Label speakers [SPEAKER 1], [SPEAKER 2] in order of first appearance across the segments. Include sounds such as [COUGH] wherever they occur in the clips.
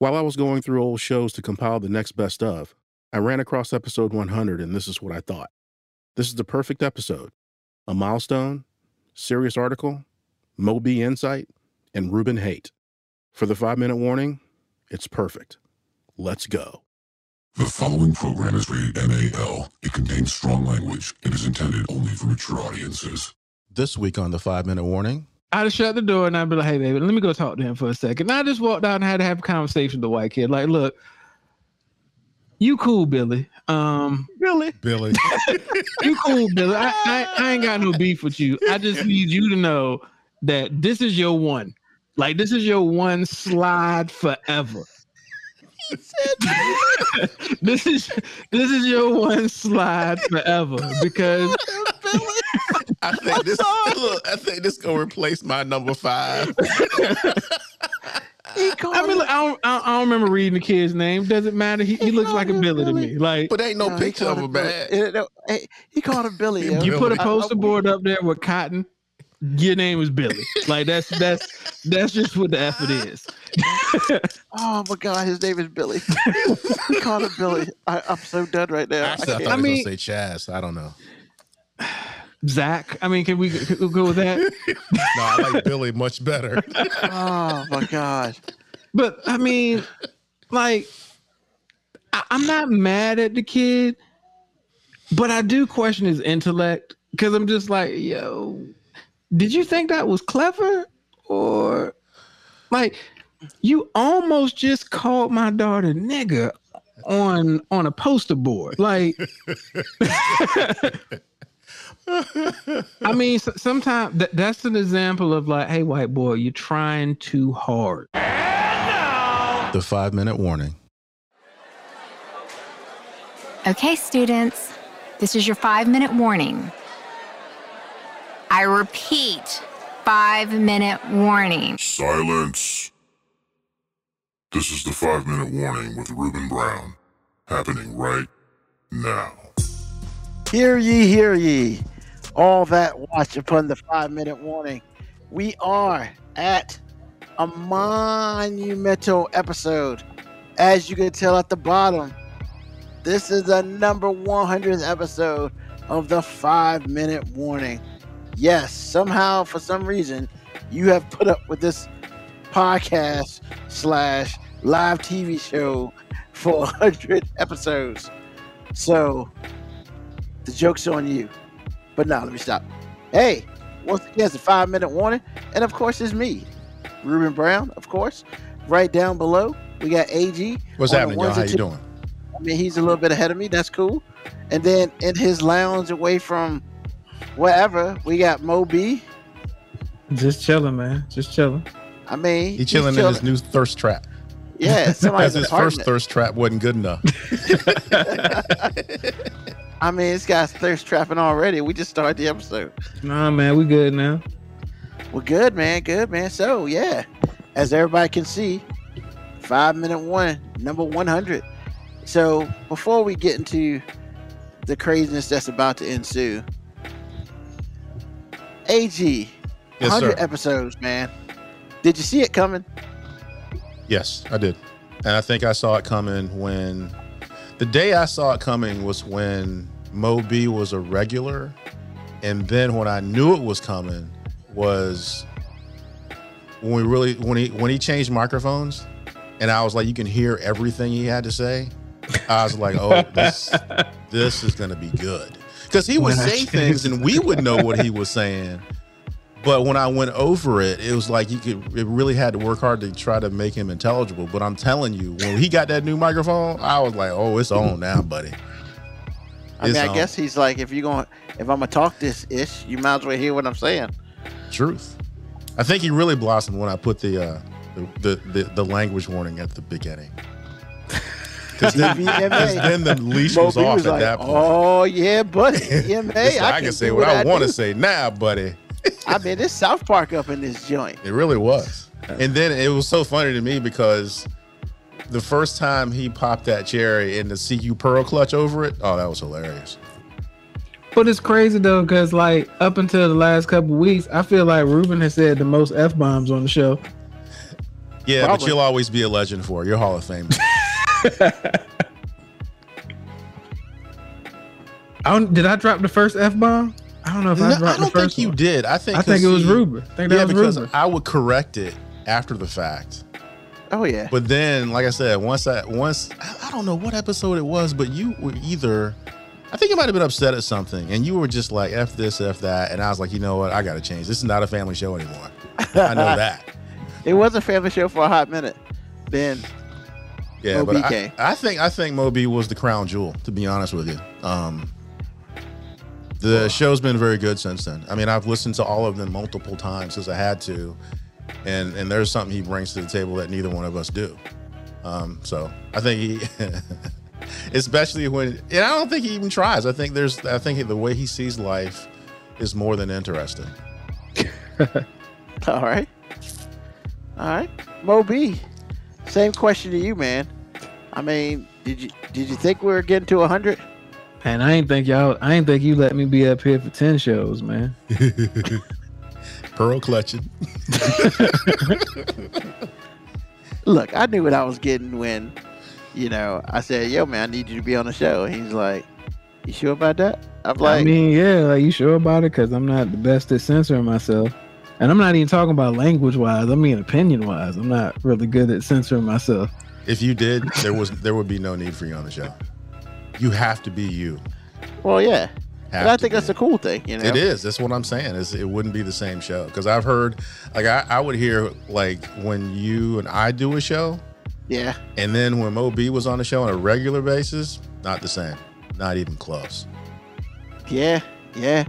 [SPEAKER 1] While I was going through old shows to compile the next best of, I ran across episode 100 and this is what I thought. This is the perfect episode. A milestone, serious article, Moby insight, and Ruben hate. For the five minute warning, it's perfect. Let's go.
[SPEAKER 2] The following program is rated MAL. It contains strong language and is intended only for mature audiences.
[SPEAKER 1] This week on the five minute warning,
[SPEAKER 3] I'd shut the door and I'd be like, hey, baby, let me go talk to him for a second. And I just walked out and had to have a conversation with the white kid. Like, look, you cool, Billy. Um,
[SPEAKER 1] Billy.
[SPEAKER 4] Billy. [LAUGHS]
[SPEAKER 3] you cool, Billy. I, I, I ain't got no beef with you. I just need you to know that this is your one. Like, this is your one slide forever. He said, [LAUGHS] This is this is your one slide forever because
[SPEAKER 1] I think this look, I think this gonna replace my number five. [LAUGHS]
[SPEAKER 3] I mean, look, I don't, I don't, remember reading the kid's name. Doesn't matter. He, he looks like a Billy to me. Like,
[SPEAKER 1] But ain't no,
[SPEAKER 5] No,
[SPEAKER 1] picture of
[SPEAKER 5] him
[SPEAKER 1] a bad.
[SPEAKER 5] No, hey, He called him Billy. yo.
[SPEAKER 3] you put a poster board up there with cotton. Your name is Billy. Like that's that's that's just what the effort is. [LAUGHS]
[SPEAKER 5] Oh my God, his name is Billy. he called him Billy. I, I'm so done right now. I
[SPEAKER 4] Actually, I
[SPEAKER 5] can't.
[SPEAKER 4] thought
[SPEAKER 3] I
[SPEAKER 4] he was
[SPEAKER 3] mean-
[SPEAKER 4] gonna say Chaz. I don't know.
[SPEAKER 3] Zach. I mean, can we can we go with that? [LAUGHS]
[SPEAKER 4] No, I like Billy much better. [LAUGHS]
[SPEAKER 5] oh my God.
[SPEAKER 3] But I mean, like, I, I'm not mad at the kid, but I do question his intellect because I'm just like, yo, did you think that was clever or like you almost just called my daughter nigger on on a poster board like [LAUGHS] i mean s- sometimes that, that's an example of like hey white boy you're trying too hard
[SPEAKER 1] The five minute warning.
[SPEAKER 6] Okay, students, this is your five minute warning. I repeat, five minute warning.
[SPEAKER 2] Silence. This is the five minute warning with Ruben Brown. Happening right now.
[SPEAKER 5] Hear ye, hear ye. All that watch upon the five minute warning. We are at a monumental episode. As you can tell at the bottom, this is the number 100th episode of the five minute warning. Yes, somehow, for some reason, you have put up with this podcast slash live TV show for 100 episodes. So, the joke's on you. But now let me stop. Hey, once again, it's a five minute warning. And of course, it's me, Ruben Brown, of course. Right down below, we got AG.
[SPEAKER 4] What's happening, y'all? How
[SPEAKER 5] and
[SPEAKER 4] you
[SPEAKER 5] twos.
[SPEAKER 4] doing?
[SPEAKER 5] I mean, he's a little bit ahead of me. That's cool. And then in his lounge away from wherever, we got Moby.
[SPEAKER 3] just chilling man just chilling
[SPEAKER 5] I mean,
[SPEAKER 4] He
[SPEAKER 5] he's
[SPEAKER 4] chilling in his new thirst trap.
[SPEAKER 5] Yeah,
[SPEAKER 4] Because [LAUGHS] his first thirst trap wasn't good enough. [LAUGHS] [LAUGHS]
[SPEAKER 5] I mean, this guy's thirst trapping already. We just started the episode.
[SPEAKER 3] nah man we good now
[SPEAKER 5] We're good man, good man. So yeah, as everybody can see, five minute one, number one hundred. So before we get into the craziness that's about to ensue, AG,
[SPEAKER 4] Yes,
[SPEAKER 5] hundred
[SPEAKER 4] sir.
[SPEAKER 5] episodes, man. Did you see it coming?
[SPEAKER 4] Yes, I did. And I think I saw it coming when the day I saw it coming was when Moby was a regular. And then when I knew it was coming was when we really when he when he changed microphones and I was like, you can hear everything he had to say. I was like, oh, this [LAUGHS] this is gonna be good. Because he would
[SPEAKER 3] When
[SPEAKER 4] say things and we would know what he was saying. But when I went over it, it was like you could. It really had to work hard to try to make him intelligible. But I'm telling you, when he got that new microphone, I was like, "Oh, it's on now, buddy."
[SPEAKER 5] I mean, I
[SPEAKER 4] on.
[SPEAKER 5] guess he's like, if you're going, if I'm gonna talk this ish, you might as well hear what I'm saying.
[SPEAKER 4] truth. I think he really blossomed when I put the uh, the, the, the the language warning at the beginning. Because then, [LAUGHS] then the leash was
[SPEAKER 5] Moby
[SPEAKER 4] off
[SPEAKER 5] was
[SPEAKER 4] at
[SPEAKER 5] like,
[SPEAKER 4] that point.
[SPEAKER 5] oh yeah, buddy, man.
[SPEAKER 4] It's [LAUGHS] I, can say what I,
[SPEAKER 5] do."
[SPEAKER 4] want to say now, buddy.
[SPEAKER 5] I mean, there's South Park up in this joint.
[SPEAKER 4] It really was. And then it was so funny to me because the first time he popped that cherry and the CU Pearl clutch over it, oh, that was hilarious.
[SPEAKER 3] But it's crazy though, because like up until the last couple weeks, I feel like Ruben has said the most f bombs on the show.
[SPEAKER 4] Yeah, but you'll always be a legend for it. You're Hall of Fame. [LAUGHS]
[SPEAKER 3] I don't, did I drop the first f bomb? I don't know if
[SPEAKER 4] No,
[SPEAKER 3] I
[SPEAKER 4] I
[SPEAKER 3] dropped
[SPEAKER 4] don't
[SPEAKER 3] the first
[SPEAKER 4] think you
[SPEAKER 3] one.
[SPEAKER 4] did. I think
[SPEAKER 3] I think it
[SPEAKER 4] 'cause
[SPEAKER 3] was
[SPEAKER 4] see-
[SPEAKER 3] Ruber. I think that
[SPEAKER 4] Yeah,
[SPEAKER 3] was
[SPEAKER 4] because
[SPEAKER 3] Ruber.
[SPEAKER 4] I would correct it after the fact.
[SPEAKER 5] Oh yeah.
[SPEAKER 4] But then, like I said, once I once I, I don't know what episode it was, but you were either I think you might have been upset at something, and you were just like "f this, f that," and I was like, you know what, I got to change. This is not a family show anymore. I know that. [LAUGHS]
[SPEAKER 5] It was a family show for a hot minute. Then
[SPEAKER 4] Yeah,
[SPEAKER 5] Mo
[SPEAKER 4] but I, I think I think Moby was the crown jewel. To be honest with you, um, the show's been very good since then. I mean, I've listened to all of them multiple times because I had to, and and there's something he brings to the table that neither one of us do. Um, so I think he, [LAUGHS] especially when, and I don't think he even tries. I think there's, I think the way he sees life is more than interesting. [LAUGHS]
[SPEAKER 5] all right, all right, Mo B. Same question to you, man. I mean, did you did you think we were getting to hundred?
[SPEAKER 3] And I ain't think y'all. I ain't think you let me be up here for ten shows, man. [LAUGHS]
[SPEAKER 4] Pearl clutching. [LAUGHS]
[SPEAKER 5] Look, I knew what I was getting when, you know, I said, "Yo, man, I need you to be on the show." He's like, "You sure about that?" I'm like,
[SPEAKER 3] I mean, yeah, like you sure about it? Because I'm not the best at censoring myself, and I'm not even talking about language wise. I mean, opinion wise, I'm not really good at censoring myself.
[SPEAKER 4] If you did, there was there would be no need for you on the show. You have to be you.
[SPEAKER 5] "Well, yeah."
[SPEAKER 4] Have
[SPEAKER 5] And I think
[SPEAKER 4] be.
[SPEAKER 5] that's a cool thing, you know.
[SPEAKER 4] It is. That's what I'm saying. Is it wouldn't be the same show because I've heard, like I, I would hear like when you and I do a show,
[SPEAKER 5] Yeah.
[SPEAKER 4] and then when Mo B was on the show on a regular basis, not the same, not even close.
[SPEAKER 5] Yeah. Yeah.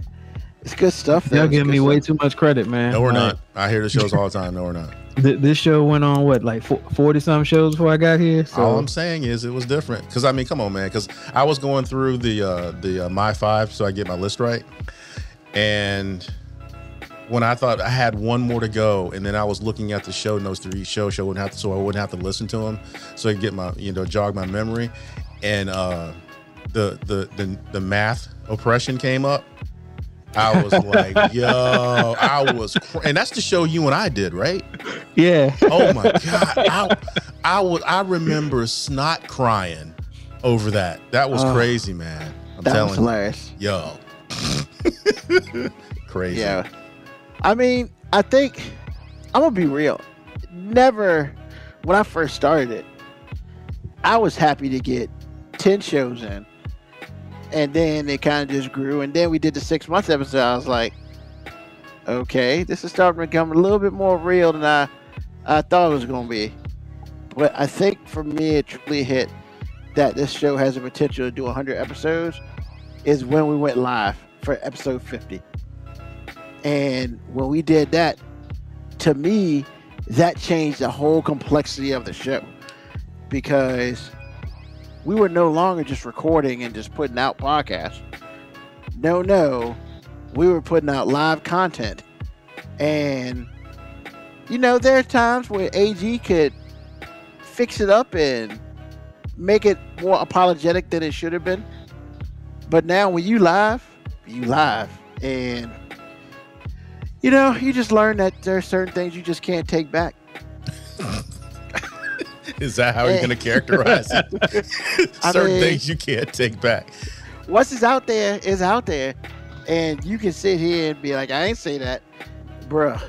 [SPEAKER 5] It's good stuff. though.
[SPEAKER 3] Y'all giving
[SPEAKER 5] good
[SPEAKER 3] me way too much credit, man.
[SPEAKER 4] No, we're
[SPEAKER 3] Like,
[SPEAKER 4] not. I hear the shows [LAUGHS] all the time. No, we're not.
[SPEAKER 3] Th- this show went on what, like forty some shows before I got here. So
[SPEAKER 4] all I'm saying is it was different. Because I mean, come on, man. Because I was going through the uh, the uh, my five so I get my list right, and when I thought I had one more to go, and then I was looking at the show notes to each show, show wouldn't have to, so I wouldn't have to listen to them, so I get my you know jog my memory, and uh, the the the the math oppression came up. I was like, yo, I was, cr- and that's the show you and I did, right?
[SPEAKER 3] yeah,
[SPEAKER 4] Oh my god, I, I was I remember snot crying over that. That was
[SPEAKER 5] Oh.
[SPEAKER 4] crazy, man. I'm
[SPEAKER 5] That was
[SPEAKER 4] telling you,
[SPEAKER 5] hilarious.
[SPEAKER 4] yo, [LAUGHS] crazy.
[SPEAKER 5] Yeah. I mean, I think I'm gonna be real. Never when I first started it, I was happy to get ten shows in. And then it kind of just grew. And then we did the six months episode. I was like, okay, this is starting to become a little bit more real than I I thought it was gonna be. But I think for me it truly hit that this show has the potential to do 100 episodes is when we went live for episode 50. And when we did that, to me, that changed the whole complexity of the show because we were no longer just recording and just putting out podcasts. No, no, we were putting out live content. And, you know, there are times where AG could fix it up and make it more apologetic than it should have been. But now when you live, you live. And you know, you just learn that there are certain things you just can't take back. [LAUGHS]
[SPEAKER 4] Is that how you're gonna [LAUGHS] characterize it? [LAUGHS] Certain
[SPEAKER 5] mean-
[SPEAKER 4] things you can't take back.
[SPEAKER 5] Once it's out there, it's out there. And you can sit here and be like, I ain't say that. Bruh.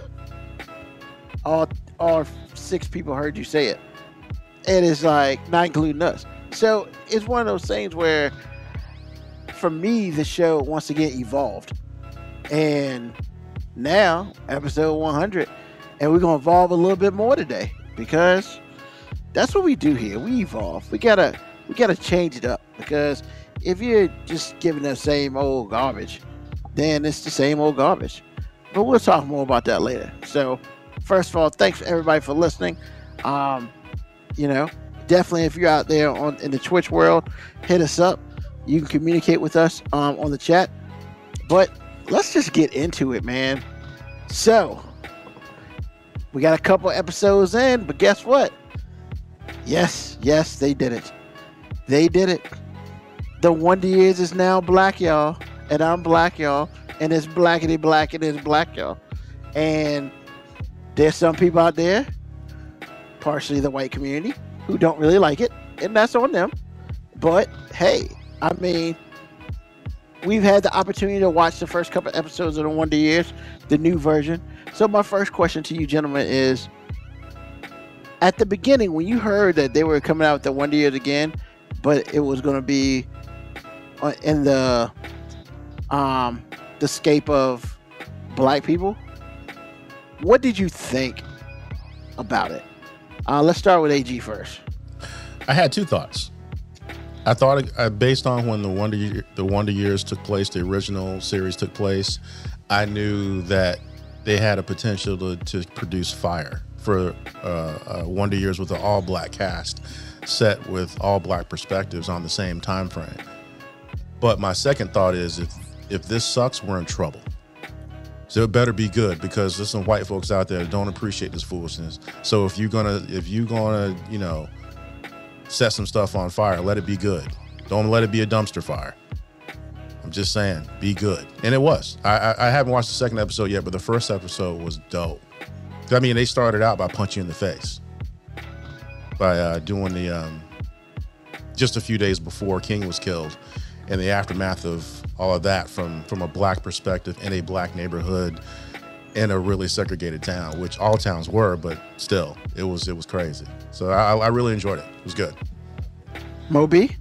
[SPEAKER 5] All all six people heard you say it. And it's like not including us. So it's one of those things where for me the show once again evolved. And now, episode 100, and we're gonna evolve a little bit more today because that's what we do here. We evolve. We gotta we gotta change it up because if you're just giving the same old garbage, then it's the same old garbage. But we'll talk more about that later. So, first of all, thanks everybody for listening. Um, you know, definitely if you're out there on in the Twitch world, hit us up. You can communicate with us um, on the chat. But let's just get into it, man. So, we got a couple episodes in, but guess what? Yes, yes, they did it. They did it. The Wonder Years is now black, y'all. And I'm black, y'all. And it's blackity black and it's black, y'all. And there's some people out there partially the white community who don't really like it, and that's on them. But hey, I mean, we've had the opportunity to watch the first couple episodes of the Wonder Years, the new version. So my first question to you gentlemen is at the beginning when you heard that they were coming out with the Wonder Years again, but it was going to be uh, in the um the scape of black people, what did you think about it? Uh, let's start with AG first.
[SPEAKER 4] I had two thoughts. I thought, uh, based on when the Wonder Year, the Wonder Years took place, the original series took place, I knew that they had a potential to, to produce fire for uh, uh, Wonder Years with an all black cast, set with all black perspectives on the same time frame. But my second thought is, if if this sucks, we're in trouble. So it better be good because there's some white folks out there that don't appreciate this foolishness. So if you're gonna, if you're gonna, you know, set some stuff on fire. Let it be good. Don't let it be a dumpster fire. I'm just saying, be good. And it was. I, I, I haven't watched the second episode yet, but the first episode was dope. I mean, they started out by punching you in the face by uh, doing the um, just a few days before King was killed, and the aftermath of all of that from from a black perspective in a black neighborhood in a really segregated town, which all towns were, but still, it was it was crazy. So I, I really enjoyed it. It was good.
[SPEAKER 5] Moby,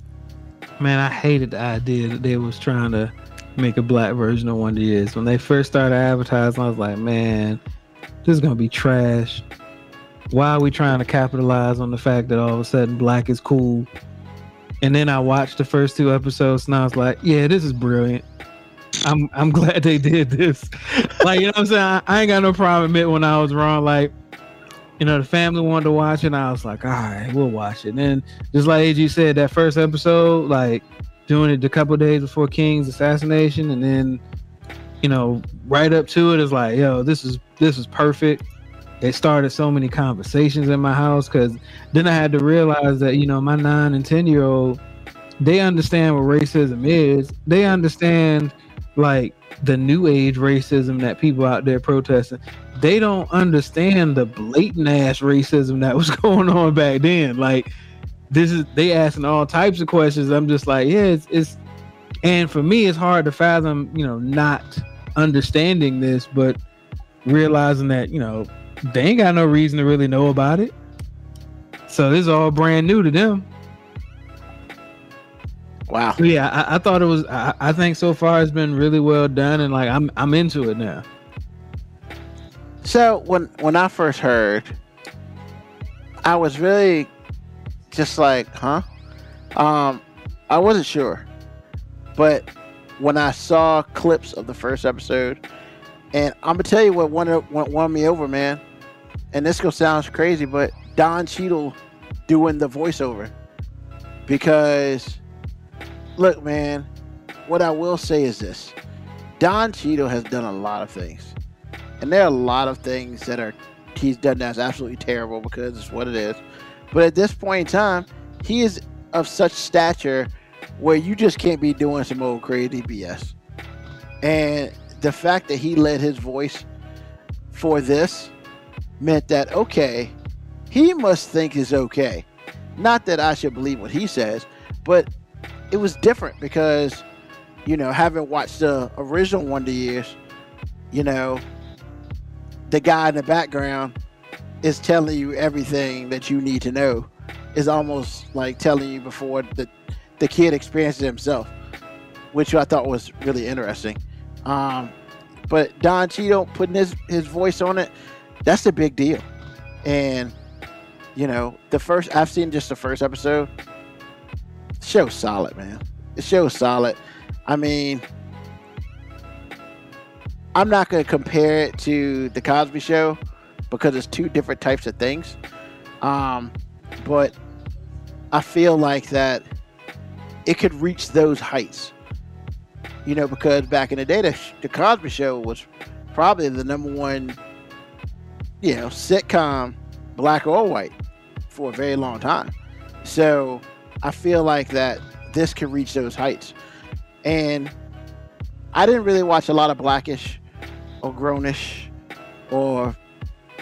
[SPEAKER 3] Man, I hated the idea that they was trying to make a black version of Wonder Years. When they first started advertising, I was like, man, this is gonna be trash. Why are we trying to capitalize on the fact that all of a sudden black is cool? And then I watched the first two episodes and I was like, yeah, this is brilliant. I'm I'm [LAUGHS] glad they did this. like, you know what I'm saying? I, I ain't got no problem admitting when I was wrong. Like, you know, the family wanted to watch it, and I was like, all right, we'll watch it. And then just like AG said, that first episode, like doing it a couple days before King's assassination, and then you know, right up to it is like, yo, this is this is perfect. It started so many conversations in my house because then I had to realize that you know my nine and ten year old they understand what racism is. They understand like the new age racism that people out there protesting. They don't understand the blatant ass racism that was [LAUGHS] going on back then. Like this is they asking all types of questions. I'm just like, yeah, it's, it's and for me it's hard to fathom, you know, not understanding this, but realizing that, you know, they ain't got no reason to really know about it. So this is all brand new to them.
[SPEAKER 5] wow.
[SPEAKER 3] So, yeah, I, I thought it was. I, I think so far it's been really well done, and like I'm I'm into it now.
[SPEAKER 5] So when when I first heard, I was really just like, huh? Um, I wasn't sure, but when I saw clips of the first episode, and I'm gonna tell you what won what won me over, man. And this gonna sounds crazy, but Don Cheadle doing the voiceover because look, man, what I will say is this: Don Cheadle has done a lot of things, and there are a lot of things that are he's done that's absolutely terrible because it's what it is. But at this point in time, he is of such stature where you just can't be doing some old crazy BS. And the fact that he led his voice for this meant that okay, he must think is okay. Not that I should believe what he says, but it was different because, you know, having watched the original Wonder Years, you know, the guy in the background is telling you everything that you need to know. Is almost like telling you before the the kid experiences it himself, which I thought was really interesting. Um, but Don Cheadle putting his his voice on it, that's a big deal. And you know, the first I've seen just the first episode. The show's solid, man. The show's solid. I mean, I'm not going to compare it to the Cosby Show because it's two different types of things. Um, but I feel like that it could reach those heights. You know, because back in the day, the, the Cosby Show was probably the number one, you know, sitcom, black or white, for a very long time. So I feel like that this could reach those heights. And I didn't really watch a lot of blackish or grownish or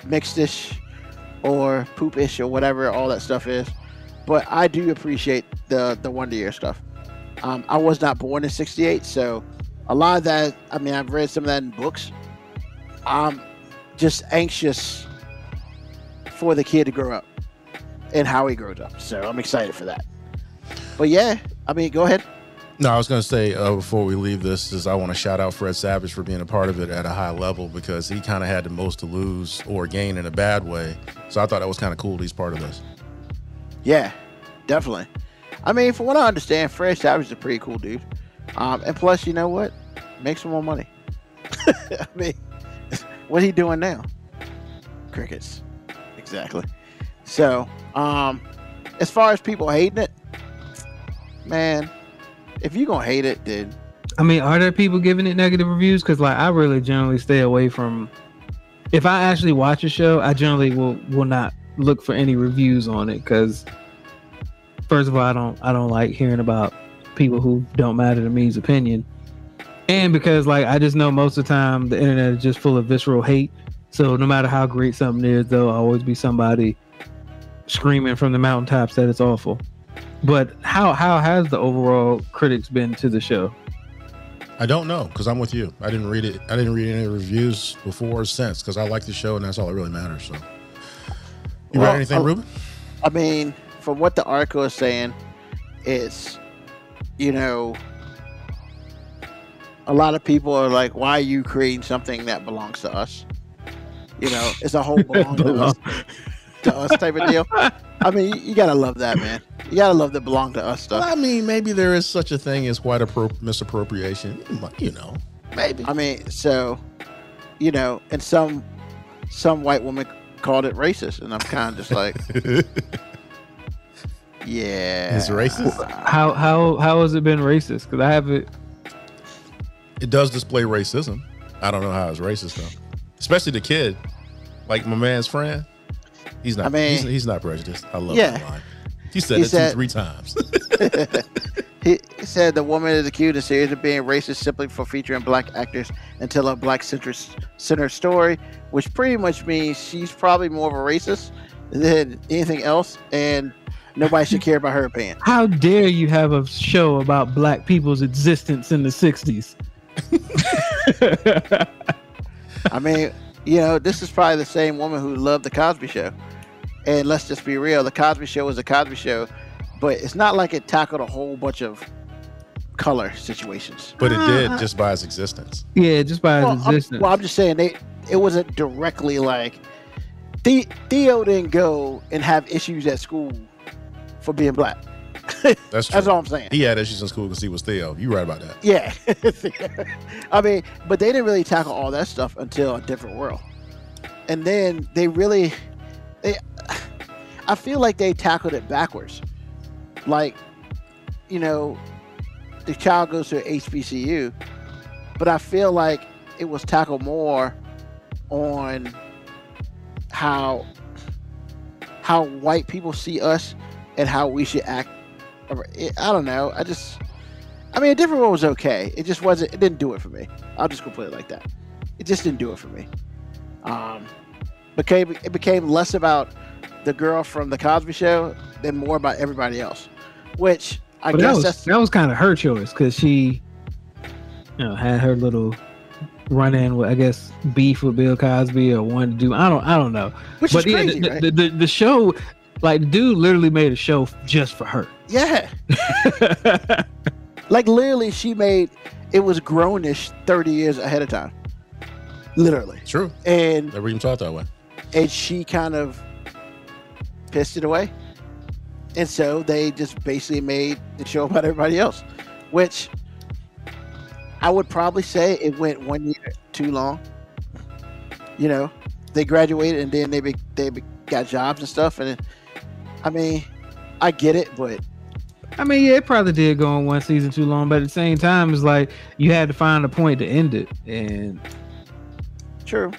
[SPEAKER 5] mixedish or poopish or whatever all that stuff is. But I do appreciate the the Wonder Year stuff. Um, I was not born in '68, so a lot of that. I mean, I've read some of that in books. I'm just anxious for the kid to grow up and how he grows up. So I'm excited for that. But yeah, I mean, go ahead.
[SPEAKER 4] No, I was going to say uh, before we leave this is I want to shout out Fred Savage for being a part of it at a high level because he kind of had the most to lose or gain in a bad way. So I thought that was kind of cool. He's part of this.
[SPEAKER 5] Yeah, definitely. I mean, from what I understand, Fred Savage is a pretty cool dude. Um, and plus, you know what? Make some more money. [LAUGHS] I mean, [LAUGHS] what he doing now? Crickets. Exactly. So, um, as far as people hating it, man, if you gonna hate it, then
[SPEAKER 3] I mean, are there people giving it negative reviews? Because like I really generally stay away from. If I actually watch a show, I generally will will not look for any reviews on it because first of all, I don't I don't like hearing about people who don't matter to me's opinion, and because like I just know most of the time the internet is just full of visceral hate. So no matter how great something is, there'll always be somebody screaming from the mountaintops that it's awful. But how how has the overall critics been to the show?
[SPEAKER 4] I don't know because I'm with you. I didn't read it. I didn't read any reviews before or since because I like the show and that's all that really matters. So, you
[SPEAKER 5] Well,
[SPEAKER 4] read anything,
[SPEAKER 5] uh,
[SPEAKER 4] Ruben?
[SPEAKER 5] I mean, from what the article is saying, it's you know, a lot of people are like, "Why are you creating something that belongs to us?" You know, it's a whole [LAUGHS] belong to us, to us type of deal. I mean, you, you gotta love that, man. You gotta love the belong to us
[SPEAKER 4] Well,
[SPEAKER 5] stuff.
[SPEAKER 4] I mean, maybe there is such a thing as white appro- misappropriation. You know, maybe.
[SPEAKER 5] I mean, so you know, and some some white woman called it racist, and I'm kind of just like, [LAUGHS] yeah,
[SPEAKER 4] It's racist?
[SPEAKER 3] How how how has it been racist? Because I haven't.
[SPEAKER 4] it does display racism. I don't know how it's racist though, especially the kid, like my man's friend. He's not.
[SPEAKER 5] I mean-
[SPEAKER 4] he's, he's not prejudiced. I love
[SPEAKER 5] Yeah.
[SPEAKER 4] that line. He said
[SPEAKER 5] He
[SPEAKER 4] it
[SPEAKER 5] said-
[SPEAKER 4] two, three times.
[SPEAKER 5] He [LAUGHS] he said the woman is accused of series of being racist simply for featuring black actors and tell a black center center story, which pretty much means she's probably more of a racist than anything else, and nobody should care about her opinion. [LAUGHS]
[SPEAKER 3] How dare you have a show about black people's existence in the '60s?
[SPEAKER 5] I mean, you know, this is probably the same woman who loved the Cosby Show, and let's just be real: the Cosby Show was a Cosby Show, but it's not like it tackled a whole bunch of color situations.
[SPEAKER 4] but it did uh-huh. just by its existence.
[SPEAKER 3] yeah, just by
[SPEAKER 5] well,
[SPEAKER 3] its
[SPEAKER 5] I'm,
[SPEAKER 3] existence.
[SPEAKER 5] well, I'm just saying they it wasn't directly like the, Theo didn't go and have issues at school for being black. [LAUGHS]
[SPEAKER 4] That's true.
[SPEAKER 5] That's all I'm saying.
[SPEAKER 4] He had issues in school because he was Theo. You right about that.
[SPEAKER 5] Yeah, [LAUGHS] I mean, but they didn't really tackle all that stuff until a different world, and then they really, they, I feel like they tackled it backwards, like, you know, the child goes to HBCU, but I feel like it was tackled more on how how white people see us and how we should act. I don't know. I just I mean, a different one was okay. It just wasn't. It didn't do it for me. I'll just go play it like that. It just didn't do it for me. Um, became it became less about the girl from the Cosby Show than more about everybody else. Which I
[SPEAKER 3] but that
[SPEAKER 5] guess
[SPEAKER 3] was
[SPEAKER 5] that's
[SPEAKER 3] that was kind of her choice because she, you know, had her little run in with I guess beef with Bill Cosby or wanted to do I don't I don't know.
[SPEAKER 5] which
[SPEAKER 3] but
[SPEAKER 5] is
[SPEAKER 3] yeah,
[SPEAKER 5] crazy,
[SPEAKER 3] the,
[SPEAKER 5] right?
[SPEAKER 3] the, the the show, like the dude literally made a show just for her.
[SPEAKER 5] yeah, [LAUGHS] like literally, she made it was grownish thirty years ahead of time, literally,
[SPEAKER 4] True.
[SPEAKER 5] and
[SPEAKER 4] Never even thought that way.
[SPEAKER 5] and she kind of pissed it away. And so they just basically made the show about everybody else, which I would probably say it went one year too long. You know, they graduated and then they be, they be, got jobs and stuff, and it, I mean, I get it, but
[SPEAKER 3] I mean, yeah, it probably did go on one season too long, but at the same time, it's like you had to find a point to end it, and
[SPEAKER 5] True.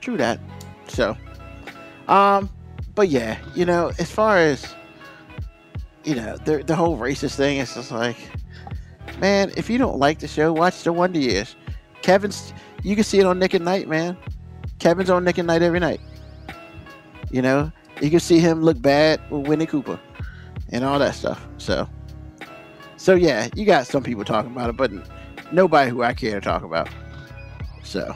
[SPEAKER 5] True that. So, um, but yeah, you know, as far as you know, the the whole racist thing is just like, man, if you don't like the show, watch the Wonder Years. Kevin's, you can see it on Nick at Nite, man. Kevin's on Nick at Nite every night. You know, you can see him look bad with Winnie Cooper and all that stuff. So, so yeah, you got some people talking about it, but nobody who I care to talk about. So,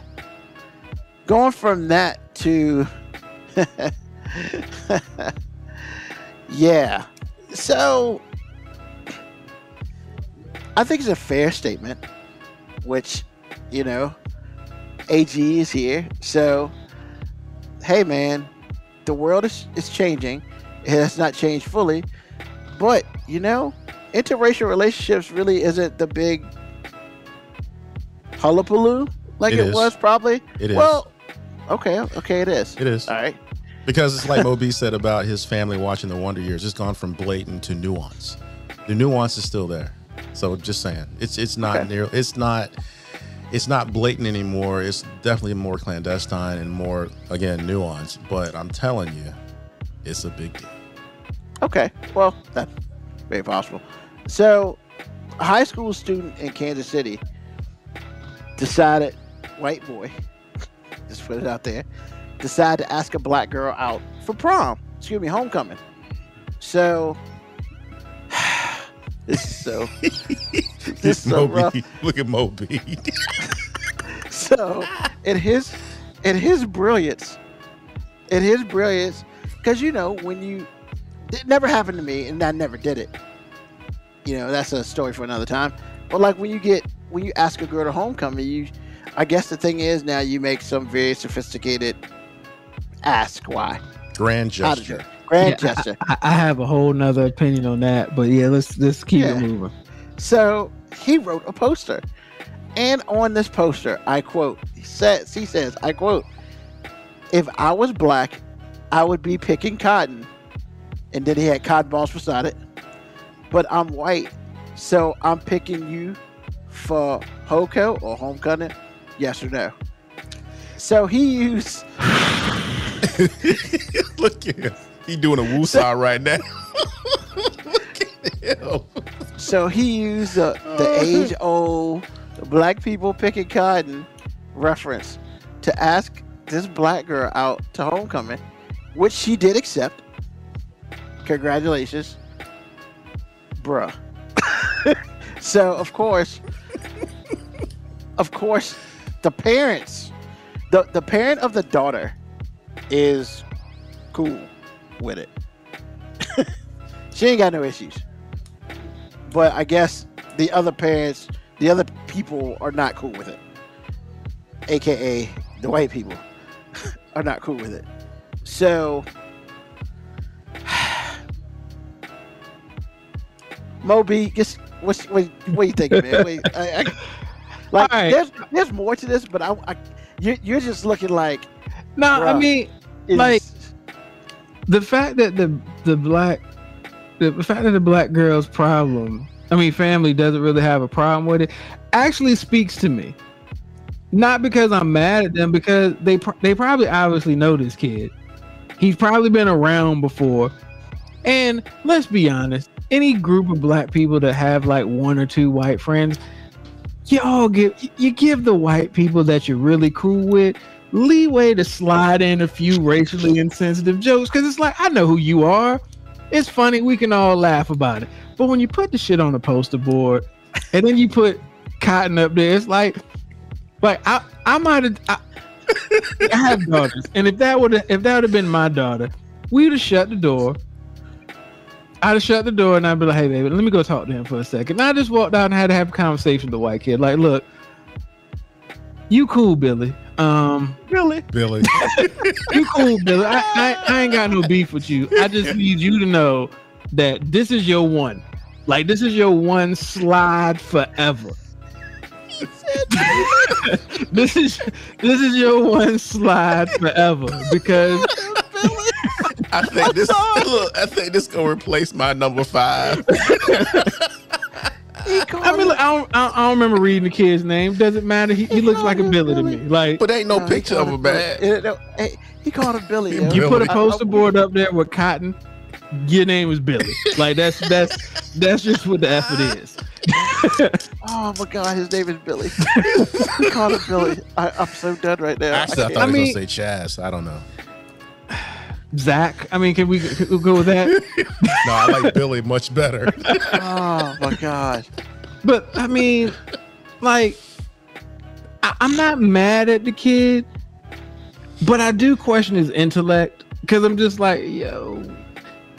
[SPEAKER 5] going from that to, [LAUGHS] yeah. So, I think it's a fair statement, which, you know, AG is here. So, hey, man, the world is, is changing. It has not changed fully, but, you know, interracial relationships really isn't the big hullabaloo like
[SPEAKER 4] It
[SPEAKER 5] it, was probably.
[SPEAKER 4] It is.
[SPEAKER 5] Well, okay, okay, it is.
[SPEAKER 4] it is
[SPEAKER 5] All right.
[SPEAKER 4] because it's like [LAUGHS] Moby said about his family watching the Wonder Years. It's gone from blatant to nuance. The nuance is still there. So just saying, it's it's not
[SPEAKER 5] Okay.
[SPEAKER 4] near. It's not. It's not blatant anymore. It's definitely more clandestine and more again nuanced. But I'm telling you, it's a big deal.
[SPEAKER 5] Okay, well, that's very possible. So, a high school student in Kansas City decided, white boy, [LAUGHS] just put it out there, decided to ask a black girl out for prom. Excuse me, homecoming. So, [SIGHS] this is so, [LAUGHS] [LAUGHS] this is so rough.
[SPEAKER 4] Moby, [LAUGHS] look at Moby. [LAUGHS]
[SPEAKER 5] So, in his, in his brilliance, in his brilliance, because you know when you, it never happened to me, and I never did it. You know, that's a story for another time. But like when you get when you ask a girl to homecoming, you, I guess the thing is now you make some very sophisticated ask why.
[SPEAKER 4] Grand
[SPEAKER 5] How
[SPEAKER 4] gesture.
[SPEAKER 5] Grand
[SPEAKER 3] Yeah,
[SPEAKER 5] gesture.
[SPEAKER 3] I, I have a whole nother opinion on that, but yeah, let's let's keep
[SPEAKER 5] Yeah.
[SPEAKER 3] it moving.
[SPEAKER 5] So he wrote a poster. And on this poster, I quote, he says, he says, I quote, if I was black, I would be picking cotton. And then he had cotton balls beside it. But I'm white, so I'm picking you for HoCo or homecoming, yes or no. So he used [LAUGHS]
[SPEAKER 4] look at him. He doing a woosah [LAUGHS] right now. [LAUGHS] look at him.
[SPEAKER 5] So he used the, the uh. age old black people picking cotton reference to ask this black girl out to homecoming, which she did accept. Congratulations, bruh. [LAUGHS] so of course, of course, the parents, the the parent of the daughter, is cool with it. [LAUGHS] she ain't got no issues but I guess the other parents, the other people are not cool with it. AKA the white people [LAUGHS] are not cool with it. So [SIGHS] Moby, just what's what, what you thinking, man? Wait, I, I, [LAUGHS] like
[SPEAKER 3] right.
[SPEAKER 5] there's there's more to this, but I, I you, you're just looking like
[SPEAKER 3] No, I mean Like- the fact that the the black the, the fact that the black girl's problem, I mean family doesn't really have a problem with it, actually speaks to me. Not because I'm mad at them, because they they probably obviously know this kid. He's probably been around before. And let's be honest, any group of black people that have like one or two white friends, you all give you give the white people that you're really cool with leeway to slide in a few racially insensitive jokes because it's like I know who you are. It's funny, we can all laugh about it. But when you put the shit on the poster board and then you put cotton up there, it's like like I I might have I, I have daughters, and if that would if that would have been my daughter, we'd have shut the door. I'd have shut the door and I'd be like, hey baby, let me go talk to him for a second. And I just walked out and had to have a conversation with the white kid. Like, look, you cool, Billy. Um,
[SPEAKER 5] really
[SPEAKER 4] Billy. [LAUGHS]
[SPEAKER 3] you cool, Billy. I, I, I ain't got no beef with you. I just [LAUGHS] need you to know that this is your one. Like this is your one slide forever. [LAUGHS] this is this is your one slide forever because
[SPEAKER 4] I think this look, I think this gonna replace my number five.
[SPEAKER 3] I mean look, I don't, I don't remember reading the kid's name. Doesn't matter. He, he looks like a Billy to me. Like
[SPEAKER 4] But ain't no
[SPEAKER 5] No,
[SPEAKER 4] picture of a
[SPEAKER 5] him Billy.
[SPEAKER 4] man.
[SPEAKER 5] Eh, no, hey, he called him Billy. yo.
[SPEAKER 3] you put a poster board up there with cotton. Your name is Billy. Like that's that's that's just what the effort [LAUGHS] is.
[SPEAKER 5] Oh my God, his name is Billy. [LAUGHS] he called him Billy. I, I'm so dead right now.
[SPEAKER 4] Actually, I
[SPEAKER 5] can't-
[SPEAKER 4] thought
[SPEAKER 3] I
[SPEAKER 4] he was
[SPEAKER 3] mean-
[SPEAKER 4] gonna say Chaz. I don't know.
[SPEAKER 3] Zach. I mean, can we, can we go with that? [LAUGHS]
[SPEAKER 4] No, I like Billy much better. [LAUGHS]
[SPEAKER 5] oh my god.
[SPEAKER 3] But I mean, like, I, I'm not mad at the kid, but I do question his intellect because I'm just like, yo,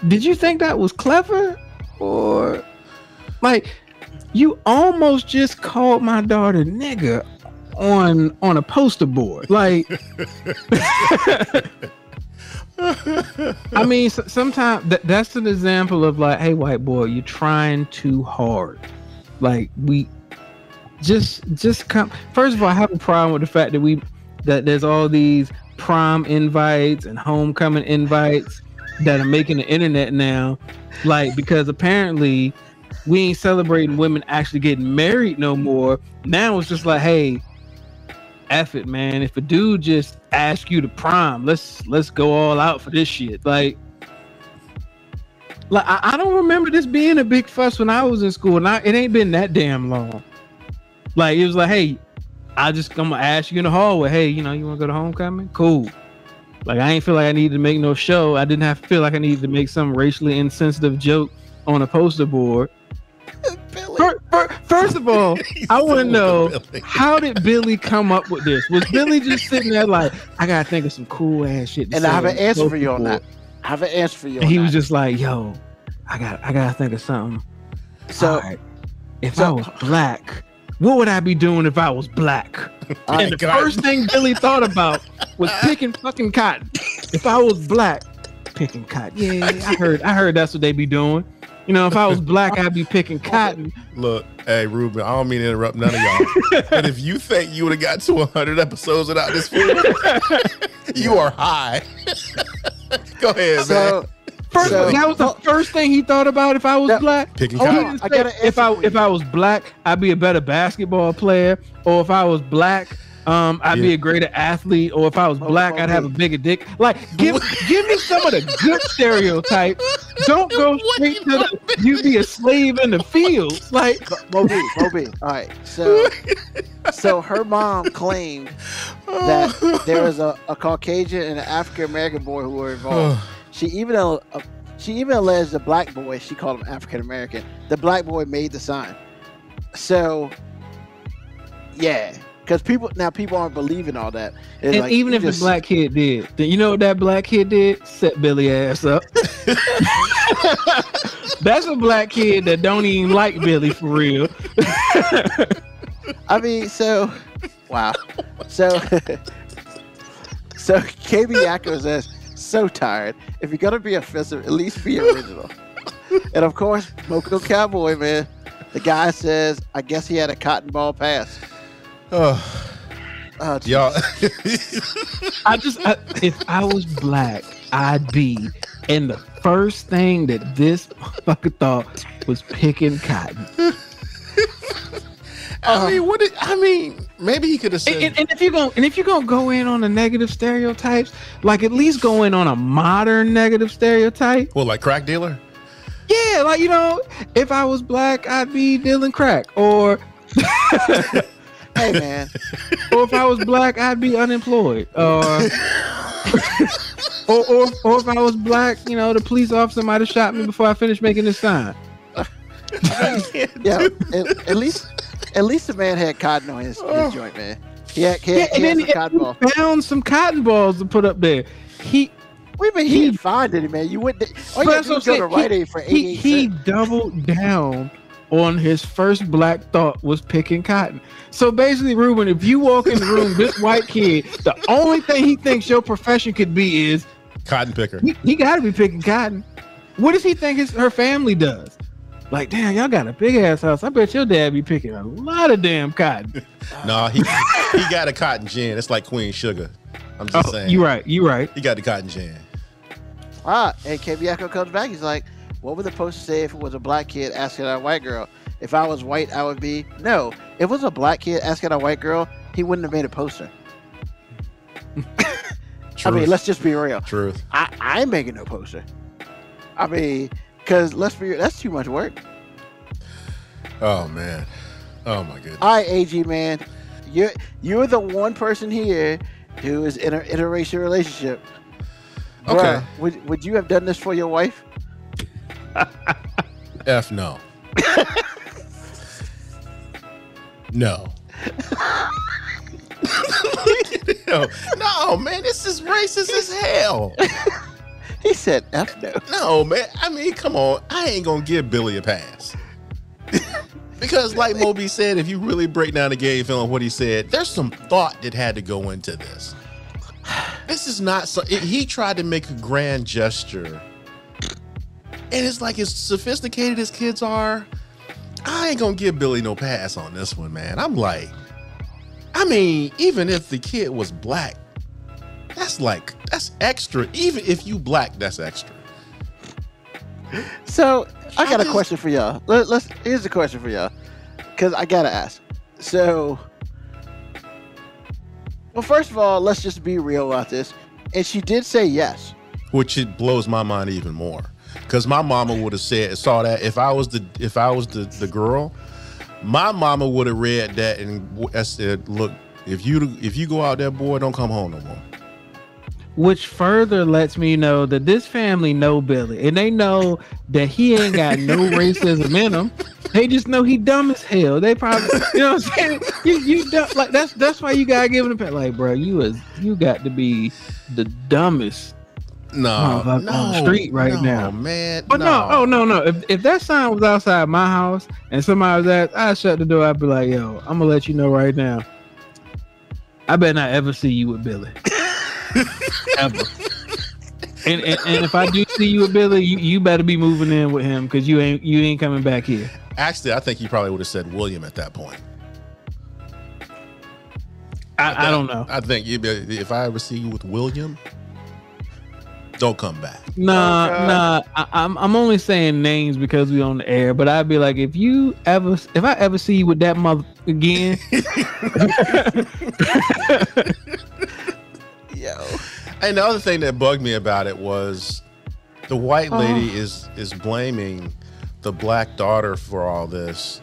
[SPEAKER 3] did you think that was clever, or like, you almost just called my daughter nigga on on a poster board, like. [LAUGHS] I mean, sometimes th- that's an example of like, hey, white boy, you're trying too hard. Like we just just come. First of all, I have a problem with the fact that we that there's all these prom invites and homecoming invites that are making the internet now. Like because apparently we ain't celebrating women actually getting married no more. Now it's just like, hey, It, man. If a dude just asks you to prime, let's let's go all out for this shit. Like, like I, I don't remember this being a big fuss when I was in school, and I, it ain't been that damn long. Like it was like, hey, I just I'm gonna ask you in the hallway, hey, you know, you wanna go to homecoming? Cool. Like I ain't feel like I needed to make no show. I didn't have to feel like I needed to make some racially insensitive joke on a poster board.
[SPEAKER 5] Billy.
[SPEAKER 3] Fir- fir- First of all, [LAUGHS] I want to know how did Billy come up with this? Was [LAUGHS] Billy just sitting there like, I gotta think of some cool ass shit? to
[SPEAKER 5] And I have an answer for you on that. I have an answer for you.
[SPEAKER 3] And he was just like, Yo, I got, I gotta think of something.
[SPEAKER 5] so.
[SPEAKER 3] Right, if
[SPEAKER 5] so-
[SPEAKER 3] I was black, what would I be doing if I was black?
[SPEAKER 5] right, [LAUGHS] oh
[SPEAKER 3] and the
[SPEAKER 4] God.
[SPEAKER 3] first thing Billy thought about was picking fucking cotton. If I was black, picking cotton. Yeah, I heard, I heard that's what they be doing. You know, if I was [LAUGHS] black, I'd be picking cotton.
[SPEAKER 4] Look, hey Ruben, I don't mean to interrupt none of y'all, [LAUGHS] but if you think you would have got to 100 episodes without this fool, [LAUGHS] you are high. Go ahead, man.
[SPEAKER 5] so
[SPEAKER 3] First,
[SPEAKER 5] So-
[SPEAKER 3] that was the first thing he thought about if I was
[SPEAKER 5] No,
[SPEAKER 3] black.
[SPEAKER 4] Picking
[SPEAKER 3] Oh,
[SPEAKER 4] cotton.
[SPEAKER 5] I
[SPEAKER 3] say
[SPEAKER 5] got an
[SPEAKER 3] if I if. I was black, I'd be a better basketball player, or if I was black, um, I'd be a greater athlete, or if I was black, I'd have a bigger dick. Like, give give me some of the good [LAUGHS] stereotypes. Don't go straight to the you be a slave in the fields. Like,
[SPEAKER 5] Moby, Moby. All right. So, [LAUGHS] so her mom claimed that there was a, a Caucasian and an African American boy who were involved. She even uh, uh, she even alleged the black boy. She called him African American. The black boy made the sign. So, yeah, because people now people aren't believing all that. It's
[SPEAKER 3] and
[SPEAKER 5] like,
[SPEAKER 3] even if
[SPEAKER 5] just-
[SPEAKER 3] the black kid did, then you know what that black kid did? Set Billy ass up. [LAUGHS] [LAUGHS] That's a black kid that don't even like Billy for real.
[SPEAKER 5] I mean, so wow. So [LAUGHS] so KB Yakko says, so tired. If you're gonna be offensive, at least be original. and of course, Moco Cowboy, man. The guy says, I guess he had a cotton ball pass.
[SPEAKER 4] Oh,
[SPEAKER 5] Oh, geez.
[SPEAKER 4] y'all. [LAUGHS]
[SPEAKER 3] I just, I, if I was black, I'd be. And the first thing that this motherfucker thought was picking cotton. [LAUGHS]
[SPEAKER 4] I mean, what? Did, I mean, maybe he could have said.
[SPEAKER 3] And, and, and if you're gonna—and if you're gonna go in on the negative stereotypes, like at least go in on a modern negative stereotype.
[SPEAKER 4] well, like crack dealer.
[SPEAKER 3] Yeah, like you know, if I was black, I'd be dealing crack, or [LAUGHS]
[SPEAKER 5] hey [LAUGHS] man.
[SPEAKER 3] or if I was black, I'd be unemployed, or uh, [LAUGHS] or, or or if I was black, you know, the police officer might have shot me before I finished making this sign.
[SPEAKER 5] Yeah, at, at least at least the man had cotton on his, his oh. joint, man. He had, he had,
[SPEAKER 3] Yeah,
[SPEAKER 5] he had
[SPEAKER 3] then
[SPEAKER 5] some
[SPEAKER 3] he
[SPEAKER 5] cotton ball.
[SPEAKER 3] found some cotton balls to put up there. He
[SPEAKER 5] Wait a minute, he didn't find it, man. You wouldn't. All you
[SPEAKER 3] But
[SPEAKER 5] had to do was
[SPEAKER 3] that's
[SPEAKER 5] go to
[SPEAKER 3] saying.
[SPEAKER 5] Rite Aid for
[SPEAKER 3] he,
[SPEAKER 5] 88
[SPEAKER 3] he
[SPEAKER 5] cents.
[SPEAKER 3] doubled down on his first black thought was picking cotton. So basically, Ruben, if you walk in the room, this [LAUGHS] white kid, the only thing he thinks your profession could be is
[SPEAKER 4] Cotton picker.
[SPEAKER 3] he, he got to be picking cotton. What does he think his her family does? Like, damn, y'all got a big ass house. I bet your dad be picking a lot of damn cotton. [LAUGHS]
[SPEAKER 4] No, he he got a cotton gin. It's like Queen Sugar. I'm just
[SPEAKER 3] Oh,
[SPEAKER 4] saying.
[SPEAKER 3] you right, you right.
[SPEAKER 4] He got the cotton gin.
[SPEAKER 5] Ah, and KB Echo comes back. He's like, "What would the poster say if it was a black kid asking a white girl? If I was white, I would be no. If it was a black kid asking a white girl, he wouldn't have made a poster. [LAUGHS] I mean, let's just be real.
[SPEAKER 4] Truth.
[SPEAKER 5] I, I ain't making no poster. I mean, because let's be that's too much work.
[SPEAKER 4] Oh man. Oh my goodness.
[SPEAKER 5] All right, AG man, you're you're the one person here who is in an interracial relationship.
[SPEAKER 4] Okay.
[SPEAKER 5] Bruh, would would you have done this for your wife?
[SPEAKER 4] F no. no. no. No, man, this is racist as hell.
[SPEAKER 5] He said, "F no."
[SPEAKER 4] No, man. I mean, come on. I ain't gonna give Billy a pass. because, like Moby said, if you really break down the game film, what he said, there's some thought that had to go into this. This is not so. it- he tried to make a grand gesture, and it's like as sophisticated as kids are. I ain't gonna give Billy no pass on this one, man. I'm like, I mean, even if the kid was black, that's like that's extra. Even if you black, that's extra.
[SPEAKER 5] So I got a question for y'all. Let, let's here's a question for y'all, because I gotta ask. So, well, first of all, let's just be real about this. And she did say yes.
[SPEAKER 4] which it blows my mind even more because my mama would have said saw that if i was the if i was the the girl my mama would have read that and I said look if you if you go out there boy don't come home no more
[SPEAKER 3] Which further lets me know that this family know Billy, and they know that he ain't got no [LAUGHS] racism in him. They just know he dumb as hell. They probably, you know, what I'm saying, you you dumb, like that's that's why you gotta give him a pat. Like, bro, you is you got to be the dumbest.
[SPEAKER 4] No
[SPEAKER 3] Motherfucker
[SPEAKER 4] no
[SPEAKER 3] on the street right
[SPEAKER 4] no,
[SPEAKER 3] now.
[SPEAKER 4] man oh,
[SPEAKER 3] But no, oh no, no. If if that sign was outside my house and somebody was at, I'd shut the door. I'd be like, yo, I'm gonna let you know right now. I better not ever see you with Billy. [LAUGHS] ever. And, and and if I do see you with Billy, you, you better be moving in with him because you ain't you ain't coming back here.
[SPEAKER 4] actually i think he probably would have said william at that point
[SPEAKER 3] I, I don't know.
[SPEAKER 4] i think you'd be, if i ever see you with william don't come back
[SPEAKER 3] Nah,
[SPEAKER 5] Oh,
[SPEAKER 3] nah. I, I'm I'm only saying names because we on the air. But I'd be like, if you ever, if I ever see you with that mother again, [LAUGHS]
[SPEAKER 5] Yo.
[SPEAKER 4] And the other thing that bugged me about it was the white
[SPEAKER 3] Oh.
[SPEAKER 4] lady is is blaming the black daughter for all this.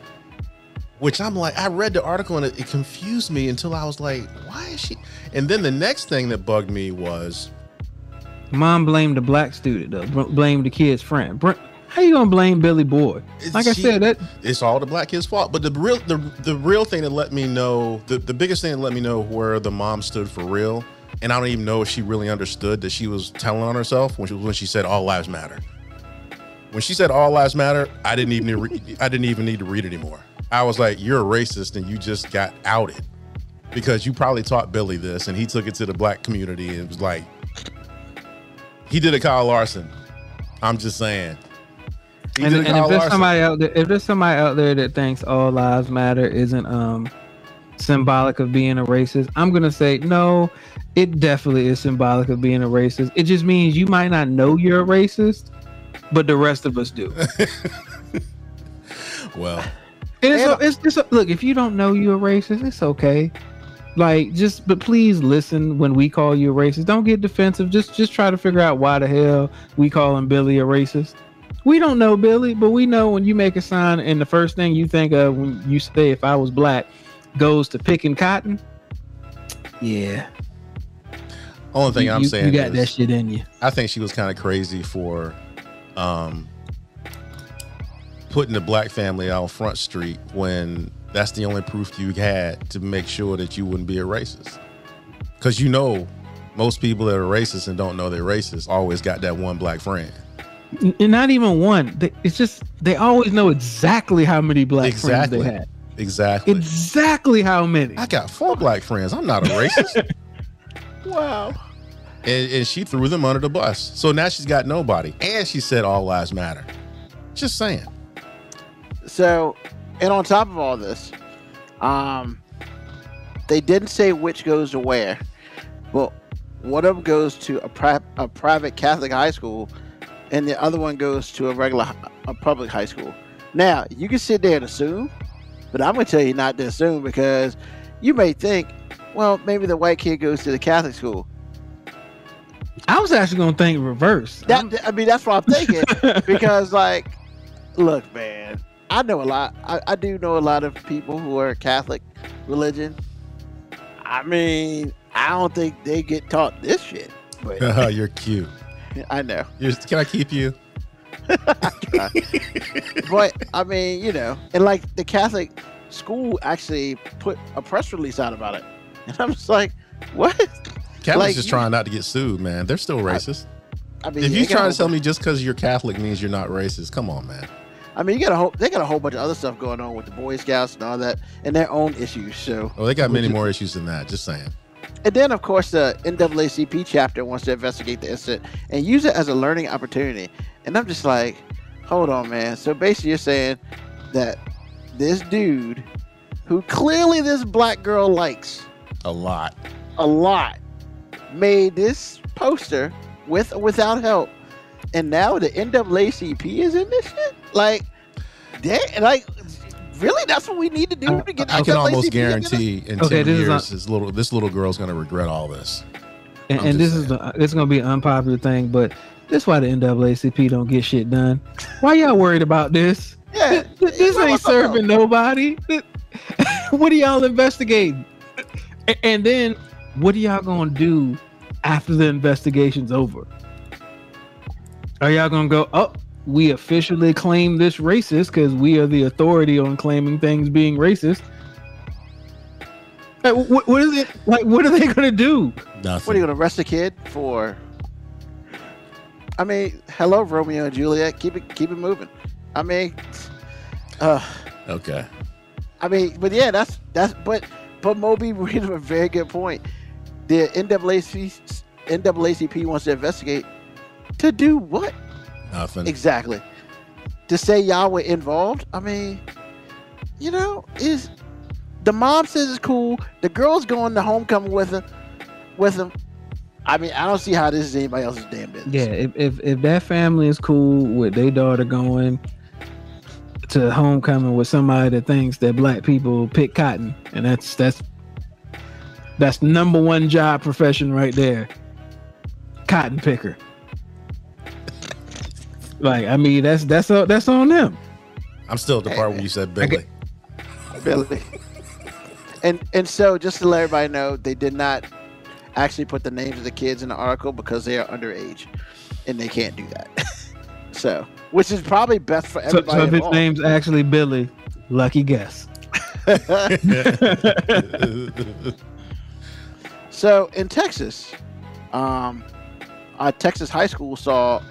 [SPEAKER 4] Which I'm like, I read the article and it, it confused me until I was like, why is she? And then the next thing that bugged me was,
[SPEAKER 3] Mom blamed the black student though. Bl- Blame the kid's friend. Br- How you gonna blame Billy Boy? Like I said, that
[SPEAKER 4] it's all the black kid's fault. But the real the, the real thing that let me know the, the biggest thing that let me know where the mom stood for real, and I don't even know if she really understood that she was telling on herself when she when she said all lives matter. When she said all lives matter, I didn't even re- I didn't even need to read anymore. I was like, you're a racist and you just got outed because you probably taught Billy this and he took it to the black community and was like, he did a Kyle Larson. I'm just saying. He
[SPEAKER 3] and, and if there's
[SPEAKER 4] Larson.
[SPEAKER 3] somebody out there, if there's somebody out there that thinks all lives matter isn't um symbolic of being a racist, I'm gonna say no. It definitely is symbolic of being a racist. It just means you might not know you're a racist, but the rest of us do. [LAUGHS] [LAUGHS]
[SPEAKER 4] well,
[SPEAKER 3] it's,
[SPEAKER 5] And-
[SPEAKER 3] it's, it's look, if you don't know you're a racist, it's okay. Like just but please listen when we call you a racist. Don't get defensive. Just just try to figure out why the hell we calling Billy a racist. We don't know Billy, but we know when you make a sign and the first thing you think of when you say if I was black goes to picking cotton. Yeah.
[SPEAKER 4] only thing
[SPEAKER 3] you,
[SPEAKER 4] I'm
[SPEAKER 3] you-
[SPEAKER 4] saying
[SPEAKER 3] you got
[SPEAKER 4] is,
[SPEAKER 3] that shit in you.
[SPEAKER 4] I think she was kind of crazy for um, putting the black family out Front Street when that's the only proof you had to make sure that you wouldn't be a racist. Because you know, most people that are racist and don't know they're racist always got that one black friend.
[SPEAKER 3] And not even one. It's just they always know exactly how many black
[SPEAKER 4] Exactly.
[SPEAKER 3] friends they had.
[SPEAKER 4] Exactly.
[SPEAKER 3] Exactly how many.
[SPEAKER 4] I got four black friends. I'm not a racist. [LAUGHS]
[SPEAKER 5] Wow.
[SPEAKER 4] and, and she threw them under the bus. So now she's got nobody. And she said all lives matter. Just saying.
[SPEAKER 5] So, and on top of all this, um, they didn't say which goes to where, but one of them goes to a, pri- a private Catholic high school, and the other one goes to a regular a public high school. Now, you can sit there and assume, but I'm going to tell you not to assume because you may think, well, maybe the white kid goes to the Catholic school.
[SPEAKER 3] I was actually gonna think reverse.
[SPEAKER 5] That I mean, that's what I'm thinking. [LAUGHS] because like look man i know a lot I, I do know a lot of people who are catholic religion i mean i don't think they get taught this shit but [LAUGHS] uh-huh,
[SPEAKER 4] You're cute. [LAUGHS]
[SPEAKER 5] I know.
[SPEAKER 4] You're- can I keep you? [LAUGHS]
[SPEAKER 5] but I mean, you know, and like the Catholic school actually put a press release out about it, and I'm just like, what?
[SPEAKER 4] Catholics
[SPEAKER 5] Like,
[SPEAKER 4] just trying not to get sued, man. They're still racist.
[SPEAKER 5] I mean,
[SPEAKER 4] if you trying to tell me just because you're Catholic means you're not racist, come on, man.
[SPEAKER 5] I mean, you got a whole, they got a whole bunch of other stuff going on with the Boy Scouts and all that, and their own issues. So,
[SPEAKER 4] Oh, they got many more issues than that. Just saying.
[SPEAKER 5] and then of course the NAACP chapter wants to investigate the incident and use it as a learning opportunity. And I'm just like, hold on, man. So basically, you're saying that this dude, who clearly this black girl likes,
[SPEAKER 4] A lot.
[SPEAKER 5] a lot made this poster with or without help and now the NAACP is in this shit like that like really that's what we need to do to get the
[SPEAKER 4] I can almost
[SPEAKER 5] NAACP
[SPEAKER 4] guarantee in
[SPEAKER 3] Okay,
[SPEAKER 4] ten
[SPEAKER 3] this is
[SPEAKER 4] years,
[SPEAKER 3] a-
[SPEAKER 4] this little this little girl's gonna regret all this.
[SPEAKER 3] And, and
[SPEAKER 4] just
[SPEAKER 3] this is the, it's gonna be an unpopular thing, but this is why the NAACP don't get shit done. Why y'all worried about this?
[SPEAKER 5] yeah
[SPEAKER 3] This, this ain't
[SPEAKER 5] what's up, though?
[SPEAKER 3] serving nobody. [LAUGHS] what are y'all investigating? And then what are y'all gonna do after the investigation's over? Are y'all gonna go, oh, we officially claim this racist because we are the authority on claiming things being racist? Like, what, what is it like? What are they gonna do?
[SPEAKER 4] Nothing.
[SPEAKER 5] what are you gonna arrest a kid for I mean hello Romeo and Juliet keep it keep it moving I mean uh
[SPEAKER 4] okay.
[SPEAKER 5] I mean, but yeah, that's that's but but Moby made a very good point. The NAACP NAACP wants to investigate to do what
[SPEAKER 4] Nothing.
[SPEAKER 5] exactly? To say y'all were involved? I mean, you know, is the mom says it's cool. The girl's going to homecoming with him. With him. I mean, I don't see how this is anybody else's damn business.
[SPEAKER 3] Yeah, if if, if that family is cool with their daughter going to homecoming with somebody that thinks that black people pick cotton, and that's that's that's number one job profession right there, cotton picker. Like, I mean, that's that's that's on them.
[SPEAKER 4] I'm still at the part where you said Billy.
[SPEAKER 5] Billy. and and so just to let everybody know, they did not actually put the names of the kids in the article because they are underage, and they can't do that. [LAUGHS] so, which is probably best for
[SPEAKER 3] So,
[SPEAKER 5] everybody.
[SPEAKER 3] so if his
[SPEAKER 5] involved.
[SPEAKER 3] name's actually Billy, lucky guess. [LAUGHS]
[SPEAKER 5] So in Texas, um, a Texas high school saw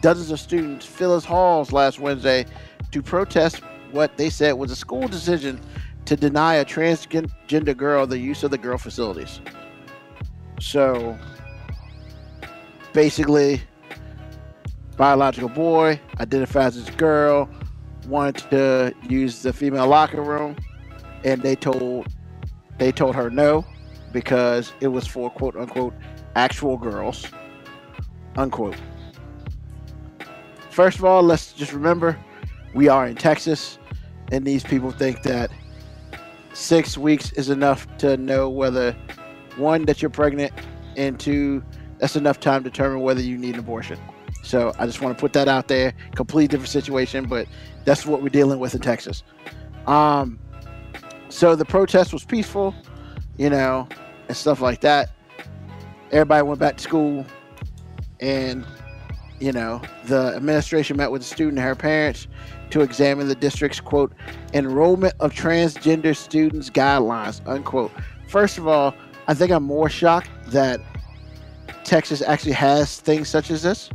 [SPEAKER 5] dozens of students fill its halls last Wednesday to protest what they said was a school decision to deny a transgender girl the use of the girl facilities. So basically, biological boy identifies as girl, wanted to use the female locker room, and they told they told her no because it was for quote unquote actual girls. Unquote. First of all, let's just remember we are in Texas, and these people think that six weeks is enough to know whether one, that you're pregnant, and two, that's enough time to determine whether you need an abortion. So I just want to put that out there. Completely different situation, but that's what we're dealing with in Texas. Um, so the protest was peaceful, you know, and stuff like that. Everybody went back to school, and you know, the administration met with the student and her parents to examine the district's quote enrollment of transgender students guidelines unquote. First of all, I think I'm more shocked that Texas actually has things such as this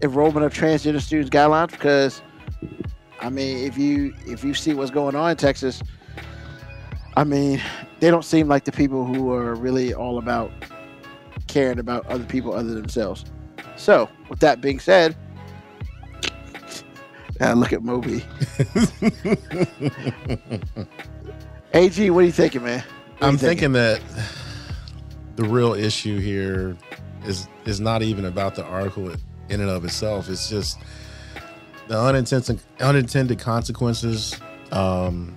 [SPEAKER 5] enrollment of transgender students guidelines because I mean if you if you see what's going on in Texas I mean they don't seem like the people who are really all about caring about other people other themselves. So, with that being said, [LAUGHS] uh, look at Moby. [LAUGHS] AG, what are you thinking, man? Are
[SPEAKER 4] I'm
[SPEAKER 5] you
[SPEAKER 4] thinking that the real issue here is is not even about the article in and of itself. It's just the unintended unintended consequences. Um,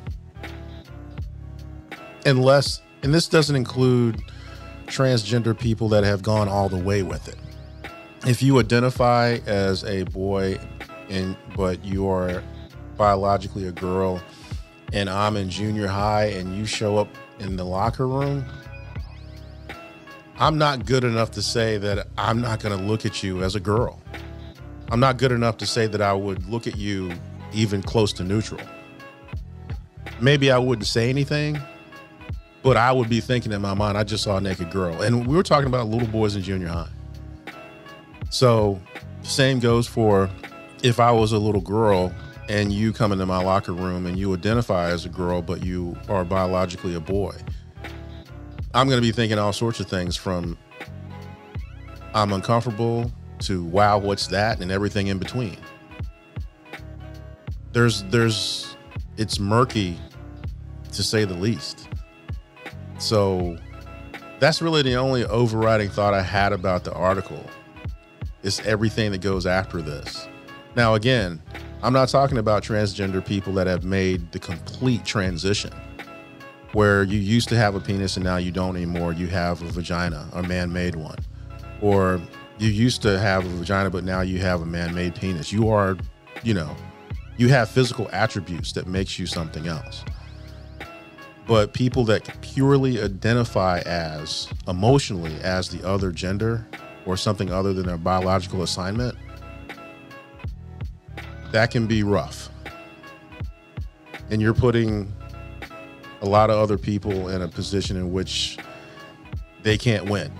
[SPEAKER 4] unless, and this doesn't include transgender people that have gone all the way with it. If you identify as a boy, and but you are biologically a girl, and I'm in junior high, and you show up in the locker room, I'm not good enough to say that I'm not going to look at you as a girl. I'm not good enough to say that I would look at you even close to neutral. Maybe I wouldn't say anything, but I would be thinking in my mind, I just saw a naked girl. And we were talking about little boys in junior high. So, same goes for if I was a little girl and you come into my locker room and you identify as a girl, but you are biologically a boy. I'm going to be thinking all sorts of things from I'm uncomfortable to wow, what's that, and everything in between. There's, there's, it's murky to say the least. So that's really the only overriding thought I had about the article is everything that goes after this. Now, again, I'm not talking about transgender people that have made the complete transition where you used to have a penis and now you don't anymore. You have a vagina, a man made one. Or you used to have a vagina, but now you have a man made penis. You are, you know, you have physical attributes that makes you something else. But people that purely identify as emotionally as the other gender or something other than their biological assignment, that can be rough. And you're putting a lot of other people in a position in which they can't win.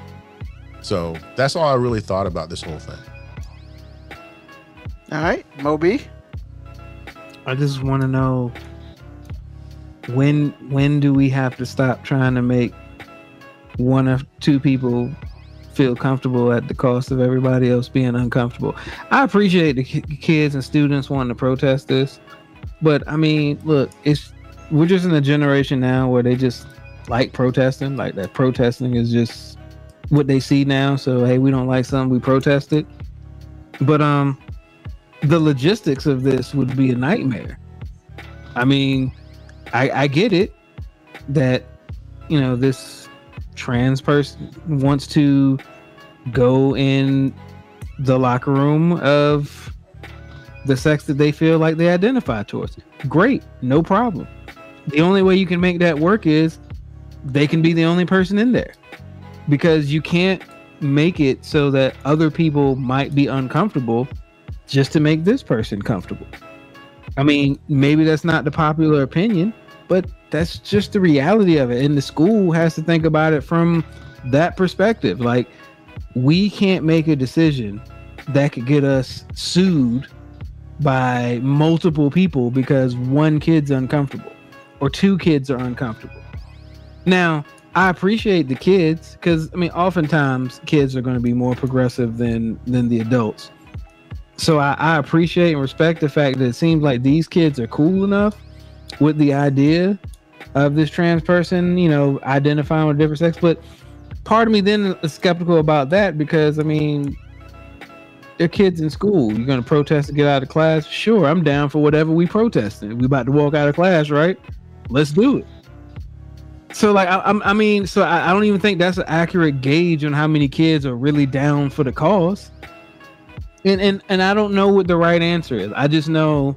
[SPEAKER 4] So that's all I really thought about this whole thing.
[SPEAKER 5] All right, Moby.
[SPEAKER 3] I just want to know when when do we have to stop trying to make one of two people feel comfortable at the cost of everybody else being uncomfortable. I appreciate the kids and students wanting to protest this, but I mean, look, it's we're just in a generation now where they just like protesting, like that protesting is just what they see now. So hey, we don't like something, we protest it. But um the logistics of this would be a nightmare. I mean, I I get it that you know this trans person wants to go in the locker room of the sex that they feel like they identify towards. Great, no problem. The only way you can make that work is they can be the only person in there because you can't make it so that other people might be uncomfortable just to make this person comfortable. I mean, maybe that's not the popular opinion, but that's just the reality of it. And the school has to think about it from that perspective. Like, we can't make a decision that could get us sued by multiple people because one kid's uncomfortable or two kids are uncomfortable. Now, I appreciate the kids because I mean, oftentimes kids are going to be more progressive than than the adults. So I, I appreciate and respect the fact that it seems like these kids are cool enough with the idea of this trans person, you know, identifying with a different sex. But part of me then is skeptical about that because I mean, they're kids in school. You're gonna protest to get out of class? Sure, I'm down for whatever we protesting. We about to walk out of class, right? Let's do it. So like I, I mean, so I, I don't even think that's an accurate gauge on how many kids are really down for the cause. And and and I don't know what the right answer is. I just know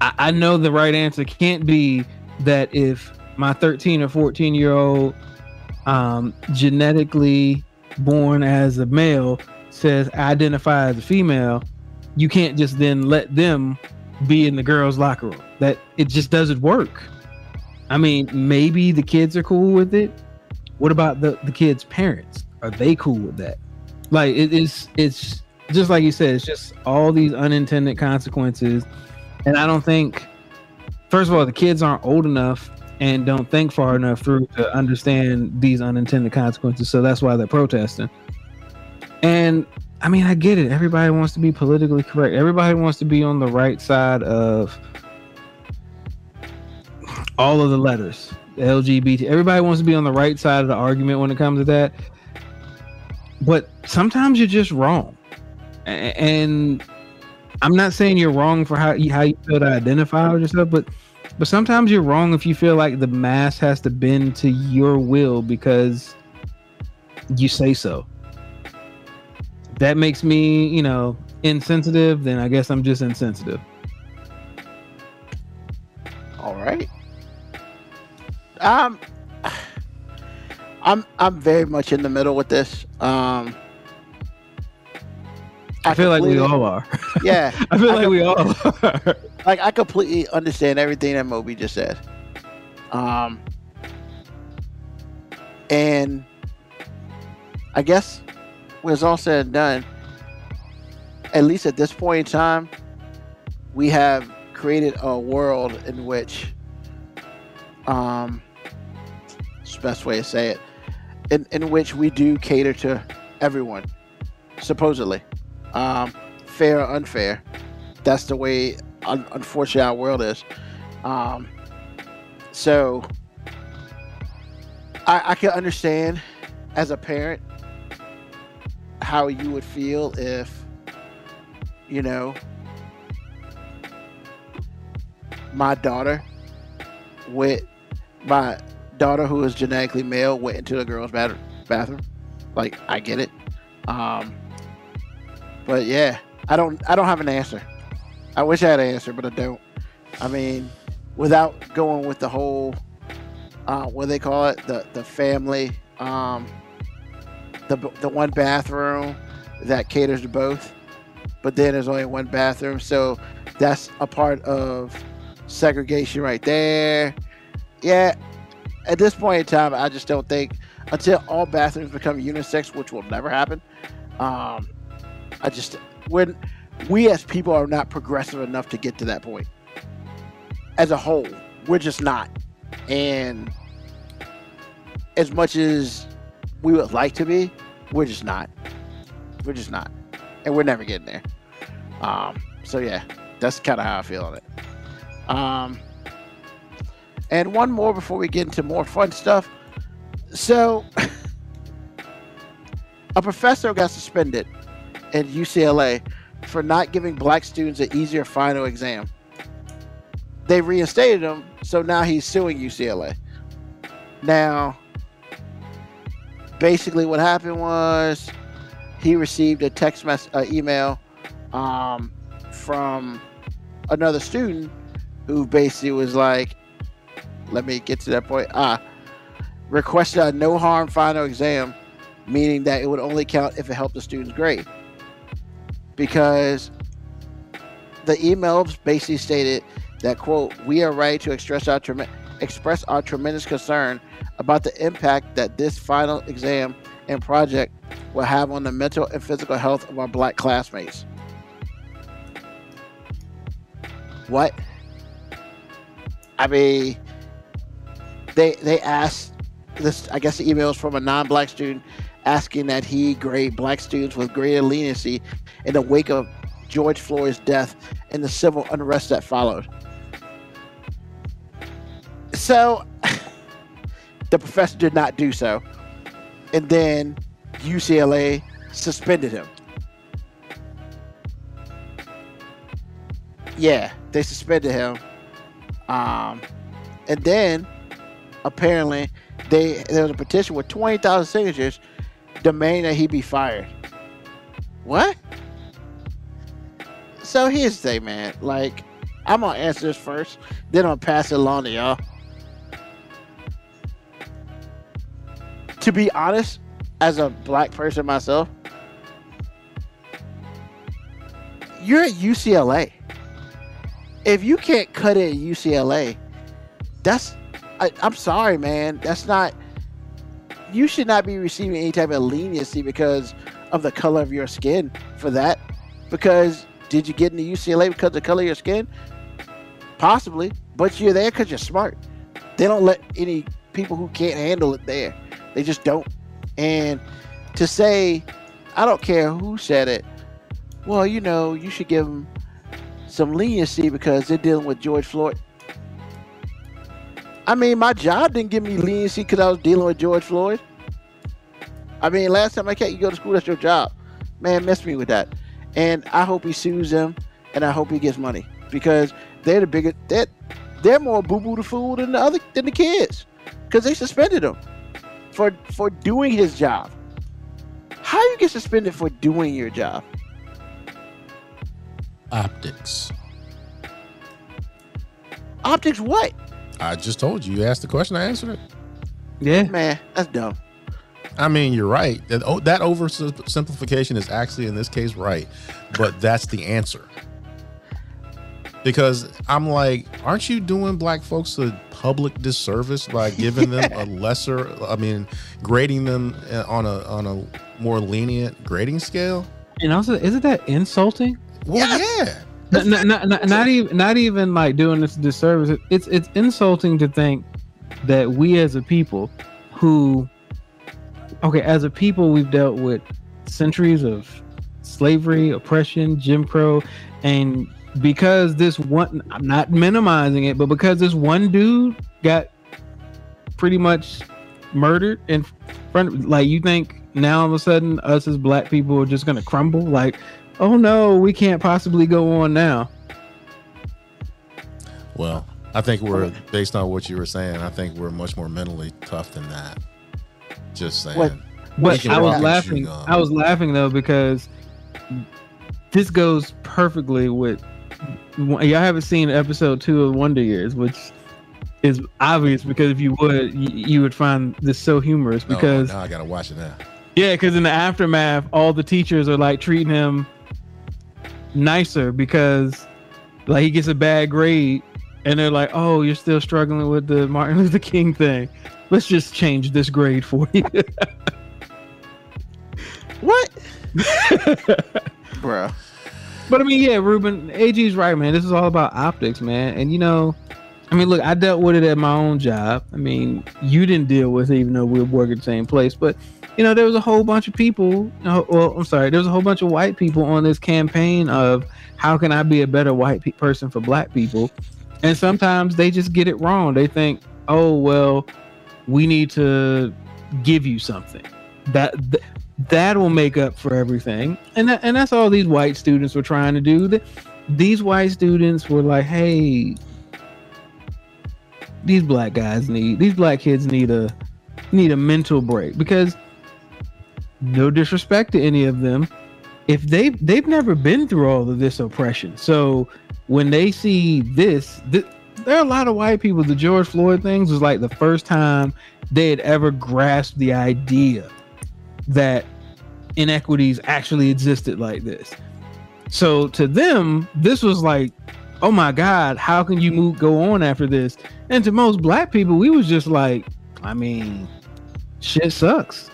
[SPEAKER 3] I, I know the right answer can't be that if my 13 or 14 year old um, genetically born as a male says identify as a female, you can't just then let them be in the girls' locker room. That it just doesn't work. I mean, maybe the kids are cool with it. What about the, the kids' parents? Are they cool with that? Like it is it's just like you said, it's just all these unintended consequences. And I don't think first of all, the kids aren't old enough and don't think far enough through to understand these unintended consequences. So that's why they're protesting. And I mean, I get it. Everybody wants to be politically correct. Everybody wants to be on the right side of all of the letters. LGBT. Everybody wants to be on the right side of the argument when it comes to that. But sometimes you're just wrong. And I'm not saying you're wrong for how you, how you feel to identify with yourself, but but sometimes you're wrong if you feel like the mass has to bend to your will because you say so. That makes me, you know, insensitive, then I guess I'm just insensitive.
[SPEAKER 5] All right. Um [SIGHS] I'm I'm very much in the middle with this. Um,
[SPEAKER 3] I feel like we all are. [LAUGHS]
[SPEAKER 5] Yeah,
[SPEAKER 3] I feel
[SPEAKER 5] I
[SPEAKER 3] like we all are. [LAUGHS]
[SPEAKER 5] like I completely understand everything that Moby just said. Um, and I guess when it's all said and done, at least at this point in time, we have created a world in which, um, it's the best way to say it, in, in which we do cater to everyone, supposedly, um, fair or unfair. That's the way un- unfortunately our world is. Um, so I, I can understand as a parent how you would feel if you know my daughter went my daughter who is genetically male went into the girls bath- bathroom like i get it um but yeah i don't i don't have an answer I wish I had an answer, but I don't. I mean, without going with the whole, uh, what they call it, the the family, um, the the one bathroom that caters to both, but then there's only one bathroom, so that's a part of segregation right there. Yeah, at this point in time, I just don't think until all bathrooms become unisex, which will never happen. Um, I just when we as people are not progressive enough to get to that point. As a whole, we're just not. And as much as we would like to be, we're just not. We're just not. And we're never getting there. Um, so yeah, that's kind of how I feel on it. Um, and one more before we get into more fun stuff. So, [LAUGHS] a professor got suspended at UCLA for not giving black students an easier final exam. They reinstated him, so now he's suing UCLA. Now, basically, what happened was he received a text mess, uh, email um, from another student who basically was like, "Let me get to that point." Ah, requested a no harm final exam, meaning that it would only count if it helped the student's grade because the emails basically stated that quote we are ready to express our trem- express our tremendous concern about the impact that this final exam and project will have on the mental and physical health of our black classmates. What? I mean they they asked this i guess the emails from a non-black student asking that he grade black students with greater leniency in the wake of George Floyd's death and the civil unrest that followed. So, [LAUGHS] the professor did not do so. And then UCLA suspended him. Yeah, they suspended him. Um, and then apparently they there was a petition with 20,000 signatures demanding that he be fired. What? So here's the thing, man. Like, I'm gonna answer this first, then I'm gonna pass it along to y'all. To be honest, as a black person myself, you're at UCLA. If you can't cut it at UCLA, that's I, I'm sorry, man. That's not you should not be receiving any type of leniency because of the color of your skin for that. Because did you get into UCLA because of the color of your skin? Possibly, but you're there because you're smart. They don't let any people who can't handle it there. They just don't. And to say, I don't care who said it. Well, you know, you should give them some leniency because they're dealing with George Floyd. I mean, my job didn't give me leniency because I was dealing with George Floyd. I mean, last time I can't you go to school, that's your job. Man, mess me with that. And I hope he sues them and I hope he gets money because they're the biggest they're, they're more boo boo the fool than the other than the kids. Because they suspended him for for doing his job. How you get suspended for doing your job?
[SPEAKER 4] Optics.
[SPEAKER 5] Optics what?
[SPEAKER 4] I just told you. You asked the question, I answered it.
[SPEAKER 3] Yeah.
[SPEAKER 5] Man, that's dumb.
[SPEAKER 4] I mean, you're right. That oh, that oversimplification is actually in this case right, but that's the answer. Because I'm like, aren't you doing black folks a public disservice by giving them a [LAUGHS] lesser? I mean, grading them uh, on a on a more lenient grading scale.
[SPEAKER 3] And also, isn't that insulting?
[SPEAKER 4] Well, yeah.
[SPEAKER 3] Not, not, not, not even not even like doing this disservice. It's it's insulting to think that we as a people who okay, as a people we've dealt with centuries of slavery, oppression, Jim Crow, and because this one I'm not minimizing it, but because this one dude got pretty much murdered in front of like you think now all of a sudden us as black people are just gonna crumble like oh no we can't possibly go on now
[SPEAKER 4] Well, I think we're based on what you were saying. I think we're much more mentally tough than that. Just saying.
[SPEAKER 5] What-
[SPEAKER 3] but I was laughing. I was laughing though because this goes perfectly with. Y'all haven't seen episode two of Wonder Years, which is obvious because if you would, you, you would find this so humorous.
[SPEAKER 4] No,
[SPEAKER 3] Because
[SPEAKER 4] now I gotta watch it now.
[SPEAKER 3] yeah, because in the aftermath, all the teachers are like treating him nicer because like he gets a bad grade, and they're like, "Oh, you're still struggling with the Martin [LAUGHS] Luther King thing. Let's just change this grade for you." [LAUGHS]
[SPEAKER 5] What? Bro.
[SPEAKER 3] But I mean, yeah, Ruben, AG's right, man. This is all about optics, man. And you know, I mean, look, I dealt with it at my own job. I mean, you didn't deal with it, even though we were working the same place. But you know, there was a whole bunch of people. uh, Well, I'm sorry, there was a whole bunch of white people on this campaign of how can I be a better white pe- person for black people. And sometimes they just get it wrong. They think, oh well, we need to give you something that th- that will make up for everything. And and that's all these white students were trying to do. Th- These white students were like, hey, these black guys need these black kids need a need a mental break because no disrespect to any of them if they they've never been through all of this oppression. So when they see this th- there are a lot of white people the george floyd things was like the first time they had ever grasped the idea that inequities actually existed like this. So to them this was like oh my god how can you move go on after this? And to most black people we was just like i mean shit sucks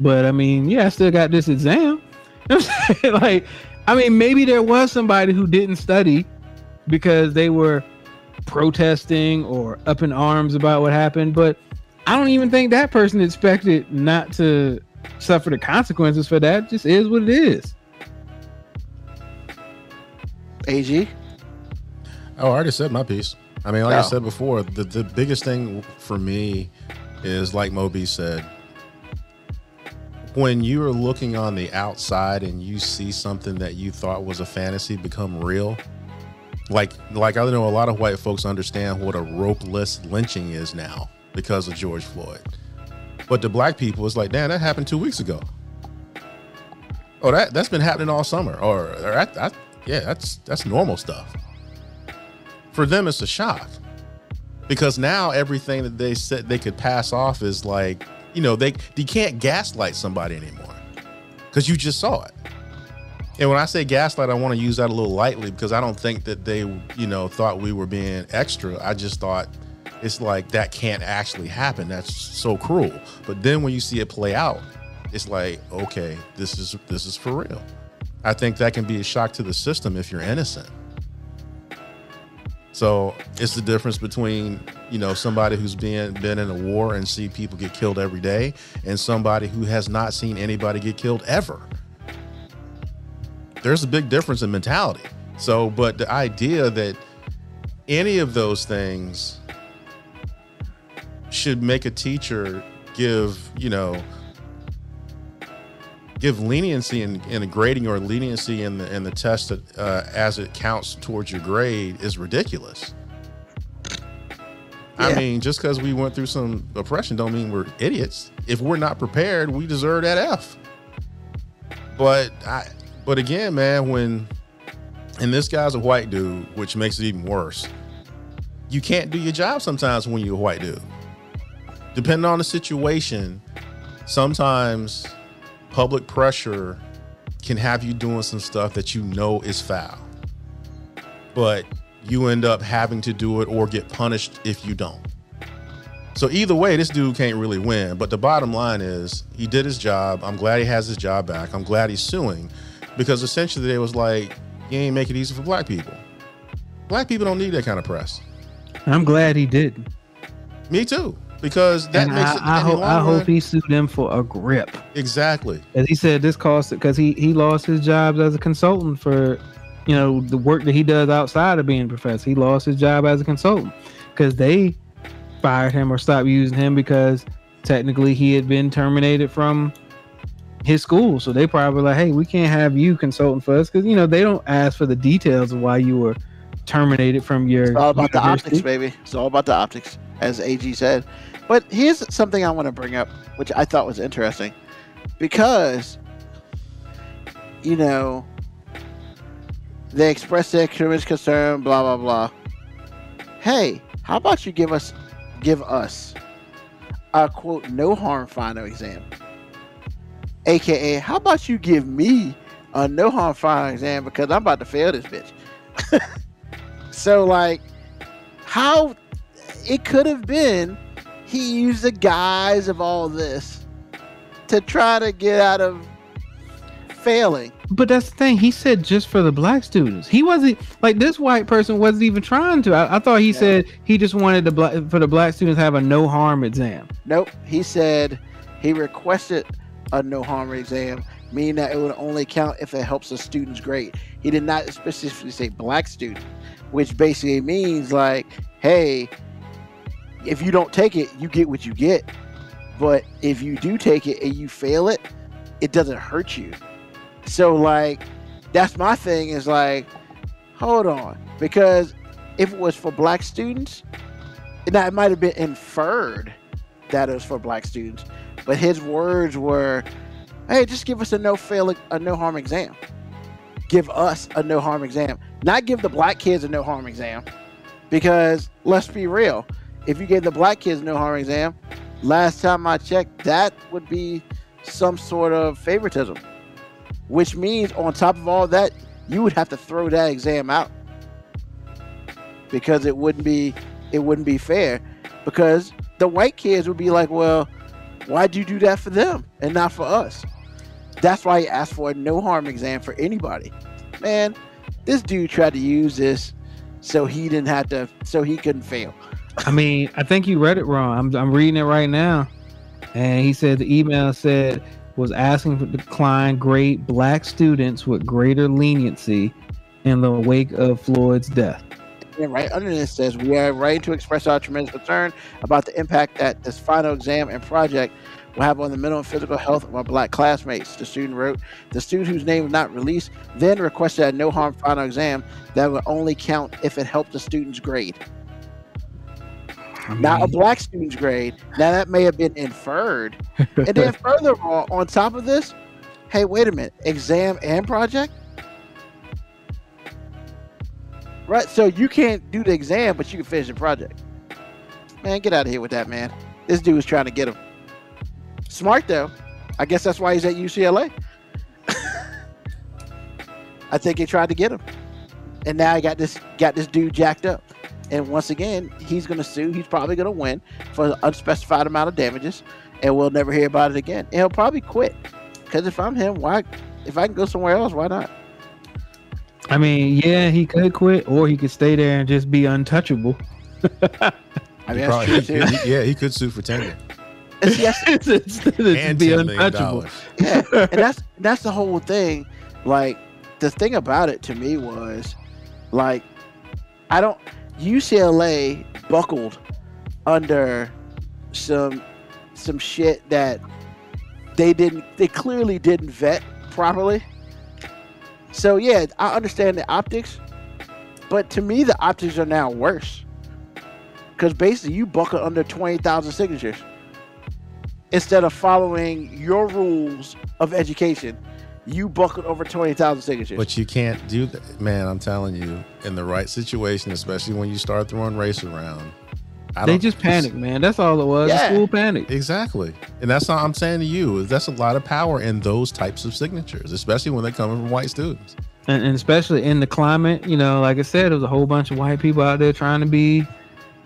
[SPEAKER 3] but i mean yeah i still got this exam You know what I'm saying? like i mean maybe there was somebody who didn't study because they were protesting or up in arms about what happened but i don't even think that person expected not to suffer the consequences for that It just is what it is
[SPEAKER 5] AG.
[SPEAKER 4] Oh, I already said my piece. I mean, like I
[SPEAKER 5] Oh.
[SPEAKER 4] said before, the, the biggest thing for me is like Moby said, when you are looking on the outside and you see something that you thought was a fantasy become real, like like I know a lot of white folks understand what a ropeless lynching is now because of George Floyd. But to black people, it's like, damn, that happened two weeks ago. Oh, that that's been happening all summer, or, or yeah, that's that's normal stuff for them it's a shock because now everything that they said they could pass off is like you know they you can't gaslight somebody anymore because you just saw it. And when i say gaslight i want to use that a little lightly because i don't think that they you know thought we were being extra. I just thought it's like that can't actually happen. That's so cruel. But then when you see it play out it's like okay this is this is for real. I think that can be a shock to the system if you're innocent so it's the difference between you know somebody who's been been in a war and see people get killed every day, and somebody who has not seen anybody get killed ever. There's a big difference in mentality. So, but the idea that any of those things should make a teacher give you know give leniency in, in a grading or leniency in the in the test that, uh, as it counts towards your grade is ridiculous. I mean, just because we went through some oppression, don't mean we're idiots. If we're not prepared, we deserve that F. But I, but again, man, when and this guy's a white dude, which makes it even worse. You can't do your job sometimes when you're a white dude. Depending on the situation, sometimes public pressure can have you doing some stuff that you know is foul, but you end up having to do it or get punished if you don't. So either way, this dude can't really win. But the bottom line is he did his job. I'm glad he has his job back. I'm glad he's suing because essentially they was like, you ain't make it easy for black people. Black people don't need that kind of press.
[SPEAKER 3] I'm glad he did.
[SPEAKER 4] Me too. Because that
[SPEAKER 3] And
[SPEAKER 4] makes
[SPEAKER 3] I,
[SPEAKER 4] it
[SPEAKER 3] I,
[SPEAKER 4] in the
[SPEAKER 3] hope, I hope he sued them for a grip.
[SPEAKER 4] exactly.
[SPEAKER 3] As he said, this cost it because he he lost his jobs as a consultant for, you know, the work that he does outside of being a professor. He lost his job as a consultant because they fired him or stopped using him because technically he had been terminated from his school. So they probably like, hey, we can't have you consulting for us because you know they don't ask for the details of why you were terminated from your.
[SPEAKER 5] It's all about the optics, baby. It's all about the optics, as AG said. But here's something I want to bring up, which I thought was interesting, because you know they expressed their tremendous concern, blah blah blah. Hey, how about you give us give us a quote no harm final exam, aka how about you give me a no harm final exam because I'm about to fail this bitch. [LAUGHS] So like how it could have been he used the guise of all this to try to get out of failing.
[SPEAKER 3] But that's the thing. He said just for the black students. He wasn't like this white person wasn't even trying to. I, I thought he
[SPEAKER 5] Yeah.
[SPEAKER 3] said he just wanted the black for the black students to have a no harm exam.
[SPEAKER 5] Nope. He said he requested a no harm exam, meaning that it would only count if it helps a student's grade. He did not specifically say black student, which basically means like, hey, if you don't take it, you get what you get. But if you do take it and you fail it, it doesn't hurt you. So like that's my thing is like, hold on. Because if it was for black students, now it might have been inferred that it was for black students, but his words were, "Hey, just give us a no fail, a no harm exam. Give us a no harm exam, not give the black kids a no harm exam, because let's be real, if you gave the black kids no harm exam, last time I checked, that would be some sort of favoritism, which means on top of all that, you would have to throw that exam out because it wouldn't be it wouldn't be fair because the white kids would be like, well, why'd you do that for them and not for us? That's why he asked for a no harm exam for anybody. Man, this dude tried to use this so he didn't have to, so he couldn't fail.
[SPEAKER 3] I mean, I think you read it wrong. I'm I'm reading it right now, and he said the email said was asking for decline grade black students with greater leniency in the wake of Floyd's death.
[SPEAKER 5] And right under this says, We are writing to express our tremendous concern about the impact that this final exam and project will have on the mental and physical health of our black classmates. The student wrote, The student whose name was not released then requested a no harm final exam that would only count if it helped the student's grade.
[SPEAKER 3] I
[SPEAKER 5] Not a black student's grade. Now that may have been inferred. And then [LAUGHS] furthermore, on top of this, hey, wait a minute, exam and project? Right, so you can't do the exam, but you can finish the project. Man, get out of here with that, man. This dude was trying to get him. Smart though. I guess that's why he's at UCLA. [LAUGHS] I think he tried to get him, and now I got this got this dude jacked up. And once again, he's gonna sue. He's probably gonna win for an unspecified amount of damages, and we'll never hear about it again. And he'll probably quit. Because if I'm him, why? If I can go somewhere else, why not?
[SPEAKER 3] I mean, yeah, he could quit, or he could stay there and just be untouchable. [LAUGHS]
[SPEAKER 5] I mean, that's
[SPEAKER 4] probably-
[SPEAKER 5] true too.
[SPEAKER 4] he- yeah, he could sue for tenure
[SPEAKER 5] It's- yes, [LAUGHS]
[SPEAKER 3] Instead of
[SPEAKER 4] and
[SPEAKER 3] be untouchable.
[SPEAKER 5] yeah, and that's [LAUGHS] that's the whole thing. Like the thing about it to me was, like, I don't UCLA buckled under some some shit that they didn't they clearly didn't vet properly. So yeah, I understand the optics, but to me the optics are now worse. Because basically you buckled under twenty thousand signatures instead of following your rules of education, you buckled over 20,000 signatures.
[SPEAKER 4] But you can't do that, man. I'm telling you, in the right situation, especially when you start throwing race around, I
[SPEAKER 3] They
[SPEAKER 4] don't-
[SPEAKER 3] just panicked, man. That's all it was.
[SPEAKER 5] Yeah.
[SPEAKER 3] The school panic.
[SPEAKER 4] Exactly. And that's all I'm saying to you is that's a lot of power in those types of signatures, especially when they're coming from white students.
[SPEAKER 3] And, and especially in the climate, you know, like I said, there was a whole bunch of white people out there trying to be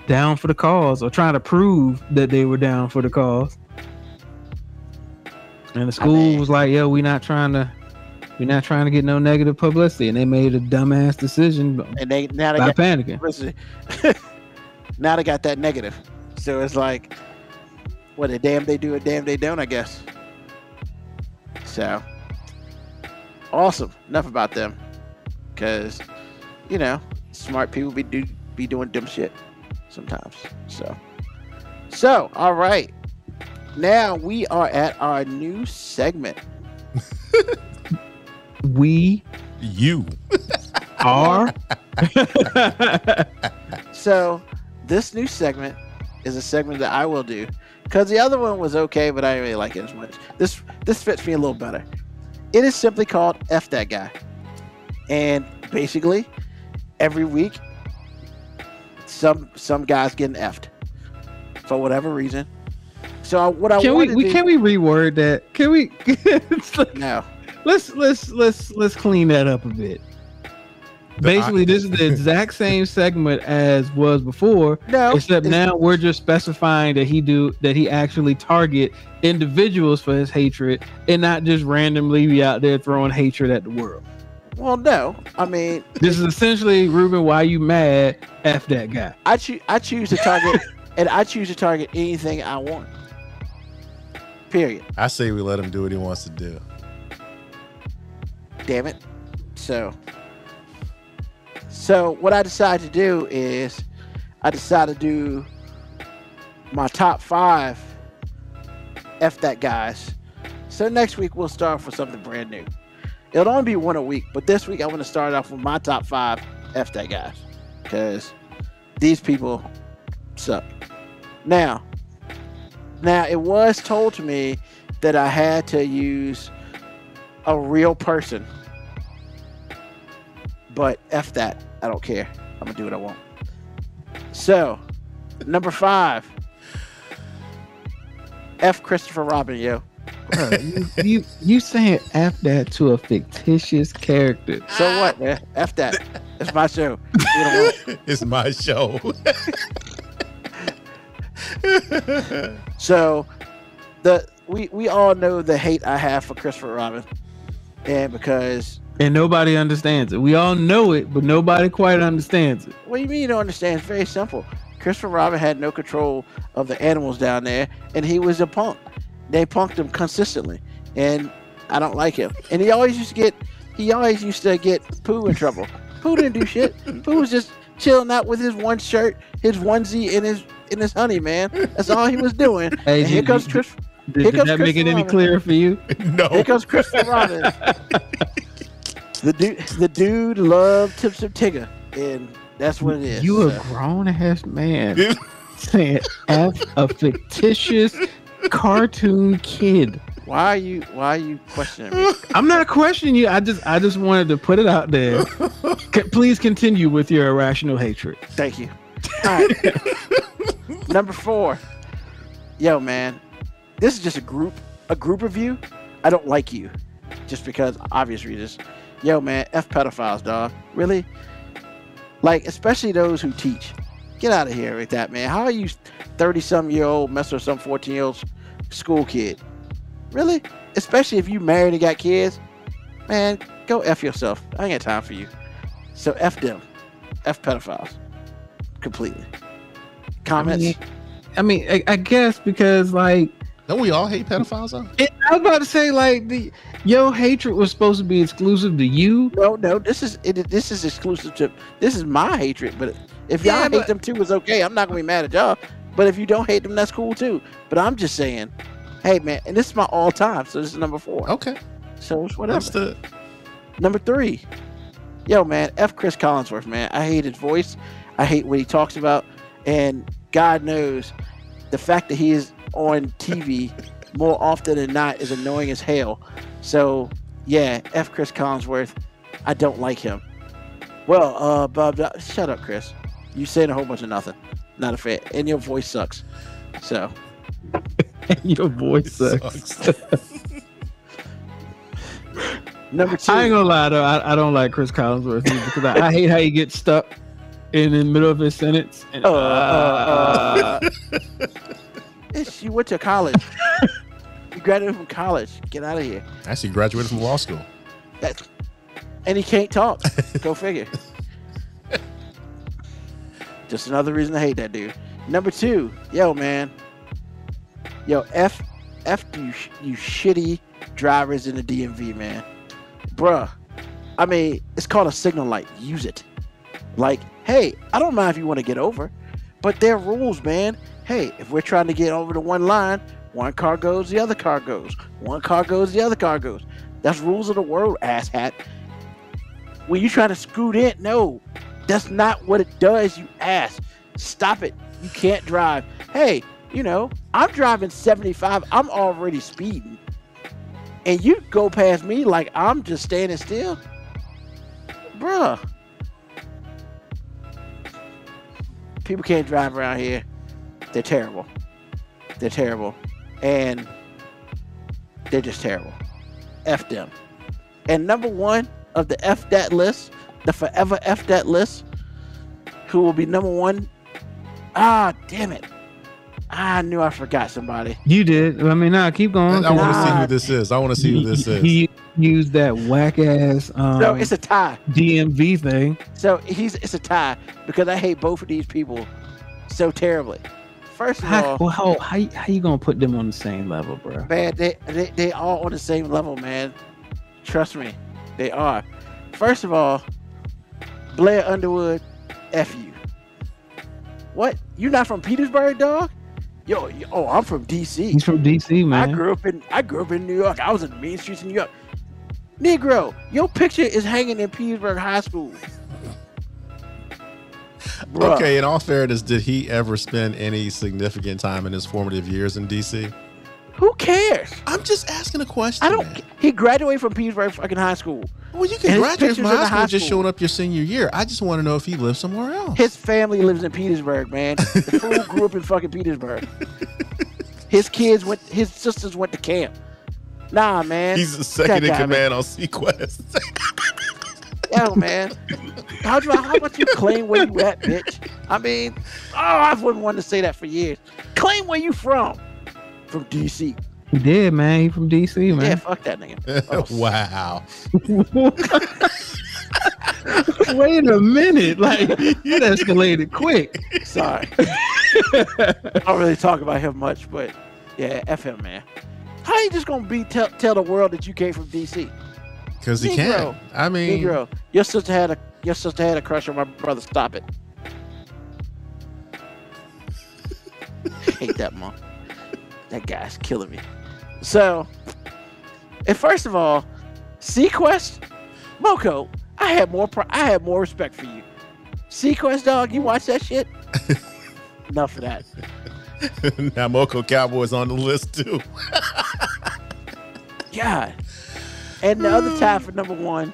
[SPEAKER 3] down for the cause or trying to prove that they were down for the cause. And the school
[SPEAKER 5] mean-
[SPEAKER 3] was like, "Yo, we not trying to, we not trying to get no negative publicity," and they made a dumbass decision
[SPEAKER 5] And they now they
[SPEAKER 3] by
[SPEAKER 5] got
[SPEAKER 3] panicking. [LAUGHS]
[SPEAKER 5] now they got that negative. So it's like, what a damn they do, a damn they don't, I guess. So awesome. Enough about them, because you know, smart people be do be doing dumb shit sometimes. So, so all right. Now we are at our new segment. [LAUGHS]
[SPEAKER 3] We
[SPEAKER 4] You. [LAUGHS]
[SPEAKER 3] are. [LAUGHS]
[SPEAKER 5] So this new segment is a segment that I will do because the other one was okay, but I didn't really like it as much. This this fits me a little better. It is simply called "F that guy," and basically every week, some some guys getting effed for whatever reason. So what I
[SPEAKER 3] can
[SPEAKER 5] want
[SPEAKER 3] we,
[SPEAKER 5] to
[SPEAKER 3] we
[SPEAKER 5] do
[SPEAKER 3] can we reword that? Can we? [LAUGHS] it's like-
[SPEAKER 5] no,
[SPEAKER 3] let's let's let's let's clean that up a bit. Basically, this is the exact same segment as was before,
[SPEAKER 5] no,
[SPEAKER 3] except
[SPEAKER 5] it's-
[SPEAKER 3] now we're just specifying that he do that he actually target individuals for his hatred and not just randomly be out there throwing hatred at the world.
[SPEAKER 5] Well, no, I mean
[SPEAKER 3] This is essentially Ruben, why you mad? F that guy.
[SPEAKER 5] I choose I choose to target [LAUGHS] and I choose to target anything I want. Period.
[SPEAKER 4] I say we let him do what he wants to do.
[SPEAKER 5] damn it. So, so what I decided to do is, I decided to do my top five f that guys. So next week we'll start off with something brand new. It'll only be one a week, but this week I want to start off with my top five f that guys because these people suck. Now, now it was told to me that I had to use a real person. But F that. I don't care. I'm gonna do what I want. So, number five. F Christopher Robin, yo.
[SPEAKER 3] Bro, you, you you saying F that to a fictitious character.
[SPEAKER 5] So what, man? F that. It's my show. [LAUGHS] Do what I want.
[SPEAKER 4] It's my show. [LAUGHS] [LAUGHS]
[SPEAKER 5] So, the we we all know the hate I have for Christopher Robin, and because
[SPEAKER 3] And nobody understands it. We all know it, but nobody quite understands it.
[SPEAKER 5] what do you mean you don't understand? It's very simple. Christopher Robin had no control of the animals down there, and he was a punk. They punked him consistently, and I don't like him. And he always used to get, he always used to get Pooh in trouble. Pooh didn't do shit. [LAUGHS] Pooh was just chilling out with his one shirt, his onesie, and his and his honey, man. That's all he was doing.
[SPEAKER 3] Hey,
[SPEAKER 5] And here
[SPEAKER 3] did-
[SPEAKER 5] comes Chris.
[SPEAKER 3] Did,
[SPEAKER 5] Here
[SPEAKER 3] did
[SPEAKER 5] comes
[SPEAKER 3] that make it
[SPEAKER 5] Christopher
[SPEAKER 3] any clearer for you?
[SPEAKER 4] no.
[SPEAKER 5] Here comes Christopher Robin. [LAUGHS] the dude, the dude loved Tips of Tigger, and that's what it is.
[SPEAKER 3] You a grown ass man saying F a fictitious cartoon kid.
[SPEAKER 5] why are you why are you questioning me? [LAUGHS]
[SPEAKER 3] I'm not questioning you. I just I just wanted to put it out there. [LAUGHS] C- please continue with your irrational hatred.
[SPEAKER 5] Thank you. All right. Number four. Yo, man. This is just a group a group of you. I don't like you. Just because obvious reasons. Yo, man, F pedophiles, dog. Really? Like, especially those who teach. Get out of here with that, man. How are you 30 some year old messing with some 14 year old school kid? Really? Especially if you married and got kids? Man, go F yourself. I ain't got time for you. So F them. F pedophiles. Completely. Comments?
[SPEAKER 3] mean, I mean, I, I guess because like
[SPEAKER 4] Don't we all hate pedophiles though?
[SPEAKER 3] it, I was about to say like the your hatred was supposed to be exclusive to you.
[SPEAKER 5] no, no. This is it. This is exclusive to. This is my hatred. But if y'all
[SPEAKER 3] Yeah,
[SPEAKER 5] hate
[SPEAKER 3] but-
[SPEAKER 5] them too, it's okay. I'm not gonna be mad at y'all. But if you don't hate them, that's cool too. But I'm just saying, hey man, and this is my all time. So this is number four.
[SPEAKER 4] Okay.
[SPEAKER 5] So it's whatever.
[SPEAKER 4] Understood.
[SPEAKER 5] Number three. Yo, man, F. Chris Collinsworth, man. I hate his voice. I hate what he talks about. And God knows the fact that he is on TV [LAUGHS] more often than not is annoying as hell. So, yeah, F. Chris Collinsworth. I don't like him. Well, uh, Bob, shut up, Chris. You saying a whole bunch of nothing. Not a fan. And your voice sucks. So [LAUGHS]
[SPEAKER 3] Your voice sucks.
[SPEAKER 4] Sucks. [LAUGHS]
[SPEAKER 5] number two.
[SPEAKER 3] I ain't gonna lie though, I, I don't like Chris Collinsworth because I, I hate how he gets stuck in the middle of his sentence. And,
[SPEAKER 5] Uh, uh, uh. Yes, you went to college. you graduated from college. Get out of here.
[SPEAKER 4] Actually, graduated from law school.
[SPEAKER 5] That's, and he can't talk. [LAUGHS] Go figure. Just another reason to hate that dude. Number two, yo man, yo f f you you shitty drivers in the DMV, man, bruh. I mean, it's called a signal light. Use it. Like, hey, I don't mind if you want to get over, but there are rules, man. Hey, if we're trying to get over to one line, one car goes, the other car goes. One car goes, the other car goes. That's rules of the world, asshat. When you trying to scoot in, no, that's not what it does, you ass. Stop it. You can't drive. Hey, you know, I'm driving 75. I'm already speeding. And you go past me like I'm just standing still. Bruh. People can't drive around here. They're terrible. They're terrible. And they're just terrible. F them. And number one of the F that list, the forever F that list, who will be number one. Ah, damn it. I knew I forgot somebody.
[SPEAKER 3] You did. I mean, nah, keep going.
[SPEAKER 4] I want to see who this is. I want to see who this is.
[SPEAKER 3] He used that whack ass um,
[SPEAKER 5] No, it's a tie.
[SPEAKER 3] DMV thing.
[SPEAKER 5] So he's it's a tie because I hate both of these people so terribly. First of
[SPEAKER 3] How,
[SPEAKER 5] all,
[SPEAKER 3] well, how, how, you- how you gonna put them on the same level, bro?
[SPEAKER 5] man, they, they they all on the same level, man. Trust me, they are. First of all, Blair Underwood, f you. What? You not from Petersburg, dog? Yo, yo oh, I'm from DC.
[SPEAKER 3] He's from DC, man.
[SPEAKER 5] I grew up in I grew up in New York. I was in the main streets in New York. Negro, your picture is hanging in Petersburg High School. Bruh.
[SPEAKER 4] Okay, in all fairness, did he ever spend any significant time in his formative years in DC?
[SPEAKER 5] Who cares?
[SPEAKER 4] I'm just asking a question.
[SPEAKER 5] I don't.
[SPEAKER 4] man.
[SPEAKER 5] He graduated from Petersburg fucking high school.
[SPEAKER 4] Well, you can graduate from high school
[SPEAKER 5] high
[SPEAKER 4] just showing up your senior year. I just want to know if he lives somewhere else.
[SPEAKER 5] His family lives in Petersburg, man. The fool [LAUGHS] grew up in fucking Petersburg. His kids went. His sisters went to camp. Nah, man.
[SPEAKER 4] He's the second in
[SPEAKER 5] God damn it.
[SPEAKER 4] command on SeaQuest. [LAUGHS]
[SPEAKER 5] Yo, man. How, do- how about you claim where you at, bitch? I mean, oh, I've been wanting to say that for years. Claim where you from. From DC.
[SPEAKER 3] He did, man. He from DC, man.
[SPEAKER 5] Yeah, fuck that nigga. [LAUGHS] Oh,
[SPEAKER 4] wow. [LAUGHS]
[SPEAKER 3] Wait a minute, like that escalated quick.
[SPEAKER 5] Sorry. [LAUGHS] I don't really talk about him much, but yeah, F him, man. How you just gonna be tell, tell the world that you came from DC?
[SPEAKER 4] Because he
[SPEAKER 5] Negro.
[SPEAKER 4] can. I mean,
[SPEAKER 5] Negro, your sister had a your sister had a crush on my brother. Stop it. Hate that mom. That guy's killing me. So, and first of all, SeaQuest, Moko, I had more pro- I had more respect for you. SeaQuest dog, you watch that shit? [LAUGHS] Enough of that. [LAUGHS]
[SPEAKER 4] now Moco Cowboy's on the list too. [LAUGHS]
[SPEAKER 5] God. And the other [SIGHS] tie for number one.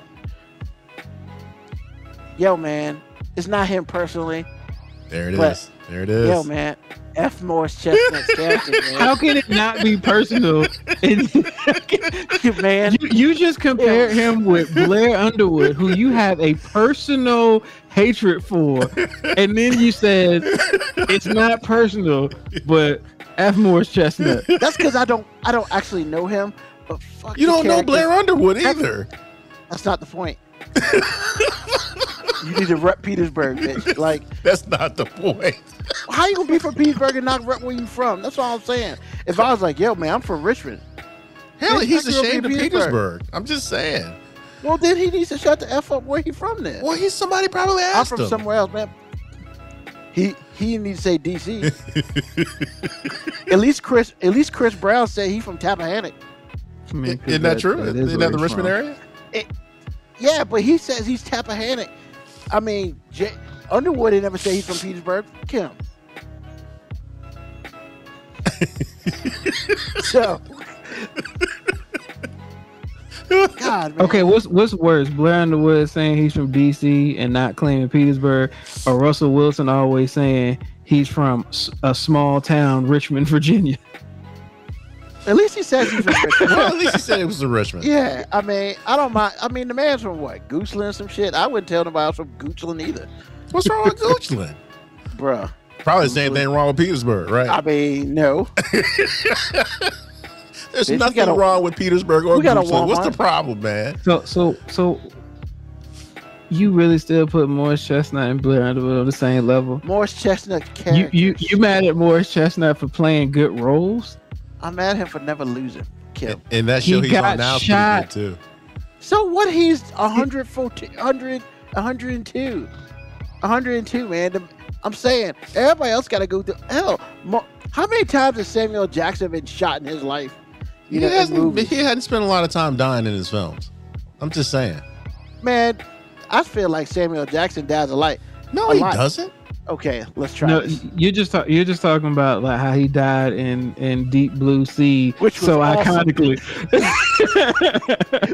[SPEAKER 5] Yo, man, it's not him personally.
[SPEAKER 4] There it
[SPEAKER 5] But-
[SPEAKER 4] is. There it is.
[SPEAKER 5] Yo, man, F Morris Chestnut's [LAUGHS] character,
[SPEAKER 3] How can it not be personal? [LAUGHS] [LAUGHS]
[SPEAKER 5] Man,
[SPEAKER 3] you, you just compared him with Blair Underwood, who you have a personal hatred for, and then you said it's not personal, but F. Morris Chestnut.
[SPEAKER 5] that's because I don't I don't actually know him. But fuck,
[SPEAKER 4] You don't know. Blair Underwood either.
[SPEAKER 5] That's not the point. You need to rep Petersburg, bitch. [LAUGHS] Like,
[SPEAKER 4] That's not the point.
[SPEAKER 5] how you gonna be from Petersburg and not rep where you from? That's all I'm saying. If I was like, yo, man, I'm from Richmond.
[SPEAKER 4] Hell,
[SPEAKER 5] Bitch,
[SPEAKER 4] he's
[SPEAKER 5] I grew up in
[SPEAKER 4] ashamed of
[SPEAKER 5] Petersburg.
[SPEAKER 4] Petersburg. I'm just saying.
[SPEAKER 5] Well, then he needs to shut the f up. Where he from then?
[SPEAKER 4] Well, he's somebody probably
[SPEAKER 5] I'm
[SPEAKER 4] asked
[SPEAKER 5] from
[SPEAKER 4] him.
[SPEAKER 5] somewhere else, man. He he needs to say DC. at least Chris at least Chris Brown said he from Tappahannock.
[SPEAKER 3] I mean, 'cause
[SPEAKER 4] Isn't that true?
[SPEAKER 3] is
[SPEAKER 4] Isn't that the Richmond
[SPEAKER 3] from.
[SPEAKER 4] area?
[SPEAKER 5] Yeah, but he says he's Tappahannock. I mean, J- Underwood didn't ever say he's from Petersburg. Kim. [LAUGHS] so God, man.
[SPEAKER 3] Okay, what's what's worse? Blair Underwood saying he's from DC and not claiming Petersburg, or Russell Wilson always saying he's from a small town, Richmond, [LAUGHS] Virginia.
[SPEAKER 5] At least he says he's from [LAUGHS] Richmond.
[SPEAKER 4] well, at least he said it was the Richmond.
[SPEAKER 5] Yeah, I mean, I don't mind. I mean, the man's from what? Goochland some shit? I wouldn't tell nobody else from Goochland either.
[SPEAKER 4] What's wrong with [LAUGHS] Goochland?
[SPEAKER 5] Bruh.
[SPEAKER 4] Probably the same thing wrong with Petersburg, right?
[SPEAKER 5] I mean, no. [LAUGHS]
[SPEAKER 4] There's
[SPEAKER 5] Bitch,
[SPEAKER 4] nothing
[SPEAKER 5] got a-
[SPEAKER 4] wrong with Petersburg or
[SPEAKER 5] we
[SPEAKER 4] Goochland. What's the problem, man?
[SPEAKER 3] So so so you really still put Morris Chestnut and Blair Underwood on the same level?
[SPEAKER 5] Morris Chestnut
[SPEAKER 3] You you you mad at Morris Chestnut for playing good roles?
[SPEAKER 5] I'm mad at him for never losing. Kim.
[SPEAKER 4] And that show he's
[SPEAKER 3] got
[SPEAKER 4] on now
[SPEAKER 3] shot.
[SPEAKER 4] pretty good too.
[SPEAKER 5] So what? He's 114, 100, 102, 102, man. The- I'm saying everybody else got to go through hell. Mo- how many times has Samuel Jackson been shot in his life? You
[SPEAKER 4] He,
[SPEAKER 5] know,
[SPEAKER 4] hasn't,
[SPEAKER 5] movies?
[SPEAKER 4] he hadn't spent a lot of time dying in his films. I'm just saying.
[SPEAKER 5] man. I feel like Samuel Jackson dies a lot.
[SPEAKER 4] No,
[SPEAKER 5] A
[SPEAKER 4] he
[SPEAKER 5] lot.
[SPEAKER 4] doesn't.
[SPEAKER 5] Okay, let's try
[SPEAKER 3] No,
[SPEAKER 5] this.
[SPEAKER 3] you're just talk, you're just talking about like how he died in in Deep Blue Sea,
[SPEAKER 5] Which was
[SPEAKER 3] so
[SPEAKER 5] awesome.
[SPEAKER 3] iconically.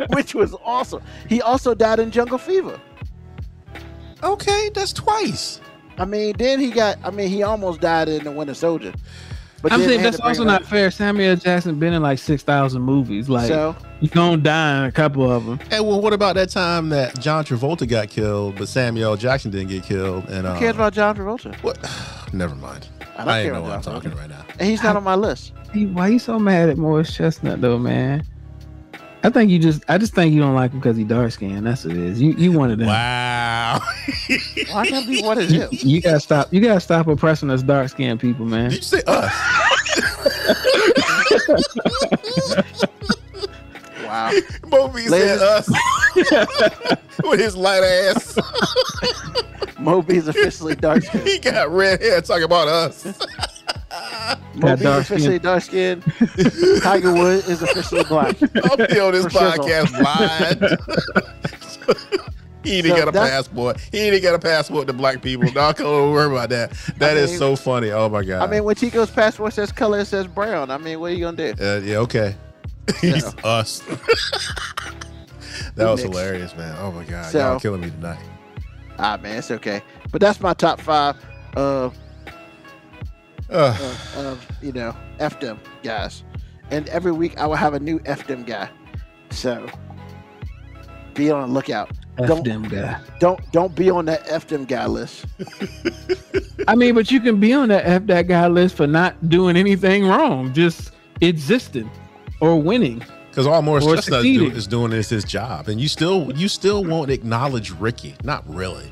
[SPEAKER 3] [LAUGHS]
[SPEAKER 5] which was awesome. He also died in Jungle Fever.
[SPEAKER 4] Okay, that's twice.
[SPEAKER 5] I mean, then he got. I mean, he almost died in the Winter Soldier. But
[SPEAKER 3] I'm saying that's also not fair. Samuel Jackson been in like six thousand movies. Like
[SPEAKER 5] So
[SPEAKER 3] you gonna die in a couple of them.
[SPEAKER 4] Hey, well, what about that time that John Travolta got killed, but Samuel Jackson didn't get killed? And uh,
[SPEAKER 5] who cares about John Travolta?
[SPEAKER 4] what? [SIGHS] Never mind.
[SPEAKER 5] I don't
[SPEAKER 4] I,
[SPEAKER 5] care
[SPEAKER 4] ain't know
[SPEAKER 5] about
[SPEAKER 4] what I'm
[SPEAKER 5] John
[SPEAKER 4] talking right now.
[SPEAKER 5] And he's not on my list.
[SPEAKER 3] Hey, Why you so mad at Morris Chestnut though, man? I think you just I just think you don't like him because he dark skinned. That's what it is. You you one of them.
[SPEAKER 4] Wow.
[SPEAKER 5] Why gotta be one of
[SPEAKER 3] You,
[SPEAKER 5] them?
[SPEAKER 3] you gotta stop. You gotta stop oppressing us dark skinned people, man.
[SPEAKER 4] Did you say us?
[SPEAKER 5] Wow.
[SPEAKER 4] Moby said us [LAUGHS] with his light ass.
[SPEAKER 5] Moby's officially dark skinned.
[SPEAKER 4] He got red hair talking about us.
[SPEAKER 5] Moby's
[SPEAKER 3] dark
[SPEAKER 5] officially dark skinned. Tiger Woods is officially black.
[SPEAKER 4] I'll be on this
[SPEAKER 5] For shizzle.
[SPEAKER 4] podcast blind. he didn't
[SPEAKER 5] So
[SPEAKER 4] get a passport. He didn't get a passport to black people. No, don't worry about that. That
[SPEAKER 5] I
[SPEAKER 4] is
[SPEAKER 5] mean-
[SPEAKER 4] so funny. Oh my god.
[SPEAKER 5] I mean, when Chico's passport says color, it says brown. I mean, what are you gonna do?
[SPEAKER 4] Uh, yeah, okay. [LAUGHS] He's
[SPEAKER 5] So-
[SPEAKER 4] us. that was
[SPEAKER 5] Mixed.
[SPEAKER 4] hilarious, man. Oh my god,
[SPEAKER 5] So-
[SPEAKER 4] y'all killing me tonight.
[SPEAKER 5] Ah, man, it's okay. But that's my top five of,
[SPEAKER 4] Ugh.
[SPEAKER 5] Of, of you know, F them guys. And every week I will have a new F them guy. So be on the lookout.
[SPEAKER 3] F
[SPEAKER 5] Don't-
[SPEAKER 3] them guy.
[SPEAKER 5] Don't don't be on that F them guy list. [LAUGHS]
[SPEAKER 3] I mean, but you can be on that F that guy list for not doing anything wrong, just existing or winning.
[SPEAKER 4] Because all Morris Chestnut do, is doing is his job, and you still you still won't acknowledge Ricky. Not really.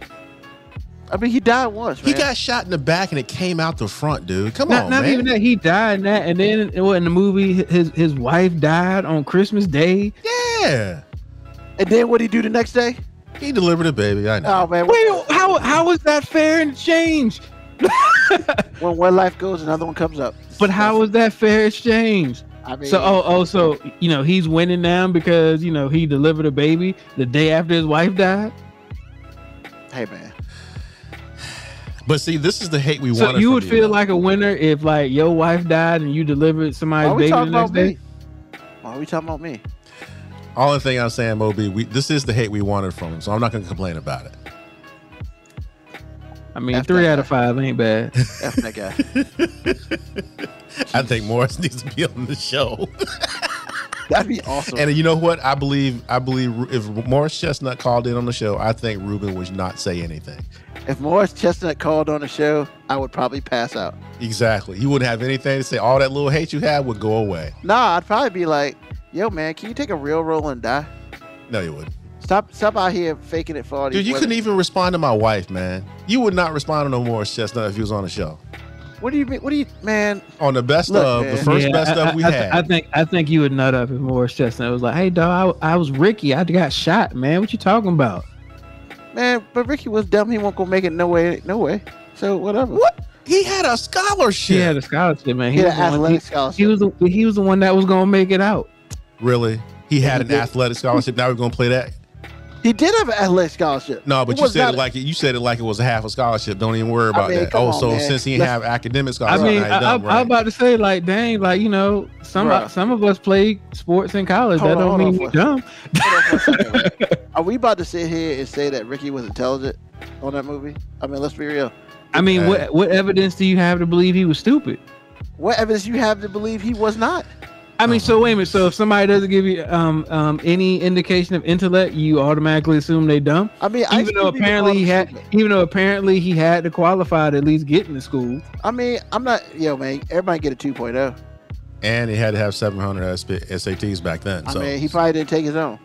[SPEAKER 5] I mean, he died once,
[SPEAKER 4] He
[SPEAKER 5] man.
[SPEAKER 4] got shot in the back, and it came out the front, dude. Come
[SPEAKER 3] Not,
[SPEAKER 4] on,
[SPEAKER 3] not
[SPEAKER 4] man.
[SPEAKER 3] even that he died in that, and then well, in the movie, his his wife died on Christmas Day.
[SPEAKER 4] Yeah,
[SPEAKER 5] and then what did he do the next day?
[SPEAKER 4] he delivered a baby. I know.
[SPEAKER 5] Oh man,
[SPEAKER 3] Wait, how how is that fair and exchange? [LAUGHS]
[SPEAKER 5] when one life goes, another one comes up.
[SPEAKER 3] But how is that fair exchange?
[SPEAKER 5] I mean,
[SPEAKER 3] So oh oh so you know he's winning now because you know he delivered a baby the day after his wife died.
[SPEAKER 5] hey man,
[SPEAKER 4] But see, this is the hate we
[SPEAKER 3] So
[SPEAKER 4] wanted.
[SPEAKER 3] you would feel
[SPEAKER 4] though.
[SPEAKER 3] like a winner if like your wife died and you delivered somebody's baby the next day.
[SPEAKER 5] me? Why are we talking about me?
[SPEAKER 4] Only thing I'm saying, Moby, we, this is the hate we wanted from him, so I'm not going to complain about it.
[SPEAKER 3] I mean,
[SPEAKER 5] F
[SPEAKER 3] three
[SPEAKER 5] that
[SPEAKER 3] out of five ain't bad. [LAUGHS] [LAUGHS]
[SPEAKER 5] F that guy.
[SPEAKER 4] I think Morris [LAUGHS] needs to be on the show.
[SPEAKER 5] That'd be awesome.
[SPEAKER 4] and you know what? I believe, I believe if Morris Chestnut called in on the show, I think Ruben would not say anything.
[SPEAKER 5] if Morris Chestnut called on the show, I would probably pass out.
[SPEAKER 4] Exactly. You wouldn't have anything to say. All that little hate you had would go away.
[SPEAKER 5] Nah, I'd probably be like, "Yo, man, can you take a real roll and die?
[SPEAKER 4] No, you wouldn't.
[SPEAKER 5] Stop, stop out here faking it for all these
[SPEAKER 4] Dude, you
[SPEAKER 5] women."
[SPEAKER 4] couldn't even respond to my wife, man. You would not respond to no Morris Chestnut if he was on the show.
[SPEAKER 5] What do you mean? What do you, man?
[SPEAKER 4] On the best
[SPEAKER 5] Look,
[SPEAKER 4] of,
[SPEAKER 5] man.
[SPEAKER 4] the first
[SPEAKER 3] Yeah,
[SPEAKER 4] best
[SPEAKER 3] I,
[SPEAKER 4] of we
[SPEAKER 3] I,
[SPEAKER 4] had.
[SPEAKER 3] I think I think you would nut up if Morris Chestnut was like, "Hey, dog, I, I was Ricky. I got shot, man. What you talking about?"
[SPEAKER 5] Man, but Ricky was dumb. He won't go make it no way, no way. So whatever.
[SPEAKER 4] What? he had a scholarship.
[SPEAKER 3] He had a scholarship, man.
[SPEAKER 5] He
[SPEAKER 3] He,
[SPEAKER 5] had
[SPEAKER 3] was,
[SPEAKER 5] an
[SPEAKER 3] the one,
[SPEAKER 5] athletic
[SPEAKER 3] he,
[SPEAKER 5] scholarship.
[SPEAKER 3] he was the, he was the one that was gonna make it out.
[SPEAKER 4] Really? He had
[SPEAKER 5] he
[SPEAKER 4] an
[SPEAKER 5] did.
[SPEAKER 4] athletic scholarship. Now we're going to play that.
[SPEAKER 5] He did have an athletic scholarship.
[SPEAKER 4] No, but
[SPEAKER 5] It
[SPEAKER 4] you said it like it, you said it like it was a half a scholarship. Don't even worry about
[SPEAKER 5] mean,
[SPEAKER 4] that. Oh,
[SPEAKER 5] on,
[SPEAKER 4] so
[SPEAKER 5] man.
[SPEAKER 4] since he didn't have academic
[SPEAKER 3] I
[SPEAKER 4] scholarship,
[SPEAKER 3] mean,
[SPEAKER 4] now he
[SPEAKER 3] I, I,
[SPEAKER 4] dumb,
[SPEAKER 3] I'm
[SPEAKER 4] right?
[SPEAKER 3] about to say, like, dang, like you know, some
[SPEAKER 5] Bruh.
[SPEAKER 3] some of us play sports in college.
[SPEAKER 5] Hold
[SPEAKER 3] that
[SPEAKER 5] on,
[SPEAKER 3] don't mean
[SPEAKER 5] for-
[SPEAKER 3] we dumb.
[SPEAKER 5] Hold on for a [LAUGHS] second. Are we about to sit here and say that Ricky was intelligent on that movie? I mean, let's be real.
[SPEAKER 3] I mean,
[SPEAKER 4] Hey.
[SPEAKER 3] what what evidence do you have to believe he was stupid?
[SPEAKER 5] What evidence you have to believe he was not?
[SPEAKER 3] I mean, so wait a minute. So if somebody doesn't give you um um any indication of intellect, you automatically assume they dumb.
[SPEAKER 5] I mean,
[SPEAKER 3] Even
[SPEAKER 5] used
[SPEAKER 3] though apparently he had, even though apparently he had to qualify to at least get into school.
[SPEAKER 5] I mean, I'm not. Yo, man, everybody get a 2.0.
[SPEAKER 4] and he had to have 700 SATs back then.
[SPEAKER 5] I
[SPEAKER 4] So
[SPEAKER 5] mean, he probably didn't take his own.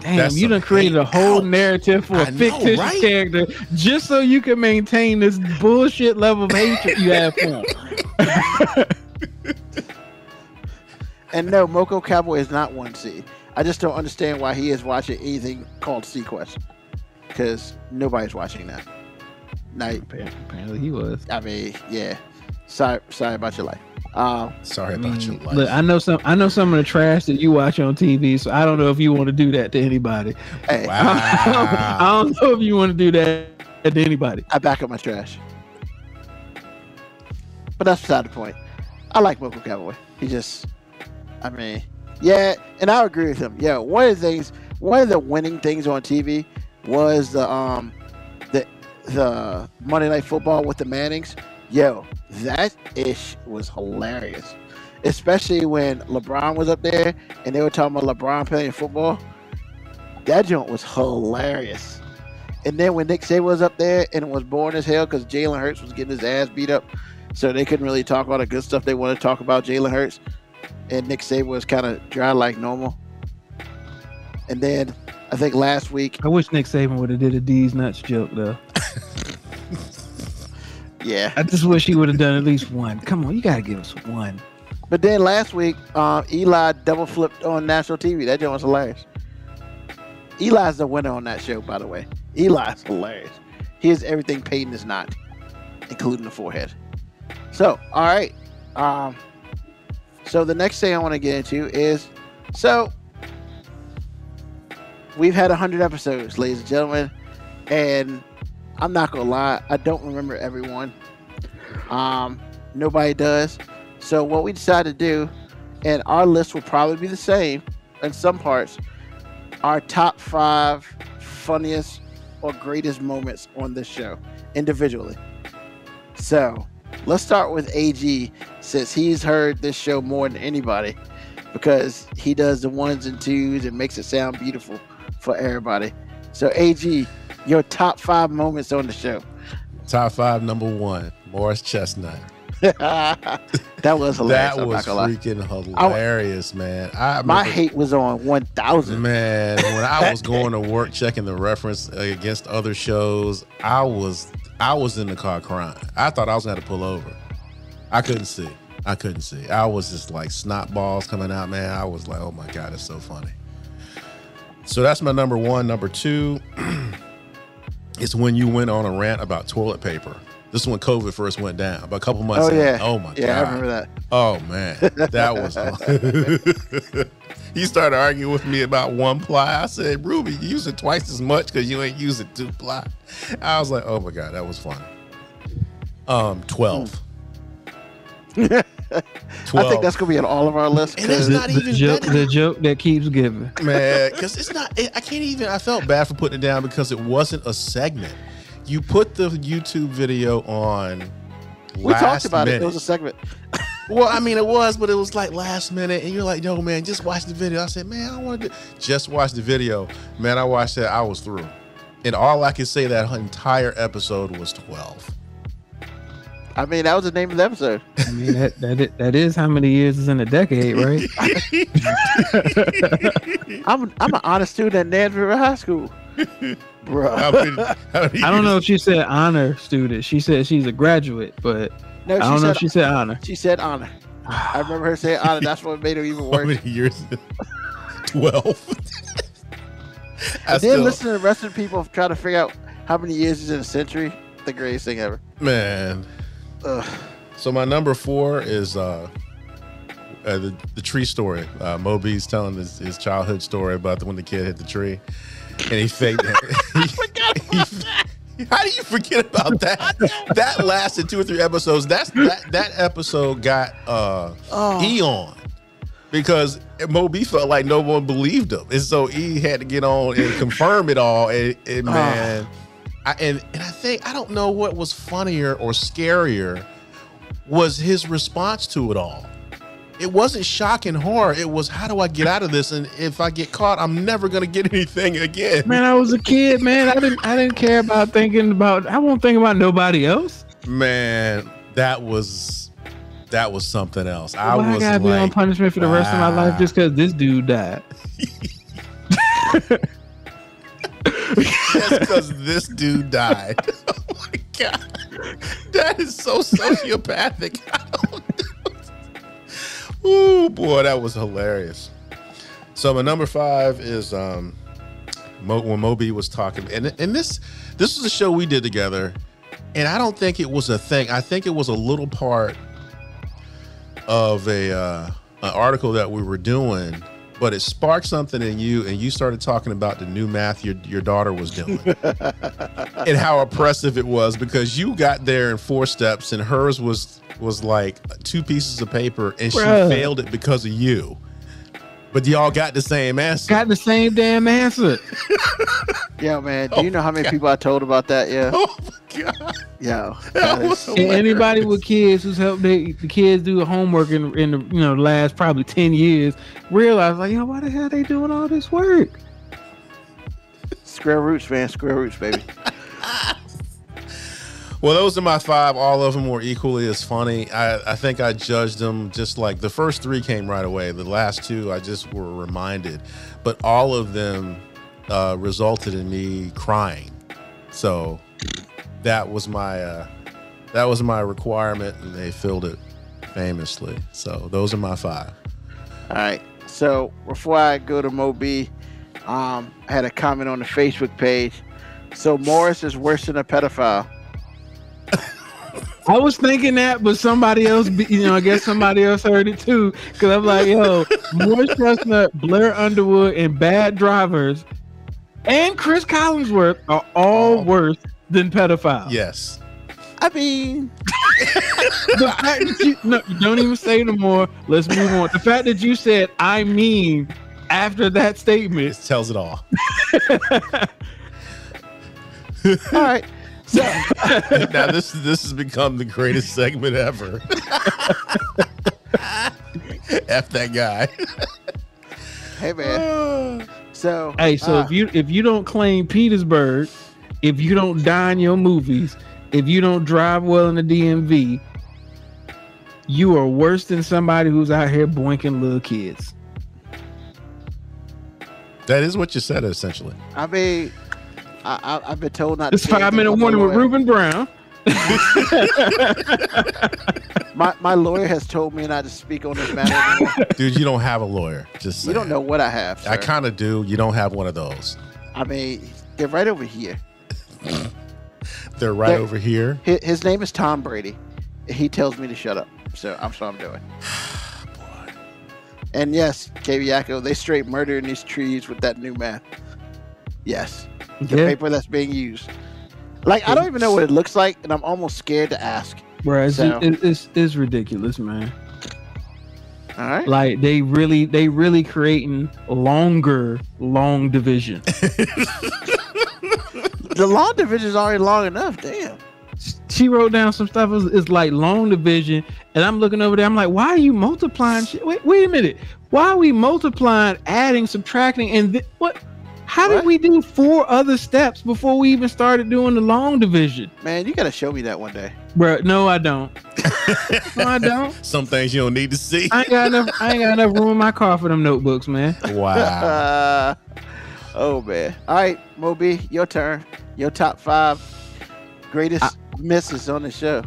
[SPEAKER 3] Damn,
[SPEAKER 4] That's
[SPEAKER 3] you
[SPEAKER 4] some
[SPEAKER 3] done created a whole
[SPEAKER 4] Ouch.
[SPEAKER 3] narrative for a
[SPEAKER 4] I know,
[SPEAKER 3] fictitious
[SPEAKER 4] right?
[SPEAKER 3] character just so you can maintain this bullshit level of hatred you have for him. [LAUGHS]
[SPEAKER 5] And no, Moko Cowboy is not one C. I just don't understand why he is watching anything called SeaQuest. Because nobody's watching that. Night.
[SPEAKER 3] Apparently he was.
[SPEAKER 5] I mean, yeah. Sorry, sorry about your life. Um,
[SPEAKER 4] sorry
[SPEAKER 3] I
[SPEAKER 4] about
[SPEAKER 3] mean,
[SPEAKER 4] your life.
[SPEAKER 3] look, I know some. I know some of the trash that you watch on TV, so I don't know if you want to do that to anybody.
[SPEAKER 5] hey, [LAUGHS]
[SPEAKER 4] Wow.
[SPEAKER 3] I don't know if you want to do that to anybody.
[SPEAKER 5] I back up my trash. But that's beside the point. I like Moko Cowboy. He just, I mean, yeah, and I agree with him. Yeah, one of the things, one of the winning things on TV was the um, the the Monday Night Football with the Mannings. Yo, that ish was hilarious, especially when LeBron was up there and they were talking about LeBron playing football. That joint was hilarious. And then when Nick Saban was up there and it was boring as hell because Jalen Hurts was getting his ass beat up, so they couldn't really talk all the good stuff they wanted to talk about Jalen Hurts, and Nick Saban was kind of dry like normal. And then I think last week,
[SPEAKER 3] I wish Nick Saban would have did a D's nuts joke though. [LAUGHS]
[SPEAKER 5] yeah.
[SPEAKER 3] I just wish he would have done at least one. Come on, you gotta give us one.
[SPEAKER 5] But then last week, um, Eli double flipped on national TV. That joke was hilarious. Eli's the winner on that show, by the way. Eli's hilarious. He is everything Peyton is not, including the forehead. So, all right. Um, so the next thing I want to get into is so we've had 100 episodes, ladies and gentlemen, and I'm not gonna lie, I don't remember everyone. Um, nobody does. So what we decided to do, and our list will probably be the same in some parts, our top five funniest or greatest moments on this show individually. So let's start with AG since he's heard this show more than anybody because he does the ones and twos and makes it sound beautiful for everybody. So AG, your top five moments on the show.
[SPEAKER 4] Top five, number one, Morris Chestnut. [LAUGHS]
[SPEAKER 5] that was hilarious.
[SPEAKER 4] That was
[SPEAKER 5] gonna lie.
[SPEAKER 4] freaking hilarious, man. I
[SPEAKER 5] My
[SPEAKER 4] remember-
[SPEAKER 5] hate was on 1000.
[SPEAKER 4] Man, when I was [LAUGHS] going to work checking the reference against other shows, I was I was in the car crying. I thought I was gonna have to pull over. I couldn't see. I couldn't see. I was just like snot balls coming out, man. I was like, oh my god, it's so funny. So that's my number one. Number two, [CLEARS THROAT] it's when you went on a rant about toilet paper. This is when COVID first went down, about a couple months.
[SPEAKER 5] Oh,
[SPEAKER 4] in.
[SPEAKER 5] yeah.
[SPEAKER 4] Oh my
[SPEAKER 5] Yeah,
[SPEAKER 4] god.
[SPEAKER 5] Yeah, I remember that.
[SPEAKER 4] Oh man, that was. [LAUGHS] [LAUGHS] [LAUGHS] he started arguing with me about one ply. I said, "Ruby, you use it twice as much because you ain't using two ply." I was like, "Oh my god, that was funny." Um, twelve. Twelve. [LAUGHS]
[SPEAKER 5] I think that's gonna be on all of our lists.
[SPEAKER 4] And it's
[SPEAKER 5] 'cause-
[SPEAKER 4] not
[SPEAKER 3] the,
[SPEAKER 4] even-
[SPEAKER 3] joke,
[SPEAKER 4] that-
[SPEAKER 3] the joke that keeps giving.
[SPEAKER 4] man [LAUGHS] because it's not it, i can't even i felt bad for putting it down because it wasn't a segment you put the youtube video on
[SPEAKER 5] we talked
[SPEAKER 4] last
[SPEAKER 5] about it. It was a segment.
[SPEAKER 4] Well i mean it was but it was like last minute and you're like yo man just watch the video i said man i want to just watch the video man i watched that i was through and all i could say that entire episode was 12
[SPEAKER 5] I mean, that was the name of the episode.
[SPEAKER 3] I mean, that that is, that is how many years is in a decade, right? [LAUGHS]
[SPEAKER 5] I'm I'm an honest student at Nashville High School, bro.
[SPEAKER 4] How many- how many
[SPEAKER 3] I don't know if she said honor student. She said she's a graduate, but
[SPEAKER 5] No,
[SPEAKER 3] I don't know
[SPEAKER 5] said
[SPEAKER 3] she said honor.
[SPEAKER 5] she said honor. I remember her saying honor. That's what made it even [LAUGHS] worse.
[SPEAKER 4] how many years 12 [LAUGHS] I
[SPEAKER 5] And then listen to the rest of the people trying to figure out how many years is in a century. The greatest thing ever.
[SPEAKER 4] man
[SPEAKER 5] Ugh.
[SPEAKER 4] So my number four is uh uh, the the tree story. Uh, Moby's telling his, his childhood story about the, when the kid hit the tree, and he faked [LAUGHS] it. [LAUGHS] How do you forget about that? [LAUGHS] that lasted two or three episodes. That's that that episode got uh
[SPEAKER 5] Oh.
[SPEAKER 4] Eon because Moby felt like no one believed him, and so he had to get on and confirm it all. And, and man, I, and and I think I don't know what was funnier or scarier was his response to it all. It wasn't shock and horror. It was how do I get out of this? And if I get caught, I'm never gonna get [LAUGHS] anything again.
[SPEAKER 3] Man, I was a kid, man. I didn't I didn't care about thinking about I won't think about nobody else.
[SPEAKER 4] Man, that was that was something else. I
[SPEAKER 3] Why I
[SPEAKER 4] was
[SPEAKER 3] gotta be on punishment for the rest of my life just because this dude died.
[SPEAKER 4] just because this dude died. [LAUGHS] oh my god, that is so sociopathic. [LAUGHS] Ooh, boy, that was hilarious. So my number five is um, Mo, when Moby was talking, and and this this was a show we did together, and I don't think it was a thing. I think it was a little part of a uh, an article that we were doing, but it sparked something in you, and you started talking about the new math your your daughter was doing, [LAUGHS] and how oppressive it was because you got there in four steps, and hers was was like two pieces of paper, and she failed it because of you. But y'all got the same answer.
[SPEAKER 3] Got the same damn answer.
[SPEAKER 5] Yo, man, do you oh know how many people I told about that? Yeah.
[SPEAKER 4] oh my god,
[SPEAKER 5] Yo.
[SPEAKER 4] that
[SPEAKER 5] that is-
[SPEAKER 4] was
[SPEAKER 3] And
[SPEAKER 4] hilarious.
[SPEAKER 3] anybody with kids who's helped they, the kids do the homework in, in the you know last probably ten years realize like yo why the hell they doing all this work?
[SPEAKER 5] Square roots, man. Square roots, baby. [LAUGHS]
[SPEAKER 4] Well, those are my five. All of them were equally as funny. I, I think I judged them just like the first three came right away. The last two, I just were reminded, but all of them uh, resulted in me crying. So that was my uh, that was my requirement, and they filled it famously. So those are my five.
[SPEAKER 5] All right. So before I go to Moby, um, I had a comment on the Facebook page. So Morris is worse than a pedophile.
[SPEAKER 3] I was thinking that, but somebody else, be- you know, I guess somebody else heard it too. Because I'm like, yo, Morris Chestnut, Blair Underwood, and Bad Drivers, and Chris Collinsworth are all
[SPEAKER 4] Oh.
[SPEAKER 3] worse than pedophiles.
[SPEAKER 4] Yes.
[SPEAKER 5] I mean, [LAUGHS]
[SPEAKER 3] The fact that you no, don't even say no more. Let's move on. The fact that you said "I mean" after that statement,
[SPEAKER 4] It tells it all. [LAUGHS]
[SPEAKER 5] all right. So
[SPEAKER 4] now this this has become the greatest segment ever. [LAUGHS] F that guy.
[SPEAKER 5] hey man. So
[SPEAKER 3] hey, so
[SPEAKER 5] uh,
[SPEAKER 3] if you if you don't claim Petersburg, if you don't dine your movies, if you don't drive well in the DMV, you are worse than somebody who's out here boinking little kids.
[SPEAKER 4] That is what you said essentially.
[SPEAKER 5] I mean, I, I, I've been told not.
[SPEAKER 3] It's
[SPEAKER 5] to
[SPEAKER 3] five minute warning with
[SPEAKER 5] lawyer.
[SPEAKER 3] Ruben Brown. [LAUGHS]
[SPEAKER 5] My my lawyer has told me not to speak on this matter. anymore. [LAUGHS]
[SPEAKER 4] Dude, you don't have a lawyer. Just
[SPEAKER 5] you don't know what I have.
[SPEAKER 4] I kind of do. You don't have one of those.
[SPEAKER 5] I mean, they're right over here. [LAUGHS]
[SPEAKER 4] They're right
[SPEAKER 5] There-
[SPEAKER 4] over here.
[SPEAKER 5] His, his name is Tom Brady. He tells me to shut up, so I'm so I'm doing. [SIGHS] And yes, Kaviako, they straight murdering these trees with that new math. Yes, the
[SPEAKER 3] Yeah,
[SPEAKER 5] paper that's being used. Like I don't even know what it looks like, and I'm almost scared to ask.
[SPEAKER 3] bro, it's,
[SPEAKER 5] So-
[SPEAKER 3] it- it's it's ridiculous, man.
[SPEAKER 5] All right.
[SPEAKER 3] Like they really they really creating longer long division. [LAUGHS]
[SPEAKER 5] The long division is already long enough. Damn.
[SPEAKER 3] she wrote down some stuff. It's, it's like long division, and I'm looking over there. I'm like, why are you multiplying? Shit? Wait, wait a minute. Why are we multiplying, adding, subtracting, and th- what? How did we do four other steps before we even started doing the long division,
[SPEAKER 5] Man, you gotta show me that one day.
[SPEAKER 3] bro? No, I don't. [LAUGHS] No, I don't.
[SPEAKER 4] Some things you don't need to see.
[SPEAKER 3] I ain't got enough. I ain't got enough room in my car for them notebooks, man.
[SPEAKER 4] Wow. [LAUGHS]
[SPEAKER 5] Uh, oh man. All right, Moby, your turn. Your top five greatest misses on the show.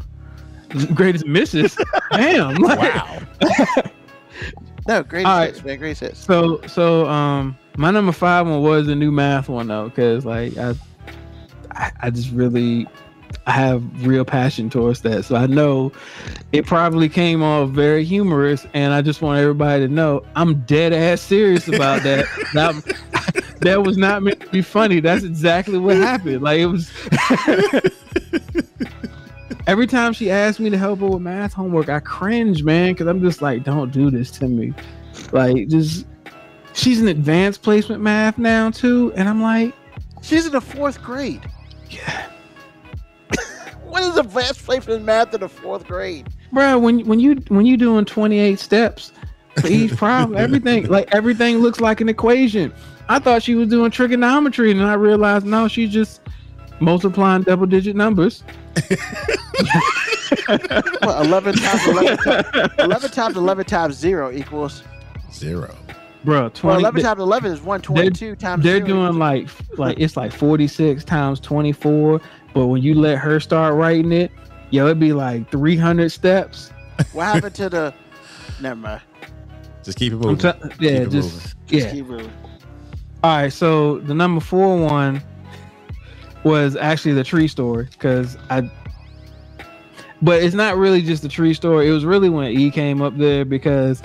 [SPEAKER 3] Greatest misses. [LAUGHS] Damn. Like,
[SPEAKER 4] Wow.
[SPEAKER 5] No,
[SPEAKER 3] All right.
[SPEAKER 5] hits, man. Greatest hits.
[SPEAKER 3] So so um my number five one was the new math one though, because like I, I I just really I have real passion towards that. So I know it probably came off very humorous, and I just want everybody to know I'm dead ass serious about that. [LAUGHS] that, that was not meant to be funny. That's exactly what happened. Like it was. [LAUGHS] Every time she asks me to help her with math homework, I cringe, man, because I'm just like, don't do this to me. Like, just she's in advanced placement math now too, and I'm like,
[SPEAKER 5] She's in the fourth grade.
[SPEAKER 3] yeah, [LAUGHS]
[SPEAKER 5] What is advanced placement math in the fourth grade?
[SPEAKER 3] bro. When when you when you doing 28 steps for each [LAUGHS] problem, everything like everything looks like an equation. I thought she was doing trigonometry, and I realized no, she's just multiplying double digit numbers.
[SPEAKER 5] What, 11 times 11 times, 11 times 11 times 0 equals.
[SPEAKER 4] Zero.
[SPEAKER 3] Bro,
[SPEAKER 5] Well,
[SPEAKER 3] 20,
[SPEAKER 5] 11 times 11 is 122 times
[SPEAKER 3] they're
[SPEAKER 5] 0
[SPEAKER 3] doing
[SPEAKER 5] equals-
[SPEAKER 3] like like it's like 46 times 24 but when you let her start writing it yo it'd be like 300 steps
[SPEAKER 5] What happened to the. Never mind.
[SPEAKER 4] Just keep it moving.
[SPEAKER 3] t- yeah
[SPEAKER 4] it
[SPEAKER 3] just
[SPEAKER 4] moving.
[SPEAKER 5] Just
[SPEAKER 3] yeah
[SPEAKER 5] keep moving.
[SPEAKER 3] all right so the number four one was actually the tree story because i but it's not really just the tree story it was really when e came up there because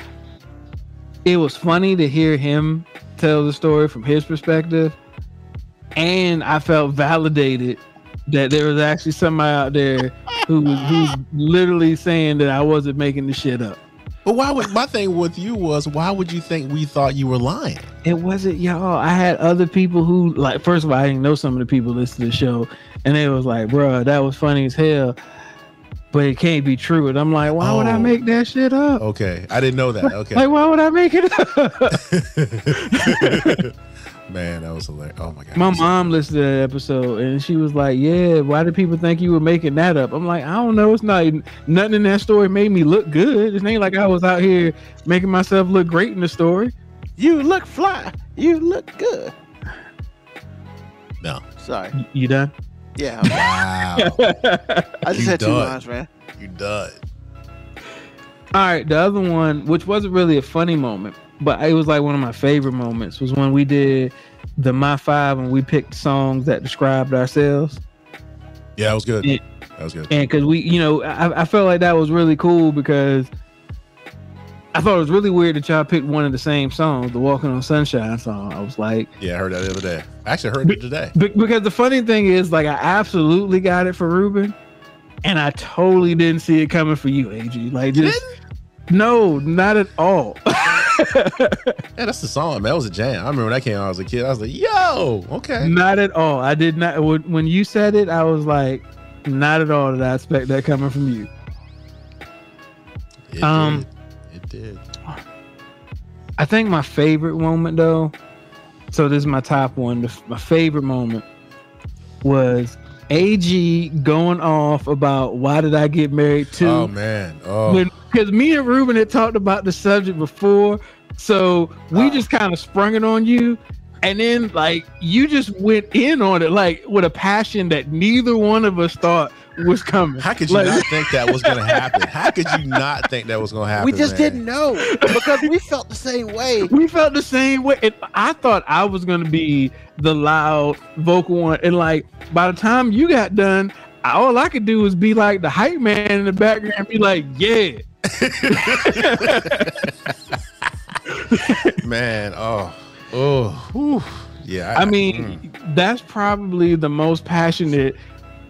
[SPEAKER 3] it was funny to hear him tell the story from his perspective. And i felt validated that there was actually somebody out there who was who's literally saying that i wasn't making the shit up
[SPEAKER 4] But why would my thing with you was why would you think we thought you were lying?
[SPEAKER 3] It wasn't y'all. I had other people who like. First of all, I didn't know some of the people listen to the show, and they was like, "Bro, that was funny as hell," but it can't be true. And I'm like, "Why would I
[SPEAKER 4] Oh.
[SPEAKER 3] make that shit up?
[SPEAKER 4] Okay, I didn't know that. Okay,
[SPEAKER 3] Like, why would I make it up?" [LAUGHS]
[SPEAKER 4] man, that was hilarious. Oh my god,
[SPEAKER 3] My
[SPEAKER 4] I'm
[SPEAKER 3] mom listened to that episode, and she was like, "Yeah, why do people think you were making that up?" I'm like, "I don't know. It's not nothing in that story made me look good. It ain't like I was out here making myself look great in the story."
[SPEAKER 5] You look fly. You look good.
[SPEAKER 4] No,
[SPEAKER 5] Sorry.
[SPEAKER 3] You done?
[SPEAKER 5] Yeah.
[SPEAKER 4] wow, [LAUGHS]
[SPEAKER 5] I just
[SPEAKER 4] You
[SPEAKER 5] had two
[SPEAKER 4] done.
[SPEAKER 5] lines, man.
[SPEAKER 4] you done.
[SPEAKER 3] All right, the other one, which wasn't really a funny moment, but it was like one of my favorite moments, was when we did the My Five and we picked songs that described ourselves.
[SPEAKER 4] Yeah, that was good.
[SPEAKER 3] Yeah.
[SPEAKER 4] That was good.
[SPEAKER 3] And because we, you know, I, I felt like that was really cool because I thought it was really weird that y'all picked one of the same songs, the Walking on Sunshine song. I was like,
[SPEAKER 4] Yeah, I heard that the other day. I actually heard it today.
[SPEAKER 3] be- because the funny thing is, like, I absolutely got it for Ruben, and I totally didn't see it coming for you, AG. Like,
[SPEAKER 4] You
[SPEAKER 3] just no, not at all. [LAUGHS]
[SPEAKER 4] Yeah, that's the song. Man, that was a jam. I remember when that came out. I was a kid. I was like, "Yo, okay."
[SPEAKER 3] Not at all. I did not. When when you said it, I was like, not at all did I expect that coming from you.
[SPEAKER 4] It
[SPEAKER 3] Um,
[SPEAKER 4] did. Did.
[SPEAKER 3] I think my favorite moment, though. So this is my top one. The, my favorite moment was AG going off about why did I get married too?
[SPEAKER 4] Oh man. Oh.
[SPEAKER 3] because me and Ruben had talked about the subject before, so we
[SPEAKER 5] Ah.
[SPEAKER 3] just kind of sprung it on you, and then like you just went in on it like with a passion that neither one of us thought was coming.
[SPEAKER 4] How could you
[SPEAKER 3] Like-
[SPEAKER 4] not think that was gonna happen? How could you not think that was gonna happen?
[SPEAKER 5] We just
[SPEAKER 4] man?
[SPEAKER 5] didn't know because we felt the same way. [LAUGHS]
[SPEAKER 3] We felt the same way. And I thought I was gonna be the loud vocal one, and like by the time you got done, all I could do was be like the hype man in the background, and be like, "Yeah, [LAUGHS]
[SPEAKER 4] Man, oh, oh, whew. yeah.
[SPEAKER 3] I mean, mm. that's probably the most passionate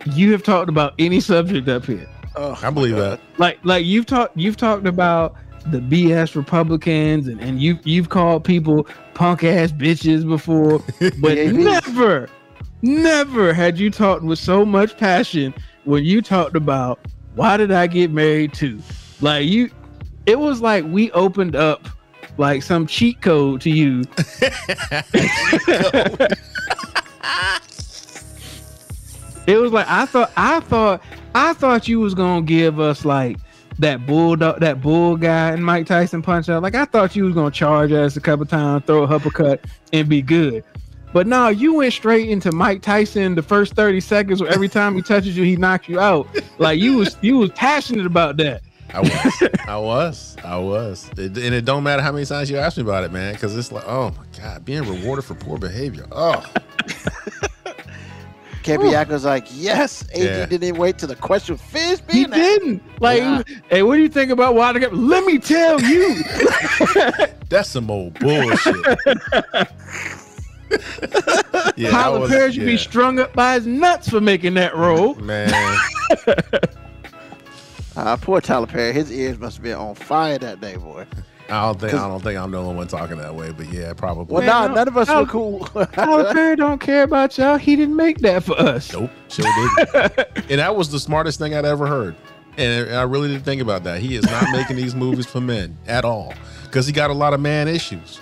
[SPEAKER 3] you have talked about any subject up here.
[SPEAKER 5] Oh,
[SPEAKER 4] I believe that.
[SPEAKER 3] Like, like you've talked, you've talked about the BS Republicans, and and you you've called people punk ass bitches before, [LAUGHS] but never, never had you talked with so much passion when you talked about why did I get married too? Like you, it was like we opened up like some cheat code to you [LAUGHS] [LAUGHS] It was like I thought I thought I thought you was gonna give us like that bulldog that bull guy and Mike Tyson punch out. Like I thought you was gonna charge us a couple times, throw a uppercut, and be good. But no, you went straight into Mike Tyson the first 30 seconds where every time he touches you, he knocks you out. Like you was you was passionate about that.
[SPEAKER 4] I was, I was, I was, It- and it don't matter how many times you ask me about it, man, because it's like, oh my god, being rewarded for poor behavior. Oh,
[SPEAKER 5] Capiaco's like, yes, AG
[SPEAKER 4] Yeah.
[SPEAKER 5] didn't even wait till the question finished
[SPEAKER 3] He
[SPEAKER 5] asked.
[SPEAKER 3] didn't. Like,
[SPEAKER 5] Nah.
[SPEAKER 3] hey, what do you think about Wilder? Let me tell you. [LAUGHS]
[SPEAKER 4] That's some old bullshit. [LAUGHS] yeah, I
[SPEAKER 3] Tyler
[SPEAKER 4] was-
[SPEAKER 3] Perry should be strung up by his nuts for making that role.
[SPEAKER 4] Man,
[SPEAKER 5] Uh, [LAUGHS] poor Tyler Perry. His ears must have been on fire that day, boy.
[SPEAKER 4] I don't think I don't think I'm the only one talking that way, but yeah, probably.
[SPEAKER 5] Well, nah, none of us
[SPEAKER 3] no.
[SPEAKER 5] were cool. [LAUGHS]
[SPEAKER 3] Tyler Perry don't care about y'all. He didn't make that for us.
[SPEAKER 4] Nope, sure didn't. [LAUGHS] and that was the smartest thing I'd ever heard. And I really didn't think about that. He is not making these movies for men at all because he got a lot of man issues,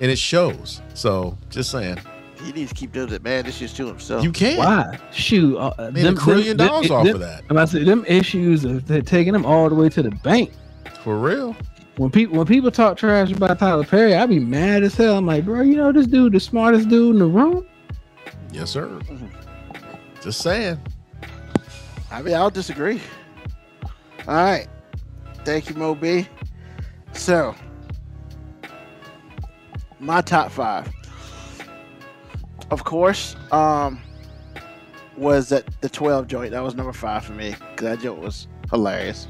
[SPEAKER 4] and it shows. So just saying,
[SPEAKER 5] he needs to keep doing that, man. This is to himself.
[SPEAKER 4] you can't.
[SPEAKER 3] Why? Shoot, uh,
[SPEAKER 4] Made a trillion dollars off
[SPEAKER 3] them,
[SPEAKER 4] of that
[SPEAKER 3] And I said them issues are they're taking them all the way to the bank.
[SPEAKER 4] for real.
[SPEAKER 3] When people when people talk trash about Tyler Perry, I be mad as hell. I'm like, bro, you know this dude, the smartest dude in the room.
[SPEAKER 4] Yes, sir. Just saying.
[SPEAKER 5] I mean, I'll disagree. All right. Thank you, Mo B. So, my top five. Of course, um, was that the 12 joint. That was number five for me because that joint was hilarious.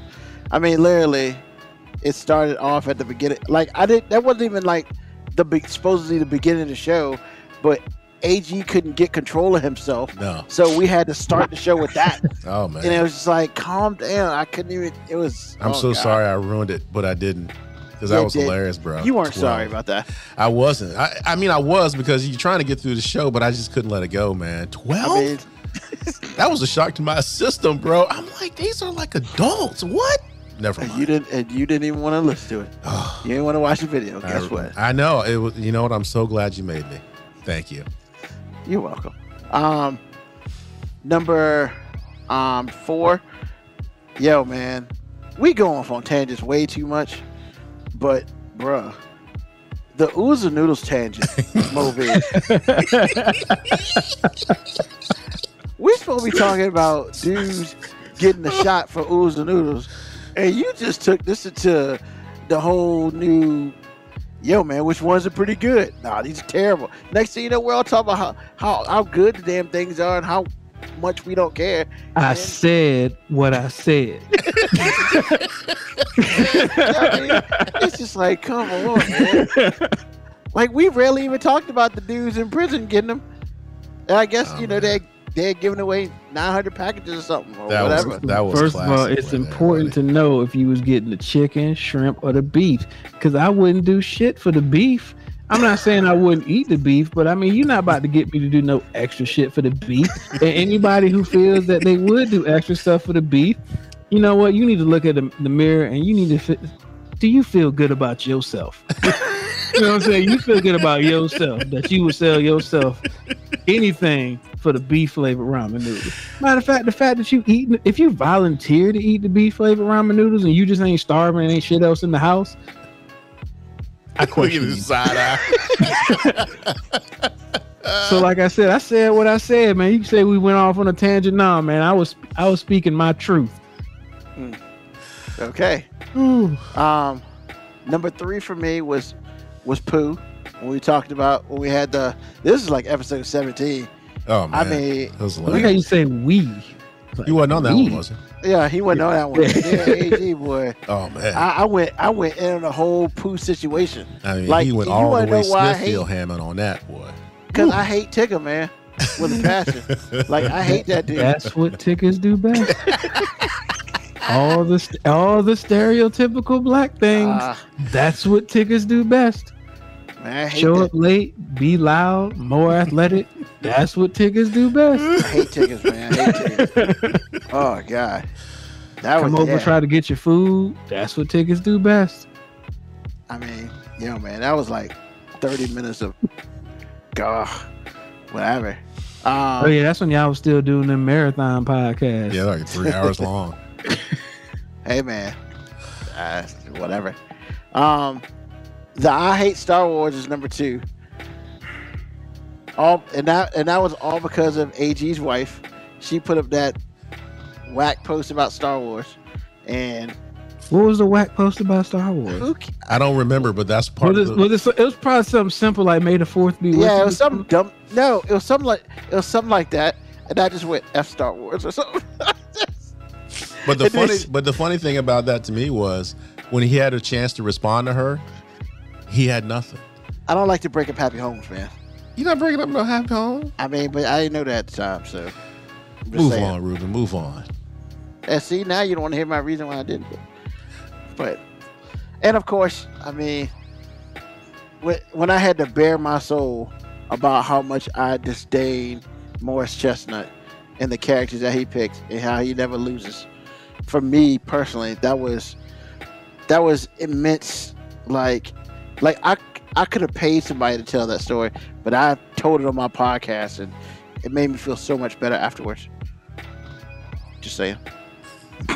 [SPEAKER 5] I mean, literally, it started off at the beginning. Like, I didn't. that wasn't even like the be- supposedly the beginning of the show, but AG couldn't get control of himself.
[SPEAKER 4] No.
[SPEAKER 5] So we had to start the show with that. [LAUGHS]
[SPEAKER 4] Oh man.
[SPEAKER 5] and it was just like, calm down. I couldn't even, it was.
[SPEAKER 4] I'm
[SPEAKER 5] oh,
[SPEAKER 4] so
[SPEAKER 5] God.
[SPEAKER 4] sorry I ruined it, but I didn't. Because
[SPEAKER 5] Yeah,
[SPEAKER 4] that was
[SPEAKER 5] did.
[SPEAKER 4] hilarious, bro.
[SPEAKER 5] You weren't
[SPEAKER 4] 12.
[SPEAKER 5] sorry about that.
[SPEAKER 4] I wasn't. I, I mean, I was because you're trying to get through the show, but I just couldn't let it go, man. 12?
[SPEAKER 5] I mean, [LAUGHS]
[SPEAKER 4] that was a shock to my system, bro. I'm like, these are like adults. What? Never
[SPEAKER 5] and
[SPEAKER 4] mind.
[SPEAKER 5] you didn't, and you didn't even want to listen to it. [SIGHS] You didn't want to watch the video. Guess
[SPEAKER 4] I,
[SPEAKER 5] what?
[SPEAKER 4] I know. It was. You know what? I'm so glad you made me. Thank you.
[SPEAKER 5] You're welcome. Um, number um four. Yo, man, we go off on tangents way too much, but bruh, the Ooza Noodles tangent [LAUGHS] movie. We're supposed to be talking about dudes getting a shot for Ooza Noodles, and you just took this into the whole new. Yo, man, which ones are pretty good? Nah, these are terrible. Next thing you know, we're all talking about how, how, how good the damn things are and how much we don't care.
[SPEAKER 3] I
[SPEAKER 5] And-
[SPEAKER 3] said what I said. [LAUGHS]
[SPEAKER 5] I mean, it's just like, come on, man. Like we rarely even talked about the dudes in prison getting them. And I guess
[SPEAKER 4] Oh,
[SPEAKER 5] you know oh,
[SPEAKER 4] man.
[SPEAKER 5] they they're giving away 900 packages or something or
[SPEAKER 4] That
[SPEAKER 5] whatever.
[SPEAKER 4] was that was.
[SPEAKER 3] First of all, it's important
[SPEAKER 4] buddy.
[SPEAKER 3] to know if you was getting the chicken, shrimp, or the beef, because I wouldn't do shit for the beef. I'm not saying I wouldn't eat the beef, but I mean you're not about to get me to do no extra shit for the beef. and anybody who feels that they would do extra stuff for the beef, you know what? You need to look at the, the mirror and you need to. Fi- do you feel good about yourself? [LAUGHS] you know what I'm saying? You feel good about yourself that you would sell yourself anything for the beef flavored ramen noodles. Matter of fact, the fact that you eat, if you volunteer to eat the beef flavored ramen noodles and you just ain't starving and ain't shit else in the house, I
[SPEAKER 4] Look
[SPEAKER 3] question
[SPEAKER 4] his
[SPEAKER 3] you.
[SPEAKER 4] side eye. [LAUGHS]
[SPEAKER 3] So, like I said, I said what I said, man. You can say we went off on a tangent. Nah, man, I was I was speaking my truth.
[SPEAKER 5] Okay.
[SPEAKER 3] Ooh.
[SPEAKER 5] Um, number three for me was was Pooh. When we talked about when we had the this is like episode 17.
[SPEAKER 4] Oh man,
[SPEAKER 5] I mean,
[SPEAKER 4] that was
[SPEAKER 3] Look how you say we.
[SPEAKER 4] You wasn't on that
[SPEAKER 3] We.
[SPEAKER 4] one, was he?
[SPEAKER 5] yeah, he went on that one. Yeah, AG [LAUGHS] boy.
[SPEAKER 4] Oh man,
[SPEAKER 5] I, I went I went in on the whole Pooh situation
[SPEAKER 4] I mean,
[SPEAKER 5] like,
[SPEAKER 4] he went
[SPEAKER 5] you
[SPEAKER 4] all
[SPEAKER 5] wanna
[SPEAKER 4] the way
[SPEAKER 5] know why I
[SPEAKER 4] Smithfield
[SPEAKER 5] hate-
[SPEAKER 4] Hammond on that boy.
[SPEAKER 5] because I hate Tigger, man, with a passion. [LAUGHS] like I hate that dude.
[SPEAKER 3] That's what Tiggers do best. [LAUGHS] all the st- all the stereotypical black things.
[SPEAKER 5] Ah,
[SPEAKER 3] that's what Tiggers do best.
[SPEAKER 5] Man, I hate
[SPEAKER 3] Show
[SPEAKER 5] that.
[SPEAKER 3] up late, be loud, more athletic. [LAUGHS] That's what Tiggers do best.
[SPEAKER 5] I hate Tiggers, man. I hate Tiggers. [LAUGHS] Oh god, that
[SPEAKER 3] Come
[SPEAKER 5] was
[SPEAKER 3] over,
[SPEAKER 5] yeah.
[SPEAKER 3] try to get your food. That's what Tiggers do best.
[SPEAKER 5] I mean, yo, man, that was like thirty minutes of, [LAUGHS] God, whatever. Um,
[SPEAKER 3] Oh yeah, that's when y'all was still doing the marathon podcast.
[SPEAKER 4] Yeah, like three hours long.
[SPEAKER 5] Hey, man, uh, whatever. Um, the I hate Star Wars is number two. All and that and that was all because of AG's wife. She put up that whack post about Star Wars, and
[SPEAKER 3] What was the whack post about Star Wars?
[SPEAKER 5] who
[SPEAKER 4] I don't remember, but that's part
[SPEAKER 3] Was
[SPEAKER 4] of
[SPEAKER 3] it,
[SPEAKER 4] the.
[SPEAKER 3] was it, it was probably something simple like May the Fourth be with
[SPEAKER 5] Yeah, it was something dumb. No, it was something like it was something like that. and I just went F Star Wars or something.
[SPEAKER 4] But the [LAUGHS]
[SPEAKER 5] It
[SPEAKER 4] funny,
[SPEAKER 5] is-
[SPEAKER 4] but the funny thing about that to me was when he had a chance to respond to her, he had nothing.
[SPEAKER 5] I don't like to break up happy homes, man.
[SPEAKER 4] You not breaking up no happy home.
[SPEAKER 5] I mean, but I didn't know that at the time, so. I'm just
[SPEAKER 4] Move
[SPEAKER 5] saying.
[SPEAKER 4] on, Ruben. Move on.
[SPEAKER 5] And see, now you don't want to hear my reason why I didn't. But, but and of course, I mean, when, when I had to bare my soul about how much I disdain Morris Chestnut and the characters that he picks and how he never loses, for me personally, that was that was immense. Like, like I I could have paid somebody to tell that story, but I told it on my podcast, and it made me feel so much better afterwards. Just saying. [LAUGHS]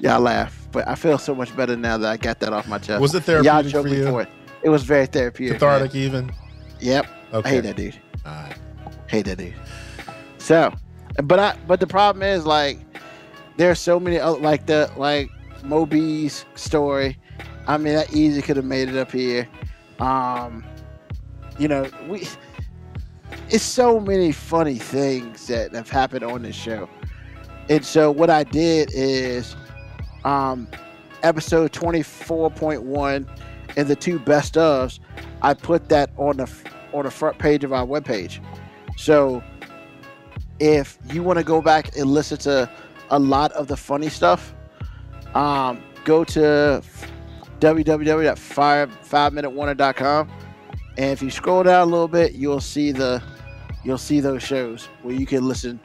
[SPEAKER 5] Y'all laugh, but I feel so much better now that I got that off my chest.
[SPEAKER 4] Was it
[SPEAKER 5] Y'all
[SPEAKER 4] therapeutic
[SPEAKER 5] joked
[SPEAKER 4] for you?
[SPEAKER 5] for it. It was very therapeutic. man.
[SPEAKER 4] Cathartic, even.
[SPEAKER 5] Yep.
[SPEAKER 4] Okay.
[SPEAKER 5] I hate that dude.
[SPEAKER 4] All right.
[SPEAKER 5] Hate that dude. So, but I but the problem is like there's so many other like the like Moby's story. I mean, that easy could have made it up here. Um, you know, we it's so many funny things that have happened on this show. And so what I did is um episode 24.1 and the two best ofs, I put that on the on the front page of our webpage. So if you want to go back and listen to a lot of the funny stuff, um, go to www.5minutewarning.com and if you scroll down a little bit, you'll see the you'll see those shows where you can listen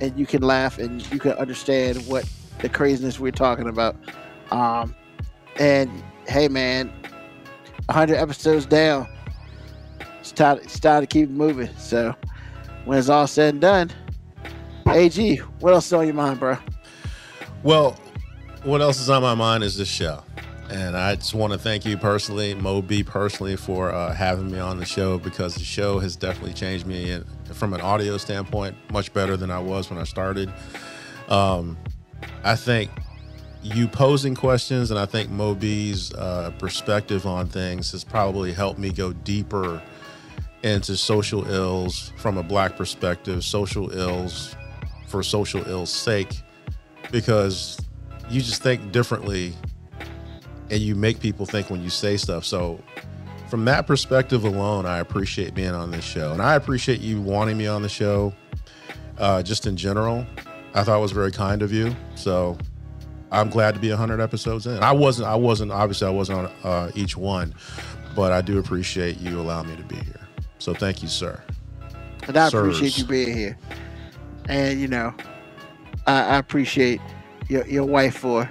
[SPEAKER 5] and you can laugh and you can understand what the craziness we're talking about. Um, and hey, man, 100 episodes down. It's time, it's time to keep moving. So when it's all said and done, AG, what else is on your mind, bro?
[SPEAKER 4] Well, what else is on my mind is this show. And I just want to thank you personally, Moby personally, for uh, having me on the show because the show has definitely changed me and from an audio standpoint, much better than I was when I started. Um, I think you posing questions and I think Moby's uh, perspective on things has probably helped me go deeper into social ills from a black perspective, social ills for social ill's sake, because you just think differently and you make people think when you say stuff. So, from that perspective alone, I appreciate being on this show. And I appreciate you wanting me on the show uh, just in general. I thought it was very kind of you. So, I'm glad to be 100 episodes in. I wasn't, I wasn't, obviously, I wasn't on uh, each one, but I do appreciate you allowing me to be here. So, thank you, sir.
[SPEAKER 5] And I
[SPEAKER 4] Sirs.
[SPEAKER 5] appreciate you being here. And you know, I, I appreciate your your wife for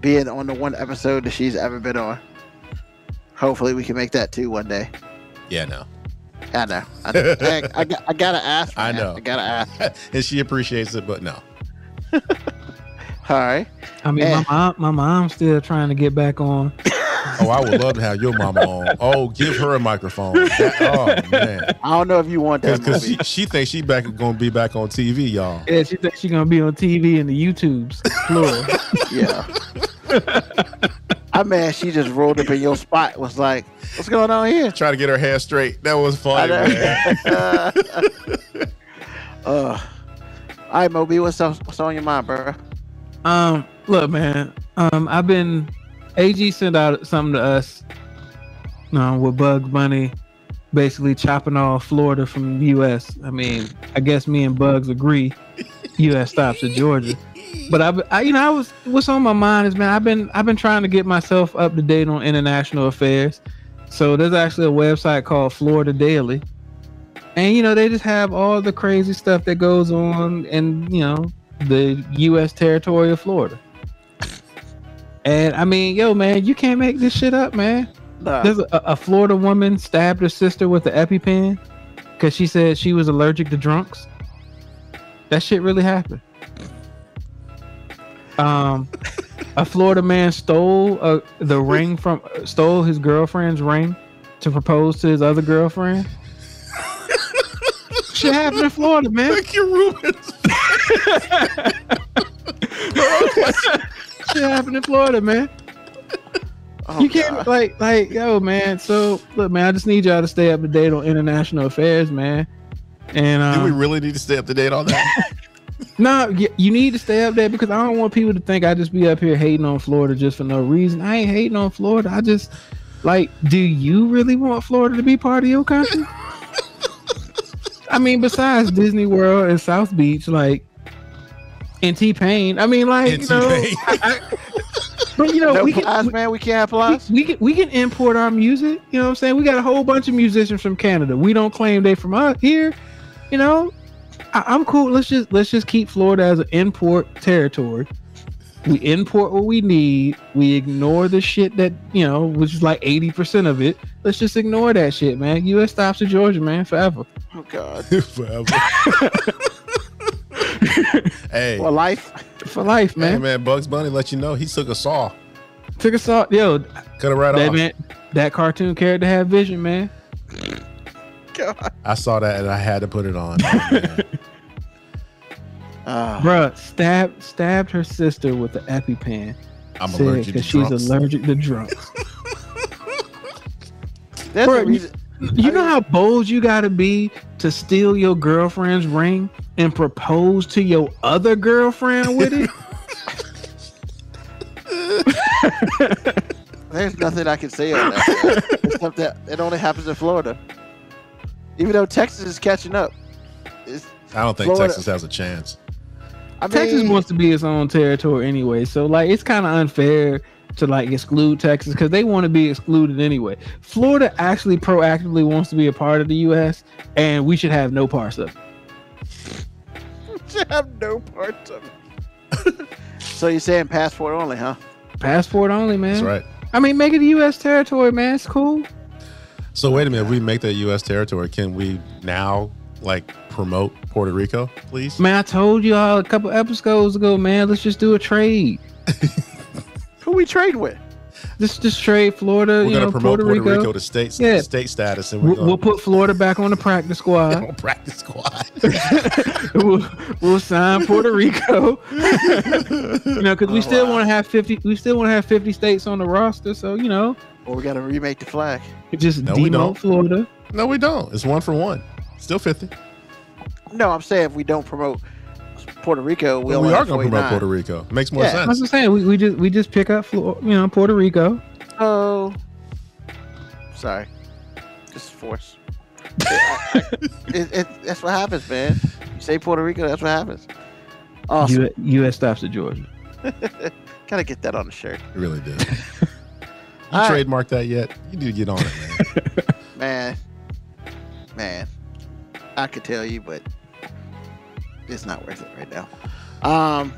[SPEAKER 5] being on the one episode that she's ever been on. Hopefully, we can make that too one day.
[SPEAKER 4] Yeah, no.
[SPEAKER 5] I know. I, I, I, I gotta ask. [LAUGHS]
[SPEAKER 4] I know.
[SPEAKER 5] I gotta ask. [LAUGHS]
[SPEAKER 4] and she appreciates it, but no. [LAUGHS]
[SPEAKER 5] All right.
[SPEAKER 3] I mean,
[SPEAKER 5] Eh.
[SPEAKER 3] my mom, my mom's still trying to get back on. [LAUGHS]
[SPEAKER 4] Oh, I would love to have your mama on. Oh, give her a microphone. That- oh man,
[SPEAKER 5] I don't know if you want that
[SPEAKER 4] because she, she thinks she back gonna be back on TV, y'all.
[SPEAKER 3] Yeah, she thinks she's gonna be on TV and the YouTubes. Plural. [LAUGHS]
[SPEAKER 5] yeah. I man, she just rolled up in your spot. Was like, what's going on here?
[SPEAKER 4] Trying to get her hair straight. That was funny, man. [LAUGHS]
[SPEAKER 5] uh, all right, Moby, what's up, what's on your mind, bro?
[SPEAKER 3] Um, look, man. Um, I've been AG sent out something to us. Um, with Bugs Bunny, basically chopping off Florida from the U.S. I mean, I guess me and Bugs agree. U.S. stops at Georgia. But I, I, you know, I was what's on my mind is man, I've been I've been trying to get myself up to date on international affairs. So there's actually a website called Florida Daily, and you know they just have all the crazy stuff that goes on and you know the U.S. territory of Florida. And I mean, yo, man, you can't make this shit up, man.
[SPEAKER 5] Nah,
[SPEAKER 3] There's a, a Florida woman stabbed her sister with an EpiPen because she said she was allergic to drunks. That shit really happened. Um, a Florida man stole uh, the ring from stole his girlfriend's ring to propose to his other girlfriend. Shit happened in Florida, man.
[SPEAKER 4] Thank you, Ruben.
[SPEAKER 3] shit happened in Florida, man.
[SPEAKER 5] Oh,
[SPEAKER 3] you can't
[SPEAKER 5] God.
[SPEAKER 3] like like yo man. So look, man, I just need y'all to stay up to date on international affairs, man. And
[SPEAKER 4] Do we
[SPEAKER 3] um,
[SPEAKER 4] really need to stay up to date on that? [LAUGHS]
[SPEAKER 3] no, y- you need to stay up there because I don't want people to think I just be up here hating on Florida just for no reason. I ain't hating on Florida. I just like, do you really want Florida to be part of your country? [LAUGHS] I mean, besides Disney World and South Beach, like, and T Pain. I mean, like,
[SPEAKER 4] And
[SPEAKER 3] you know,
[SPEAKER 4] T-Pain.
[SPEAKER 3] I- I- but you know,
[SPEAKER 5] no
[SPEAKER 3] we can,
[SPEAKER 5] plies, man. We can't have
[SPEAKER 3] we, we can we can import our music. You know what I'm saying? We got a whole bunch of musicians from Canada. We don't claim they from us here. You know, I, I'm cool. Let's just let's just keep Florida as an import territory. We import what we need. We ignore the shit that you know, which is like eighty percent of it. Let's just ignore that shit, man. U.S. stops to Georgia, man, forever.
[SPEAKER 5] Oh God. [LAUGHS]
[SPEAKER 4] Forever. [LAUGHS] hey,
[SPEAKER 5] For life.
[SPEAKER 3] For life,
[SPEAKER 4] man.
[SPEAKER 3] man.
[SPEAKER 4] man, Bugs Bunny let you know he took a saw,
[SPEAKER 3] Took a saw, yo.
[SPEAKER 4] cut it right
[SPEAKER 3] that
[SPEAKER 4] off.
[SPEAKER 3] man, that cartoon character had vision, man.
[SPEAKER 5] God.
[SPEAKER 4] I saw that and I had to put it on. Oh, [LAUGHS] man.
[SPEAKER 5] Ah.
[SPEAKER 3] Bruh, stabbed stabbed her sister with the EpiPen.
[SPEAKER 4] I'm
[SPEAKER 3] Said
[SPEAKER 4] allergic to
[SPEAKER 3] because she's allergic to drunks.
[SPEAKER 5] That's
[SPEAKER 3] Bro,
[SPEAKER 5] the reason.
[SPEAKER 3] You know how bold you gotta be to steal your girlfriend's ring and propose to your other girlfriend with it? [LAUGHS] [LAUGHS]
[SPEAKER 5] There's nothing I can say on that. Except that it only happens in Florida. Even though Texas is catching up. It's,
[SPEAKER 4] I don't think
[SPEAKER 5] Florida-
[SPEAKER 4] Texas has a chance.
[SPEAKER 5] I mean,
[SPEAKER 3] Texas wants to be its own territory anyway, so like it's kind of unfair to like exclude Texas because they want to be excluded anyway. Florida actually proactively wants to be a part of the U.S. and we should have no parts of it. [LAUGHS]
[SPEAKER 5] should have no parts of it. [LAUGHS] so you're saying passport only, huh?
[SPEAKER 3] Passport only, man.
[SPEAKER 4] That's right.
[SPEAKER 3] I mean, make it a U.S. territory, man. It's cool.
[SPEAKER 4] So wait a minute, if we make that U.S. territory, can we now like promote Puerto Rico, please?
[SPEAKER 3] Man, I told you all a couple episodes ago, man. Let's just do a trade. [LAUGHS]
[SPEAKER 5] Who we trade with?
[SPEAKER 3] Just just trade Florida,
[SPEAKER 4] We're
[SPEAKER 3] you
[SPEAKER 4] gonna
[SPEAKER 3] know,
[SPEAKER 4] promote
[SPEAKER 3] Puerto, Rico.
[SPEAKER 4] to state
[SPEAKER 3] Yeah.
[SPEAKER 4] state status, and we're
[SPEAKER 3] We'll,
[SPEAKER 4] gonna
[SPEAKER 3] we'll put Florida back on the practice squad. [LAUGHS]
[SPEAKER 4] on practice squad. [LAUGHS] [LAUGHS]
[SPEAKER 3] we'll, we'll sign Puerto Rico. you know, because we
[SPEAKER 5] Oh,
[SPEAKER 3] still
[SPEAKER 5] wow.
[SPEAKER 3] want to have fifty. We still want to have fifty states on the roster. So you know,
[SPEAKER 5] Or we got to remake the flag.
[SPEAKER 3] just
[SPEAKER 4] No, we
[SPEAKER 3] demote
[SPEAKER 4] don't.
[SPEAKER 3] Florida.
[SPEAKER 4] no, we don't. It's one for one. Still fifty.
[SPEAKER 5] No, I'm saying if we don't promote Puerto Rico, we,
[SPEAKER 4] we are going to promote
[SPEAKER 5] 49.
[SPEAKER 4] Puerto Rico. Makes more
[SPEAKER 5] Yeah.
[SPEAKER 4] Sense.
[SPEAKER 3] what I'm saying. We, we just we just pick up, Flor- you know, Puerto Rico.
[SPEAKER 5] Oh, sorry, just force. it, it, that's what happens, man. You say Puerto Rico, that's what happens. Awesome.
[SPEAKER 3] U- U.S. stops at Georgia. [LAUGHS]
[SPEAKER 5] Gotta get that on the shirt,
[SPEAKER 4] You really did. [LAUGHS] You
[SPEAKER 5] All right.
[SPEAKER 4] trademarked that yet? You need to get on it, man. [LAUGHS]
[SPEAKER 5] man. Man, I could tell you, but it's not worth it right now. Um.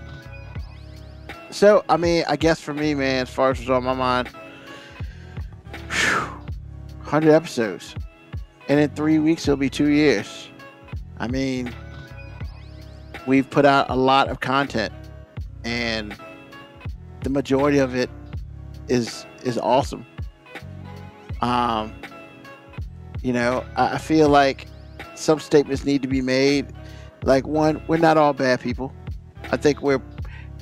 [SPEAKER 5] So I mean, I guess for me, man, as far as what's on my mind, hundred episodes, and in three weeks it'll be two years. I mean, we've put out a lot of content, and the majority of it is is awesome. Um, you know, I feel like some statements need to be made. Like one, we're not all bad people. I think we're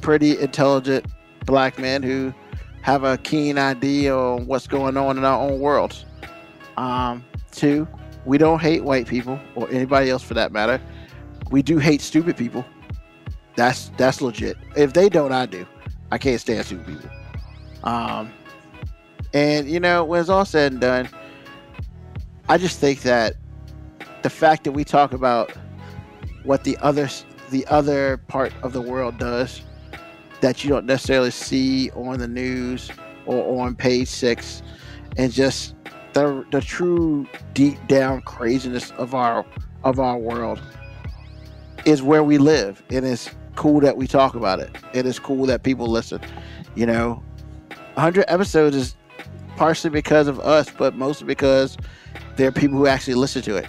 [SPEAKER 5] pretty intelligent black men who have a keen idea on what's going on in our own worlds. Um, two, we don't hate white people or anybody else for that matter. We do hate stupid people. That's that's legit. If they don't, I do. I can't stand stupid people. Um, and you know, when it's all said and done, I just think that the fact that we talk about what the other the other part of the world does that you don't necessarily see on the news or on page six, and just the the true deep down craziness of our of our world is where we live, and it's cool that we talk about it. It is cool that people listen. You know, 100 episodes is partially because of us, but mostly because there are people who actually listen to it,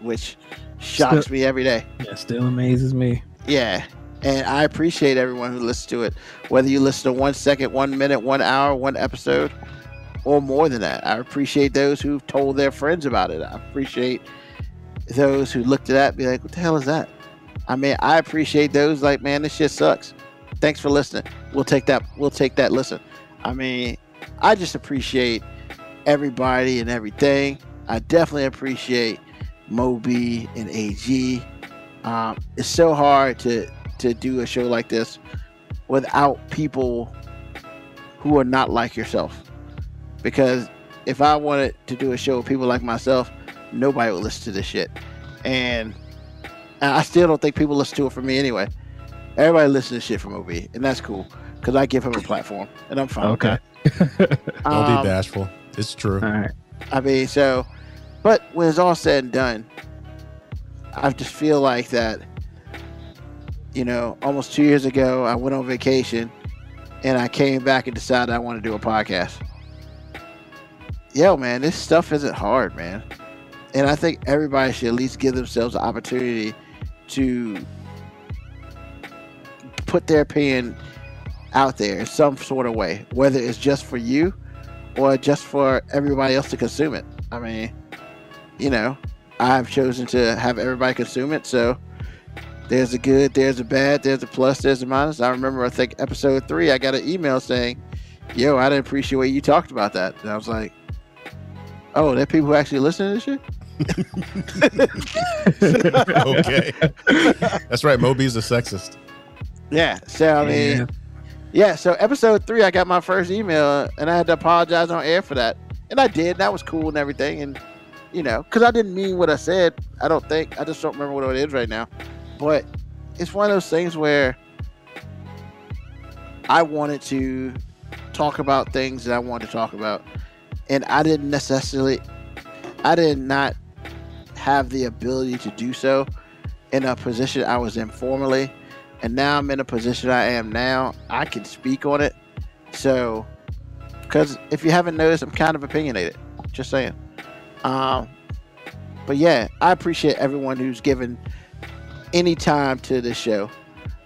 [SPEAKER 5] which shocks me every day.
[SPEAKER 3] That still amazes me.
[SPEAKER 5] Yeah. And I appreciate everyone who listens to it, whether you listen to one second, one minute, one hour, one episode, or more than that. I appreciate those who've told their friends about it. I appreciate those who looked at that and be like, what the hell is that? I mean, I appreciate those like, man, this shit sucks. Thanks for listening. We'll take that. We'll take that listen. I mean, I just appreciate everybody and everything. I definitely appreciate Moby and AG. Um, it's so hard to to do a show like this without people who are not like yourself. Because if I wanted to do a show with people like myself, nobody would listen to this shit. And I still don't think people listen to it for me anyway. Everybody listens to shit from OB, and that's cool because I give him a platform, and I'm fine.
[SPEAKER 3] Okay. [LAUGHS]
[SPEAKER 4] Don't
[SPEAKER 5] Um,
[SPEAKER 4] be bashful. It's true.
[SPEAKER 3] All right.
[SPEAKER 5] I mean, so, but when it's all said and done, I just feel like that, you know, almost two years ago, I went on vacation and I came back and decided I want to do a podcast. Yo, man, this stuff isn't hard, man. And I think everybody should at least give themselves the opportunity to put their opinion out there in some sort of way, whether it's just for you or just for everybody else to consume it. I mean, you know, I've chosen to have everybody consume it. So there's a good, there's a bad, there's a plus, there's a minus. I remember, I think episode three, I got an email saying, Yo, I didn't appreciate what you talked about that. And I was like, Oh, there are people who actually listen to this shit? [LAUGHS]
[SPEAKER 4] okay. That's right. Moby's a sexist.
[SPEAKER 5] Yeah. So, I mean,
[SPEAKER 3] Yeah.
[SPEAKER 5] Yeah, so episode three, I got my first email, and I had to apologize on air for that, and I did. That was cool and everything, and you know, because I didn't mean what I said. I don't think I just don't remember what it is right now, but it's one of those things where I wanted to talk about things that I wanted to talk about, and I didn't necessarily, I did not have the ability to do so in a position I was in formerly and now I'm in a position I am now, I can speak on it. So, because if you haven't noticed, I'm kind of opinionated. Just saying. Um, but yeah, I appreciate everyone who's given any time to this show.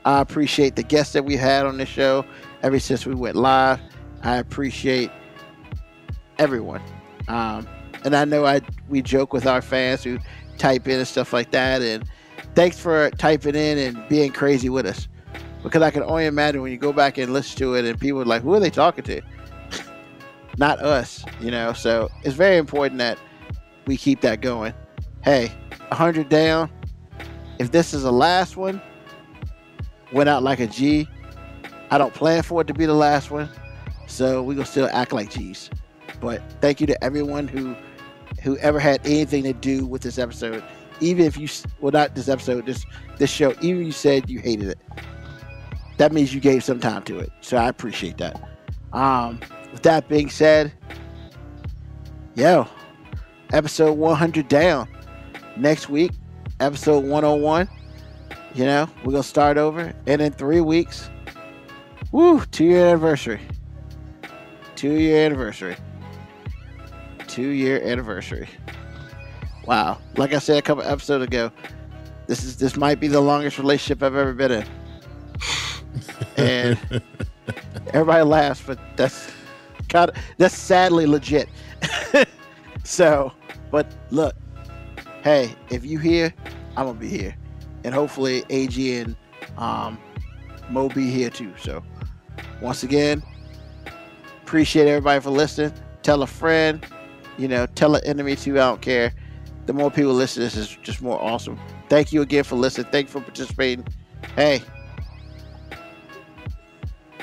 [SPEAKER 5] I appreciate the guests that we had on this show ever since we went live. I appreciate everyone. Um, and I know I we joke with our fans who type in and stuff like that, and thanks for typing in and being crazy with us. Because I can only imagine when you go back and listen to it and people are like, who are they talking to? [LAUGHS] Not us, you know. So it's very important that we keep that going. Hey, 100 down. If this is the last one, went out like a G. I don't plan for it to be the last one. So we gonna still act like G's. But thank you to everyone who who ever had anything to do with this episode even if you well not this episode this this show even you said you hated it that means you gave some time to it so i appreciate that um with that being said yo episode 100 down next week episode 101 you know we're gonna start over and in three weeks woo two year anniversary two year anniversary two year anniversary Wow. Like I said a couple episodes ago, this is this might be the longest relationship I've ever been in. And [LAUGHS] everybody laughs, but that's kind of that's sadly legit. [LAUGHS] so, but look, hey, if you here, I'm gonna be here, and hopefully AG and um, Mo be here too. So, once again, appreciate everybody for listening. Tell a friend, you know, tell an enemy too. I don't care the more people listen, this is just more awesome. Thank you again for listening. Thank you for participating. Hey,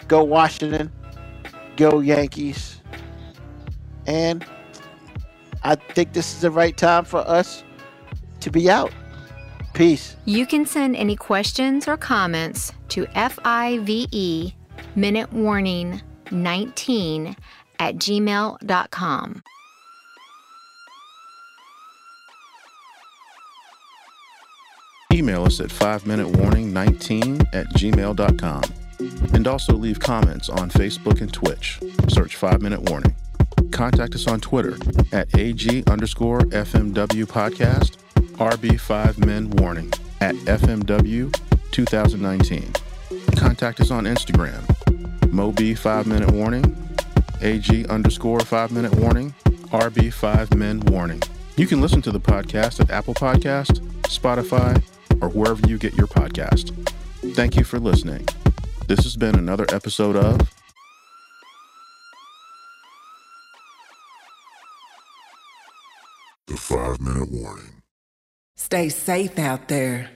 [SPEAKER 5] go Washington, go Yankees, and I think this is the right time for us to be out. Peace.
[SPEAKER 6] You can send any questions or comments to FIVE Minute Warning 19 at gmail.com.
[SPEAKER 1] Email us at 5minutewarning19 at gmail.com. And also leave comments on Facebook and Twitch. Search 5 Minute Warning. Contact us on Twitter at AG underscore FMW podcast, RB5 Men Warning at FMW 2019. Contact us on Instagram, Moby 5 Minute Warning, AG underscore 5 Minute Warning, RB5 Men Warning. You can listen to the podcast at Apple Podcast, Spotify, or wherever you get your podcast. Thank you for listening. This has been another episode of
[SPEAKER 2] The five minute warning.
[SPEAKER 7] Stay safe out there.